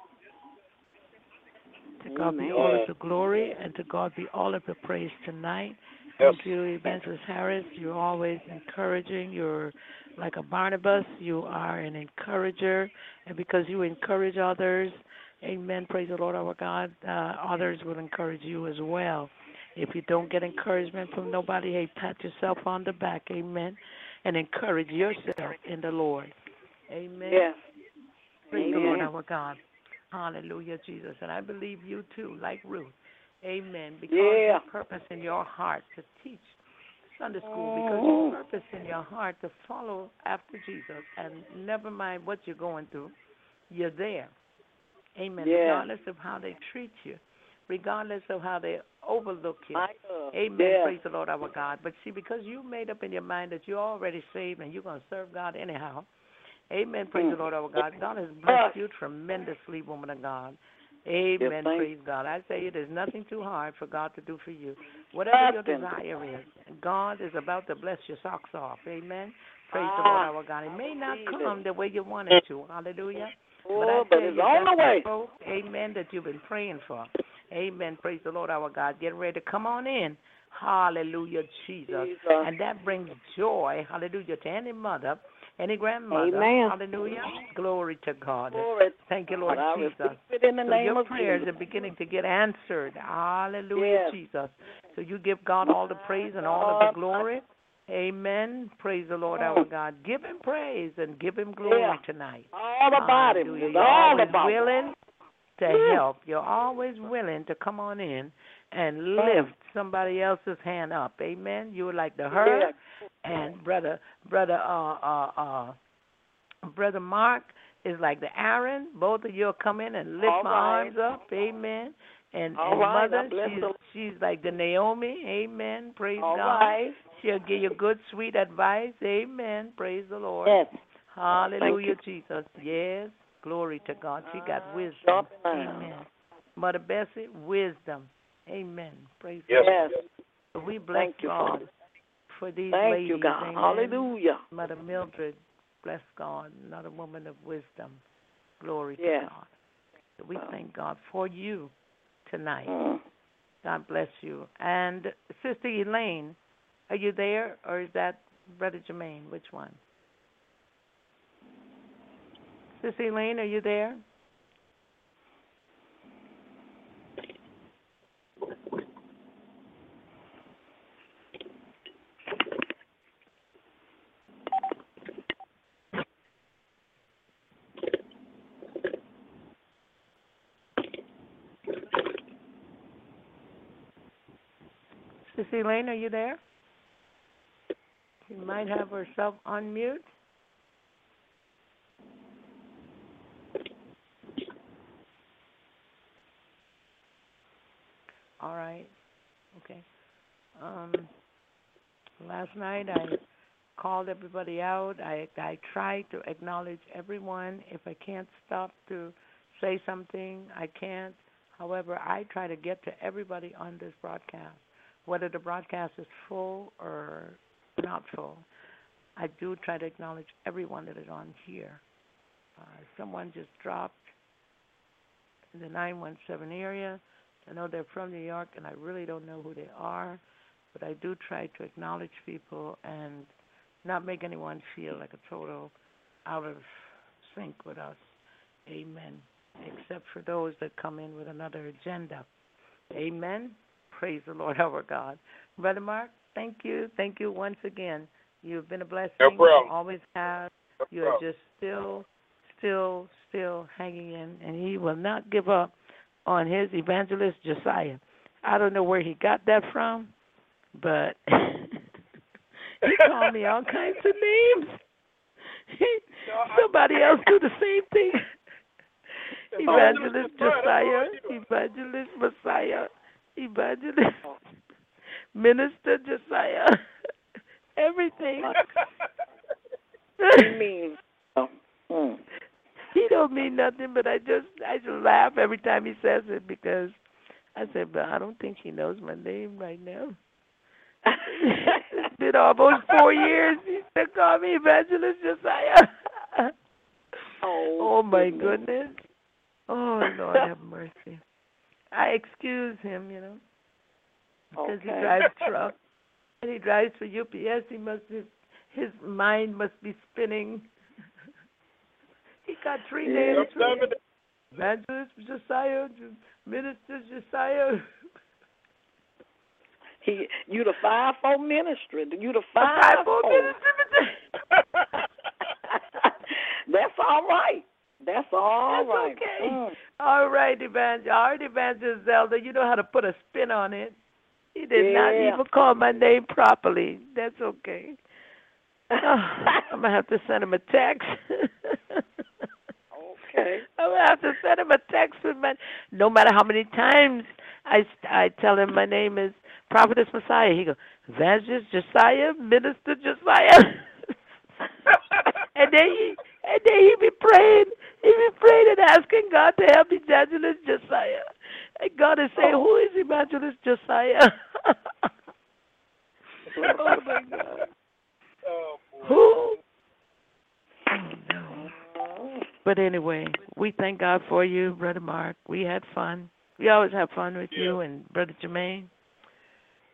To God be all of the glory and to God be all of the praise tonight. Yes. Thank you, Evangelist Harris. You're always encouraging. You're like a Barnabas. You are an encourager. And because you encourage others, amen, praise the Lord our God, uh, others will encourage you as well. If you don't get encouragement from nobody, hey, pat yourself on the back, amen, and encourage yourself in the Lord. Amen. Yes. Praise the Lord our God. Hallelujah, Jesus. And I believe you too, like Ruth. Amen. Because Yeah. you purpose in your heart to teach Sunday school, because you purpose in your heart to follow after Jesus, and never mind what you're going through, you're there. Amen. Yeah. Regardless of how they treat you, regardless of how they overlook you. Amen. Yes. Praise the Lord our God. But see, because you made up in your mind that you're already saved and you're going to serve God anyhow. Amen. Praise Mm. the Lord our God. God has blessed you tremendously, woman of God. Amen. Praise God. I tell you, there's nothing too hard for God to do for you. Whatever your desire is, God is about to bless your socks off. Amen. Praise the Ah, Lord our God. It may not it. come the way you want it to. Hallelujah. But I Oh, tell but it's you, on the way. amen, that you've been praying for. Amen. Praise the Lord our God. Get ready to come on in. Hallelujah, Jesus. Jesus. And that brings joy, hallelujah, to any mother, any grandmother. Amen. Hallelujah. Glory to God. Glory Thank you, Lord I Jesus. it in the So name your of prayers Jesus. are beginning to get answered. Hallelujah, Yes. Jesus. So you give God all the praise and all of the glory. Amen. Praise the Lord our God. Give him praise and give him glory Yeah. tonight. All about him. Hallelujah. You're all always about him. willing to help. You're always willing to come on in and Mm. lift somebody else's hand up. Amen. You were like the Hur and brother brother uh uh uh brother Mark is like the Aaron. Both of you will come in and lift All my right. arms up. Amen. And, All and right. mother, she's she's like the Naomi. Amen. Praise All God. right. She'll give you good, sweet advice. Amen. Praise the Lord. Yes. Hallelujah, Jesus. Yes. Glory to God. She got Ah, wisdom. sharp and iron. Amen. Mother Bessie, wisdom. Amen. Praise Yes. God. Yes. We bless Thank you, God Father. for these Thank ladies. you, God. Amen. Hallelujah. Mother Mildred, bless God, another woman of wisdom. Glory Yes. to God. So we thank God for you tonight. Mm. God bless you. And Sister Elaine, are you there or is that Brother Jermaine? Which one? Sister Elaine, are you there? Elaine, are you there? She might have herself on mute. All right. Okay. Um, last night I called everybody out. I I tried to acknowledge everyone. If I can't stop to say something, I can't. However, I try to get to everybody on this broadcast, whether the broadcast is full or not full. I do try to acknowledge everyone that is on here. Uh, someone just dropped in the 917 area. I know they're from New York, and I really don't know who they are, but I do try to acknowledge people and not make anyone feel like a total out of sync with us. Amen. Except for those that come in with another agenda. Amen. Praise the Lord our God. Brother Mark, thank you. Thank you once again. You've been a blessing. No problem. You always have. No You are just still, still, still hanging in, and he will not give up on his evangelist Josiah. I don't know where he got that from, but he called me all kinds of names. Somebody else do the same thing. Evangelist Josiah, that's all you do. Evangelist Messiah, Evangelist Minister Josiah, everything. You mean? Oh, mm. he don't mean nothing, but I just I just laugh every time he says it because I said, but I don't think he knows my name right now. it's been almost four years. He still call me Evangelist Josiah. oh, oh my goodness. Oh Lord have mercy. I excuse him, you know, because he drives truck and he drives for UPS. He must his his mind must be spinning. he got three Yeah. names. Evangelist Josiah, Minister Josiah. He, you the fivefold ministry. You the fivefold. minutes. That's all right. That's all That's right. okay. Mm. All right, Evangel. All right, Evangelist Zelda. You know how to put a spin on it. He did not even call my name properly. That's okay. Oh, I'm gonna have to send him a text. okay. I'm gonna have to send him a text with my. No matter how many times I I tell him my name is Prophetess Massiah, he goes Evangelist Josiah, Minister Josiah. and then he and then he be praying, he be praying and asking God to help Evangelist Josiah. And God is saying, Who is Evangelist Josiah? oh my God. Oh, boy. Who? Oh no. But anyway, we thank God for you, Brother Mark. We had fun. We always have fun with you and Brother Jermaine.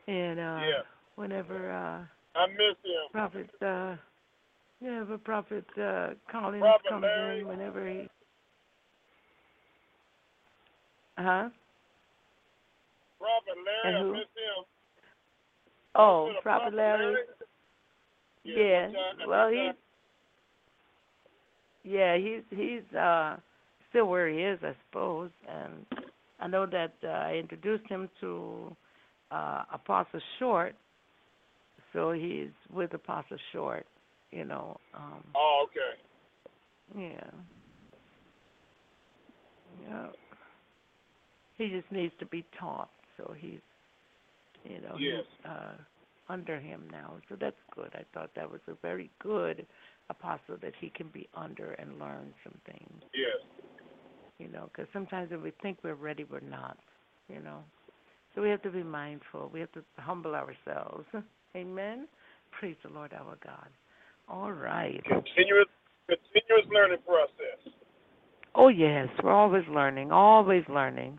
And uh Yeah. whenever uh I miss him. Prophet uh yeah, but Prophet uh Collins Prophet comes Larry. in whenever he Huh? Robert Larry, And who? Oh, Prophet Larry. Yeah, Yeah. time- Well time- Yeah, he's he's uh still where he is, I suppose. And I know that uh, I introduced him to uh Apostle Short, so he's with Apostle Short, you know. Um Oh, okay. yeah. Yeah. He just needs to be taught, so he's you know, Yes. he's uh under him now. So that's good. I thought that was a very good apostle that he can be under and learn some things, Yes. you know, because sometimes when we think we're ready, we're not, you know. So we have to be mindful. We have to humble ourselves. Amen. Praise the Lord our God. All right. Continuous, continuous learning process. Oh yes, we're always learning, always learning.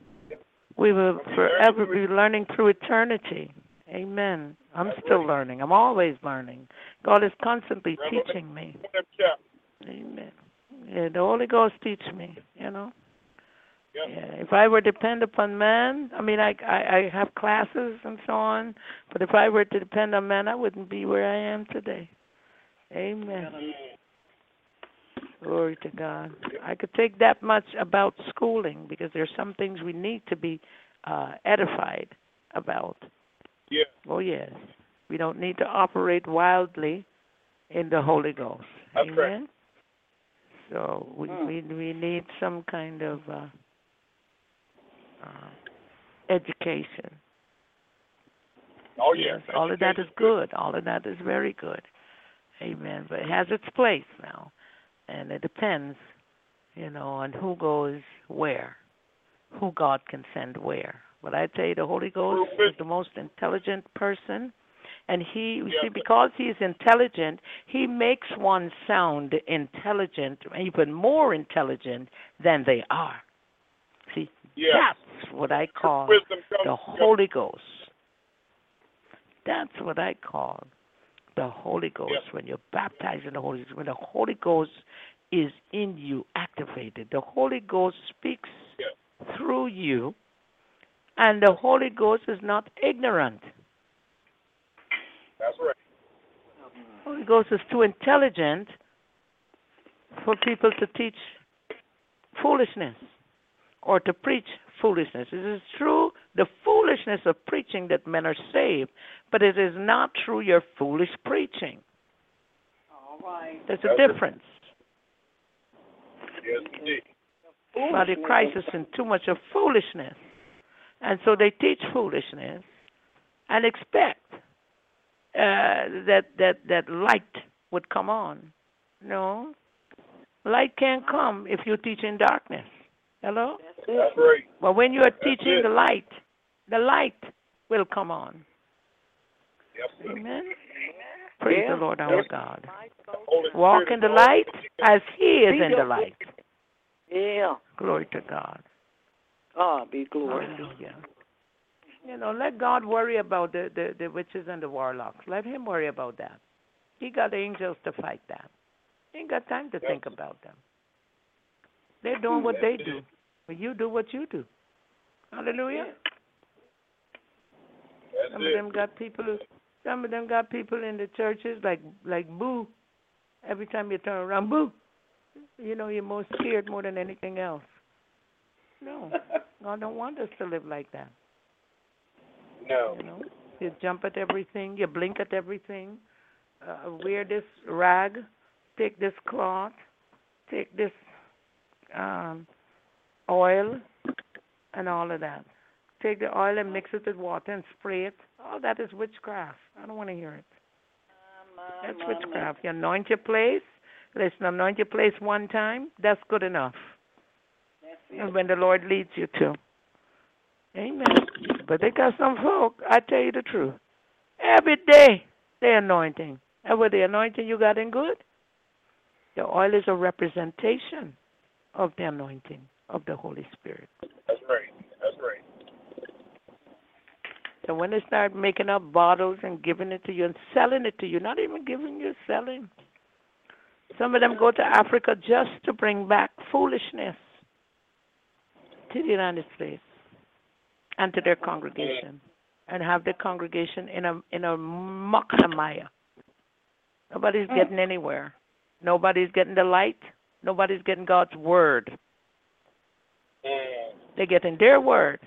We will forever be learning through eternity. Amen. I'm still learning. I'm always learning. God is constantly teaching me. Amen. Yeah, the Holy Ghost teach me, you know. Yep. Yeah. If I were to depend upon man, I mean I, I I have classes and so on, but if I were to depend on man I wouldn't be where I am today. Amen. Glory to God. I could take that much about schooling because there's some things we need to be uh edified about. Yeah. Oh yes. We don't need to operate wildly in the Holy Ghost. That's Amen. correct. So we Mm. we we need some kind of uh, uh, education. Oh yes. All of that is good. All of that is very good. Amen. But it has its place now, and it depends, you know, on who goes where, who God can send where. But I tell you, the Holy Ghost is the most intelligent person, and he, you see, because he is intelligent, he makes one sound intelligent, even more intelligent than they are. See, Yes. that's what I call the Holy Ghost. That's what I call the Holy Ghost. Yes. When you're baptized in the Holy Ghost, when the Holy Ghost is in you, activated, the Holy Ghost speaks Yes. through you, and the Holy Ghost is not ignorant. That's right. Holy Ghost is too intelligent for people to teach foolishness or to preach foolishness. It is true the foolishness of preaching that men are saved, but it is not through your foolish preaching. All right. There's a That's it. difference. Yes, indeed. Body of Christ is in too much of foolishness. And so they teach foolishness and expect uh, that that that light would come on. No, light can't come if you teach in darkness. Hello. That's right. But when you are That's teaching it. the light, the light will come on. Yes, sir. Amen. Praise Yeah. the Lord our God. Walk in the light as He is in the light. Yeah. Glory to God. God be glory. Hallelujah. You know, let God worry about the, the, the witches and the warlocks. Let Him worry about that. He got angels to fight that. He ain't got time to think about them. They're doing what they do. But you do what you do. Hallelujah. That's Some of them got people. Some of them got people in the churches like like boo. Every time you turn around, boo. You know, you're more scared more than anything else. No, God don't want us to live like that. No. You know, you jump at everything, you blink at everything. Uh, wear this rag, take this cloth, take this um, oil, and all of that. Take the oil and mix it with water and spray it. All that is witchcraft. I don't want to hear it. That's witchcraft. You anoint your place. Listen, anoint your place one time. That's good enough. And when the Lord leads you to. Amen. But they got some folk, I tell you the truth. Every day they're anointing. And with the anointing you got in good, the oil is a representation of the anointing of the Holy Spirit. That's right. That's right. So when they start making up bottles and giving it to you and selling it to you, not even giving you, selling. Some of them go to Africa just to bring back foolishness to the United States and to their congregation and have their congregation in a in a muckamaya. Nobody's mm. getting anywhere. Nobody's getting the light. Nobody's getting God's word. Mm. They're getting their word,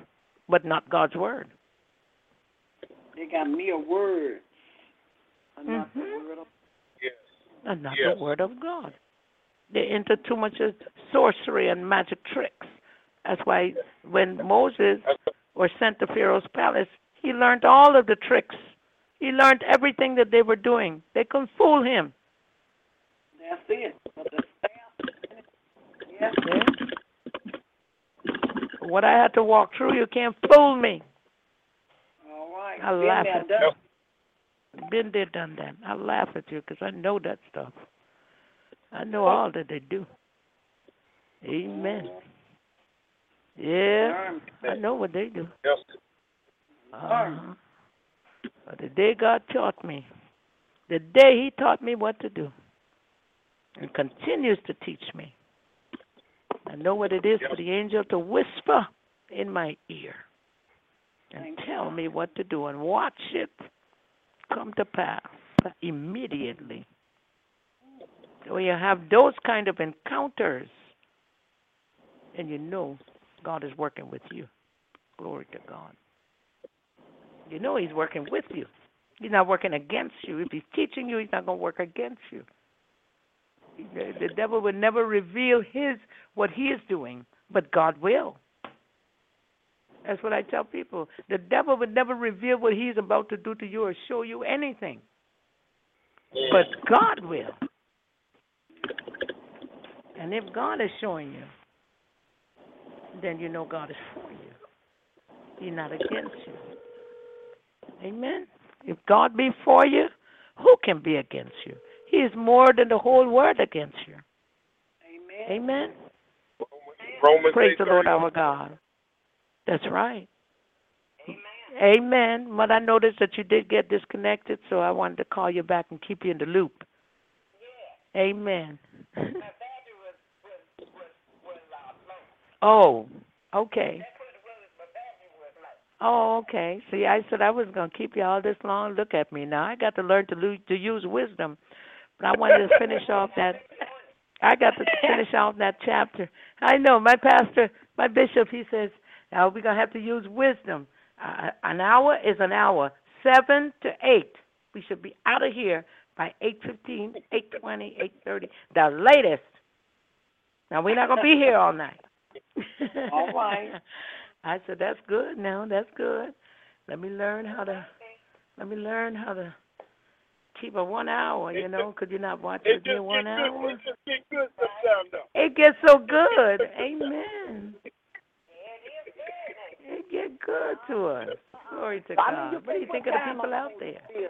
but not God's word. They got mere words. and not the Mhm. word of Yes. and not Yes. the word of God. They're into too much of sorcery and magic tricks. That's why when Moses That's was sent to Pharaoh's palace, he learned all of the tricks. He learned everything that they were doing. They couldn't fool him. That's it. But the staff, yes, Okay? What I had to walk through, you can't fool me. all right. I Been laugh there, at done Yep. Been there, done that. I laugh at you because I know that stuff. I know all that they do. Amen. Yeah, I know what they do. Yes. Uh-huh. But the day God taught me, the day He taught me what to do, and continues to teach me, I know what it is for the angel to whisper in my ear and tell me what to do and watch it come to pass immediately. So you have those kind of encounters, and you know God is working with you. Glory to God. You know He's working with you. He's not working against you. If He's teaching you, He's not going to work against you. The, devil would never reveal his what he is doing, but God will. That's what I tell people. The devil would never reveal what he's about to do to you or show you anything. But God will. And if God is showing you, then you know God is for you. He's not against you. Amen. If God be for you, who can be against you? He is more than the whole world against you. Amen. Amen. Romans Praise 8, the Lord our God. That's right. Amen. Amen. But I noticed that you did get disconnected, so I wanted to call you back and keep you in the loop. Yeah. Amen. oh, okay. Oh, okay. See, I said I was going to keep you all this long. Look at me now. I got to learn to lo- to use wisdom. But I wanted to finish off that. I got to finish off that chapter. I know my pastor, my bishop. He says, "Now we're gonna have to use wisdom. Uh, an hour is an hour. Seven to eight. We should be out of here by eight fifteen, eight twenty, eight thirty, the latest. Now we're not gonna be here all night. All right. I said, that's good now, that's good. Let me learn how to, let me learn how to keep a one hour, you know, could you not watch It with me just one get hour? good. It just get good sometimes, though. It gets so good. Amen. It get good to us. Glory to I mean, God. What do you think of the people out there? Holy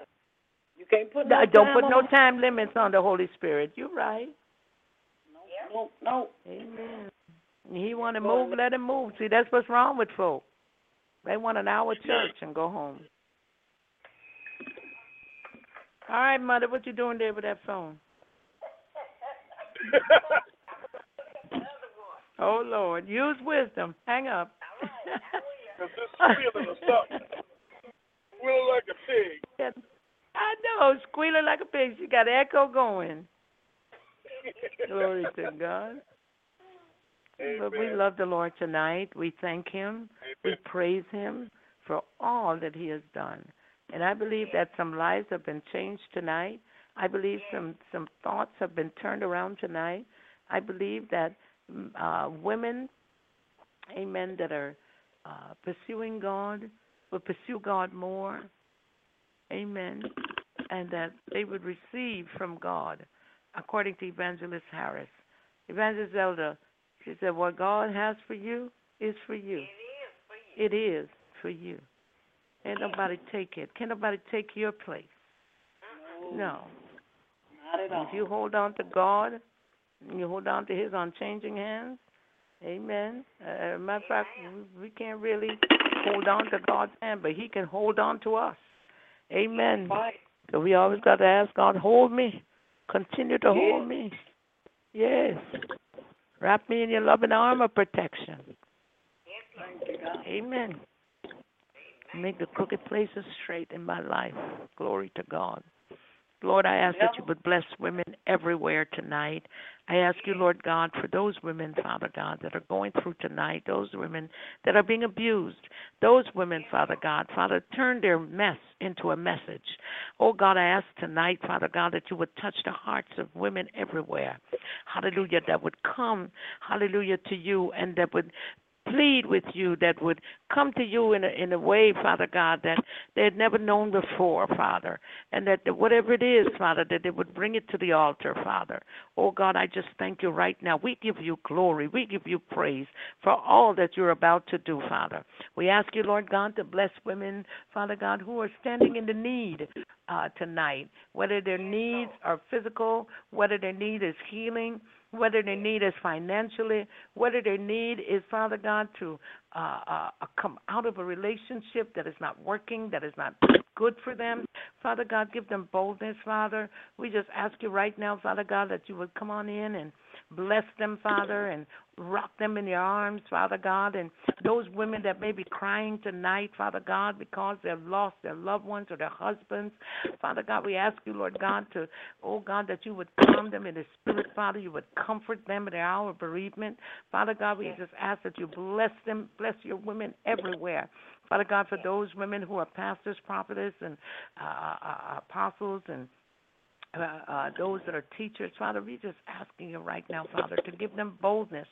You can't put No, no don't time put no the- time limits on the Holy Spirit. You're right. No, no. Amen. He want to move, let him move. See, that's what's wrong with folk. They want an hour church and go home. All right, mother, what you doing there with that phone? Oh Lord, use wisdom. Hang up. Cause this squealing or something. Squealing like a pig. I know, squealing like a pig. She got echo going. Glory to God. But we love the Lord tonight. We thank Him. We praise Him for all that He has done. And I believe that some lives have been changed tonight. I believe some some thoughts have been turned around tonight. I believe that mm, uh, women, Amen, that are uh, pursuing God will pursue God more. Amen, and that they would receive from God, according to Evangelist Harris. Evangelist Zelda, she said, "What God has for you is for you. It is for you. Ain't nobody take it. Can't nobody take your place. No. Not at all. If you hold on to God, and you hold on to His unchanging hands, Amen. Uh, matter of fact, we, we can't really hold on to God's hand, but He can hold on to us. Amen. Right. So we always got to ask God, hold me, continue to hold me. Yes. Wrap me in your loving arm of protection. Thank God. Amen. Make the crooked places straight in my life. Glory to God. Lord, I ask that you would bless women everywhere tonight. I ask you, Lord God, for those women, Father God, that are going through tonight, those women that are being abused, those women, Father God, Father, turn their mess into a message. Oh God, I ask tonight, Father God, that you would touch the hearts of women everywhere. Hallelujah, that would come, hallelujah, to you and that would plead with you that would come to you in a in a way, Father God, that they had never known before, Father, and that whatever it is, Father, that they would bring it to the altar, Father. Oh God, I just thank you right now. We give you glory, we give you praise for all that you're about to do, Father. We ask you, Lord God, to bless women, Father God, who are standing in the need uh, tonight, whether their needs are physical, whether their need is healing whether their need is financially, whether their need is, Father God, to uh, uh, come out of a relationship that is not working, that is not good for them. Father God, give them boldness, Father. We just ask you right now, Father God, that you would come on in and bless them, Father, and rock them in your arms, Father God. And those women that may be crying tonight, Father God, because they've lost their loved ones or their husbands, Father God, we ask you, Lord God, to, oh God, that you would calm them in the spirit, Father. You would comfort them in their hour of bereavement. Father God, we just ask that you bless them, bless your women everywhere. Father God, for those women who are pastors, prophetess, and uh, uh, uh apostles, and uh, those that are teachers, Father, we're just asking you right now, Father, to give them boldness,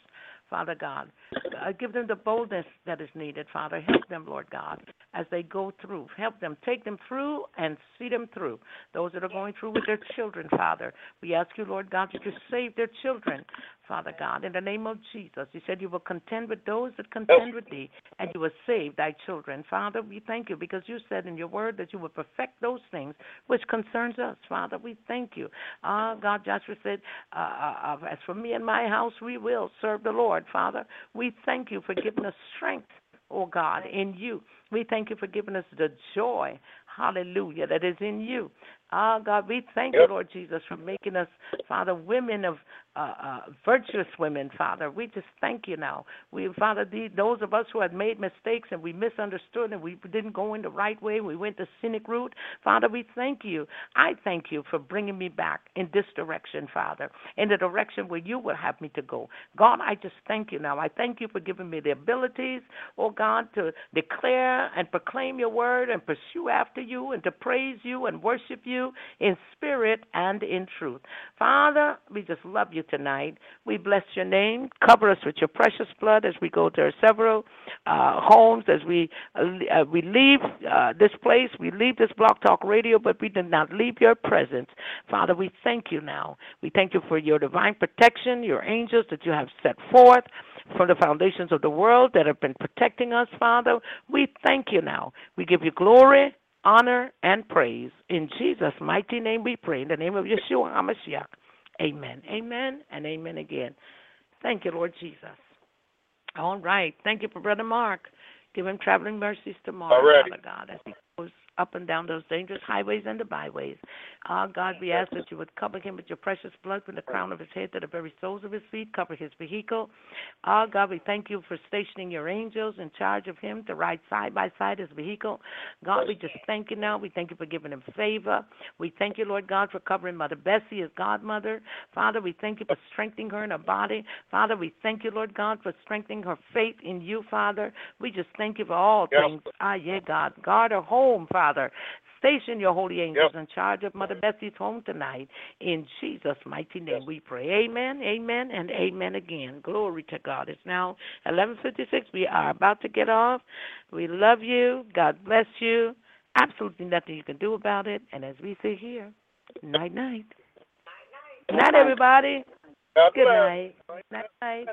Father God. Uh, give them the boldness that is needed, Father. Help them, Lord God, as they go through. Help them. Take them through and see them through. Those that are going through with their children, Father, we ask you, Lord God, to save their children, Father God, in the name of Jesus. You said you will contend with those that contend with thee, and you will save thy children. Father, we thank you because you said in your word that you will perfect those things which concerns us. Father, we thank you. Ah, God, Joshua said, uh, uh, uh, as for me and my house, we will serve the Lord. Father, we thank you for giving us strength, oh God, in you. We thank you for giving us the joy, hallelujah, that is in you. Ah, God, we thank yep. you, Lord Jesus, for making us, Father, women of uh, uh, virtuous women, Father. We just thank you now. We, Father, the, those of us who had made mistakes and we misunderstood and we didn't go in the right way, we went the cynic route, Father, we thank you. I thank you for bringing me back in this direction, Father, in the direction where you would have me to go. God, I just thank you now. I thank you for giving me the abilities, oh God, to declare and proclaim your word and pursue after you and to praise you and worship you in spirit and in truth. Father, we just love you tonight. We bless your name. Cover us with your precious blood as we go to our several uh, homes, as we uh, uh, we leave uh, this place, we leave this Blog Talk Radio, but we did not leave your presence. Father, we thank you now. We thank you for your divine protection, your angels that you have set forth from the foundations of the world that have been protecting us, Father. We thank you now. We give you glory honor, and praise. In Jesus' mighty name we pray. In the name of Yeshua HaMashiach. Amen. Amen and amen again. Thank you, Lord Jesus. All right. Thank you for Brother Mark. Give him traveling mercies tomorrow, Father God, as he up and down those dangerous highways and the byways. Ah, God, we ask that you would cover him with your precious blood from the crown of his head to the very soles of his feet, cover his vehicle. Ah, God, we thank you for stationing your angels in charge of him to ride side by side his vehicle. God, we just thank you now. We thank you for giving him favor. We thank you, Lord God, for covering Mother Bessie, his godmother. Father, we thank you for strengthening her in her body. Father, we thank you, Lord God, for strengthening her faith in you, Father. We just thank you for all things. Ah, yeah, God. Guard her home, Father. Father. Station your holy angels yep. in charge of Mother Bessie's home tonight. In Jesus' mighty name yes. we pray. Amen, amen, and amen again. Glory to God. It's now 11.56. We are about to get off. We love you. God bless you. Absolutely nothing you can do about it. And as we sit here, night, night. Night, night, everybody. God Good night. Night, night.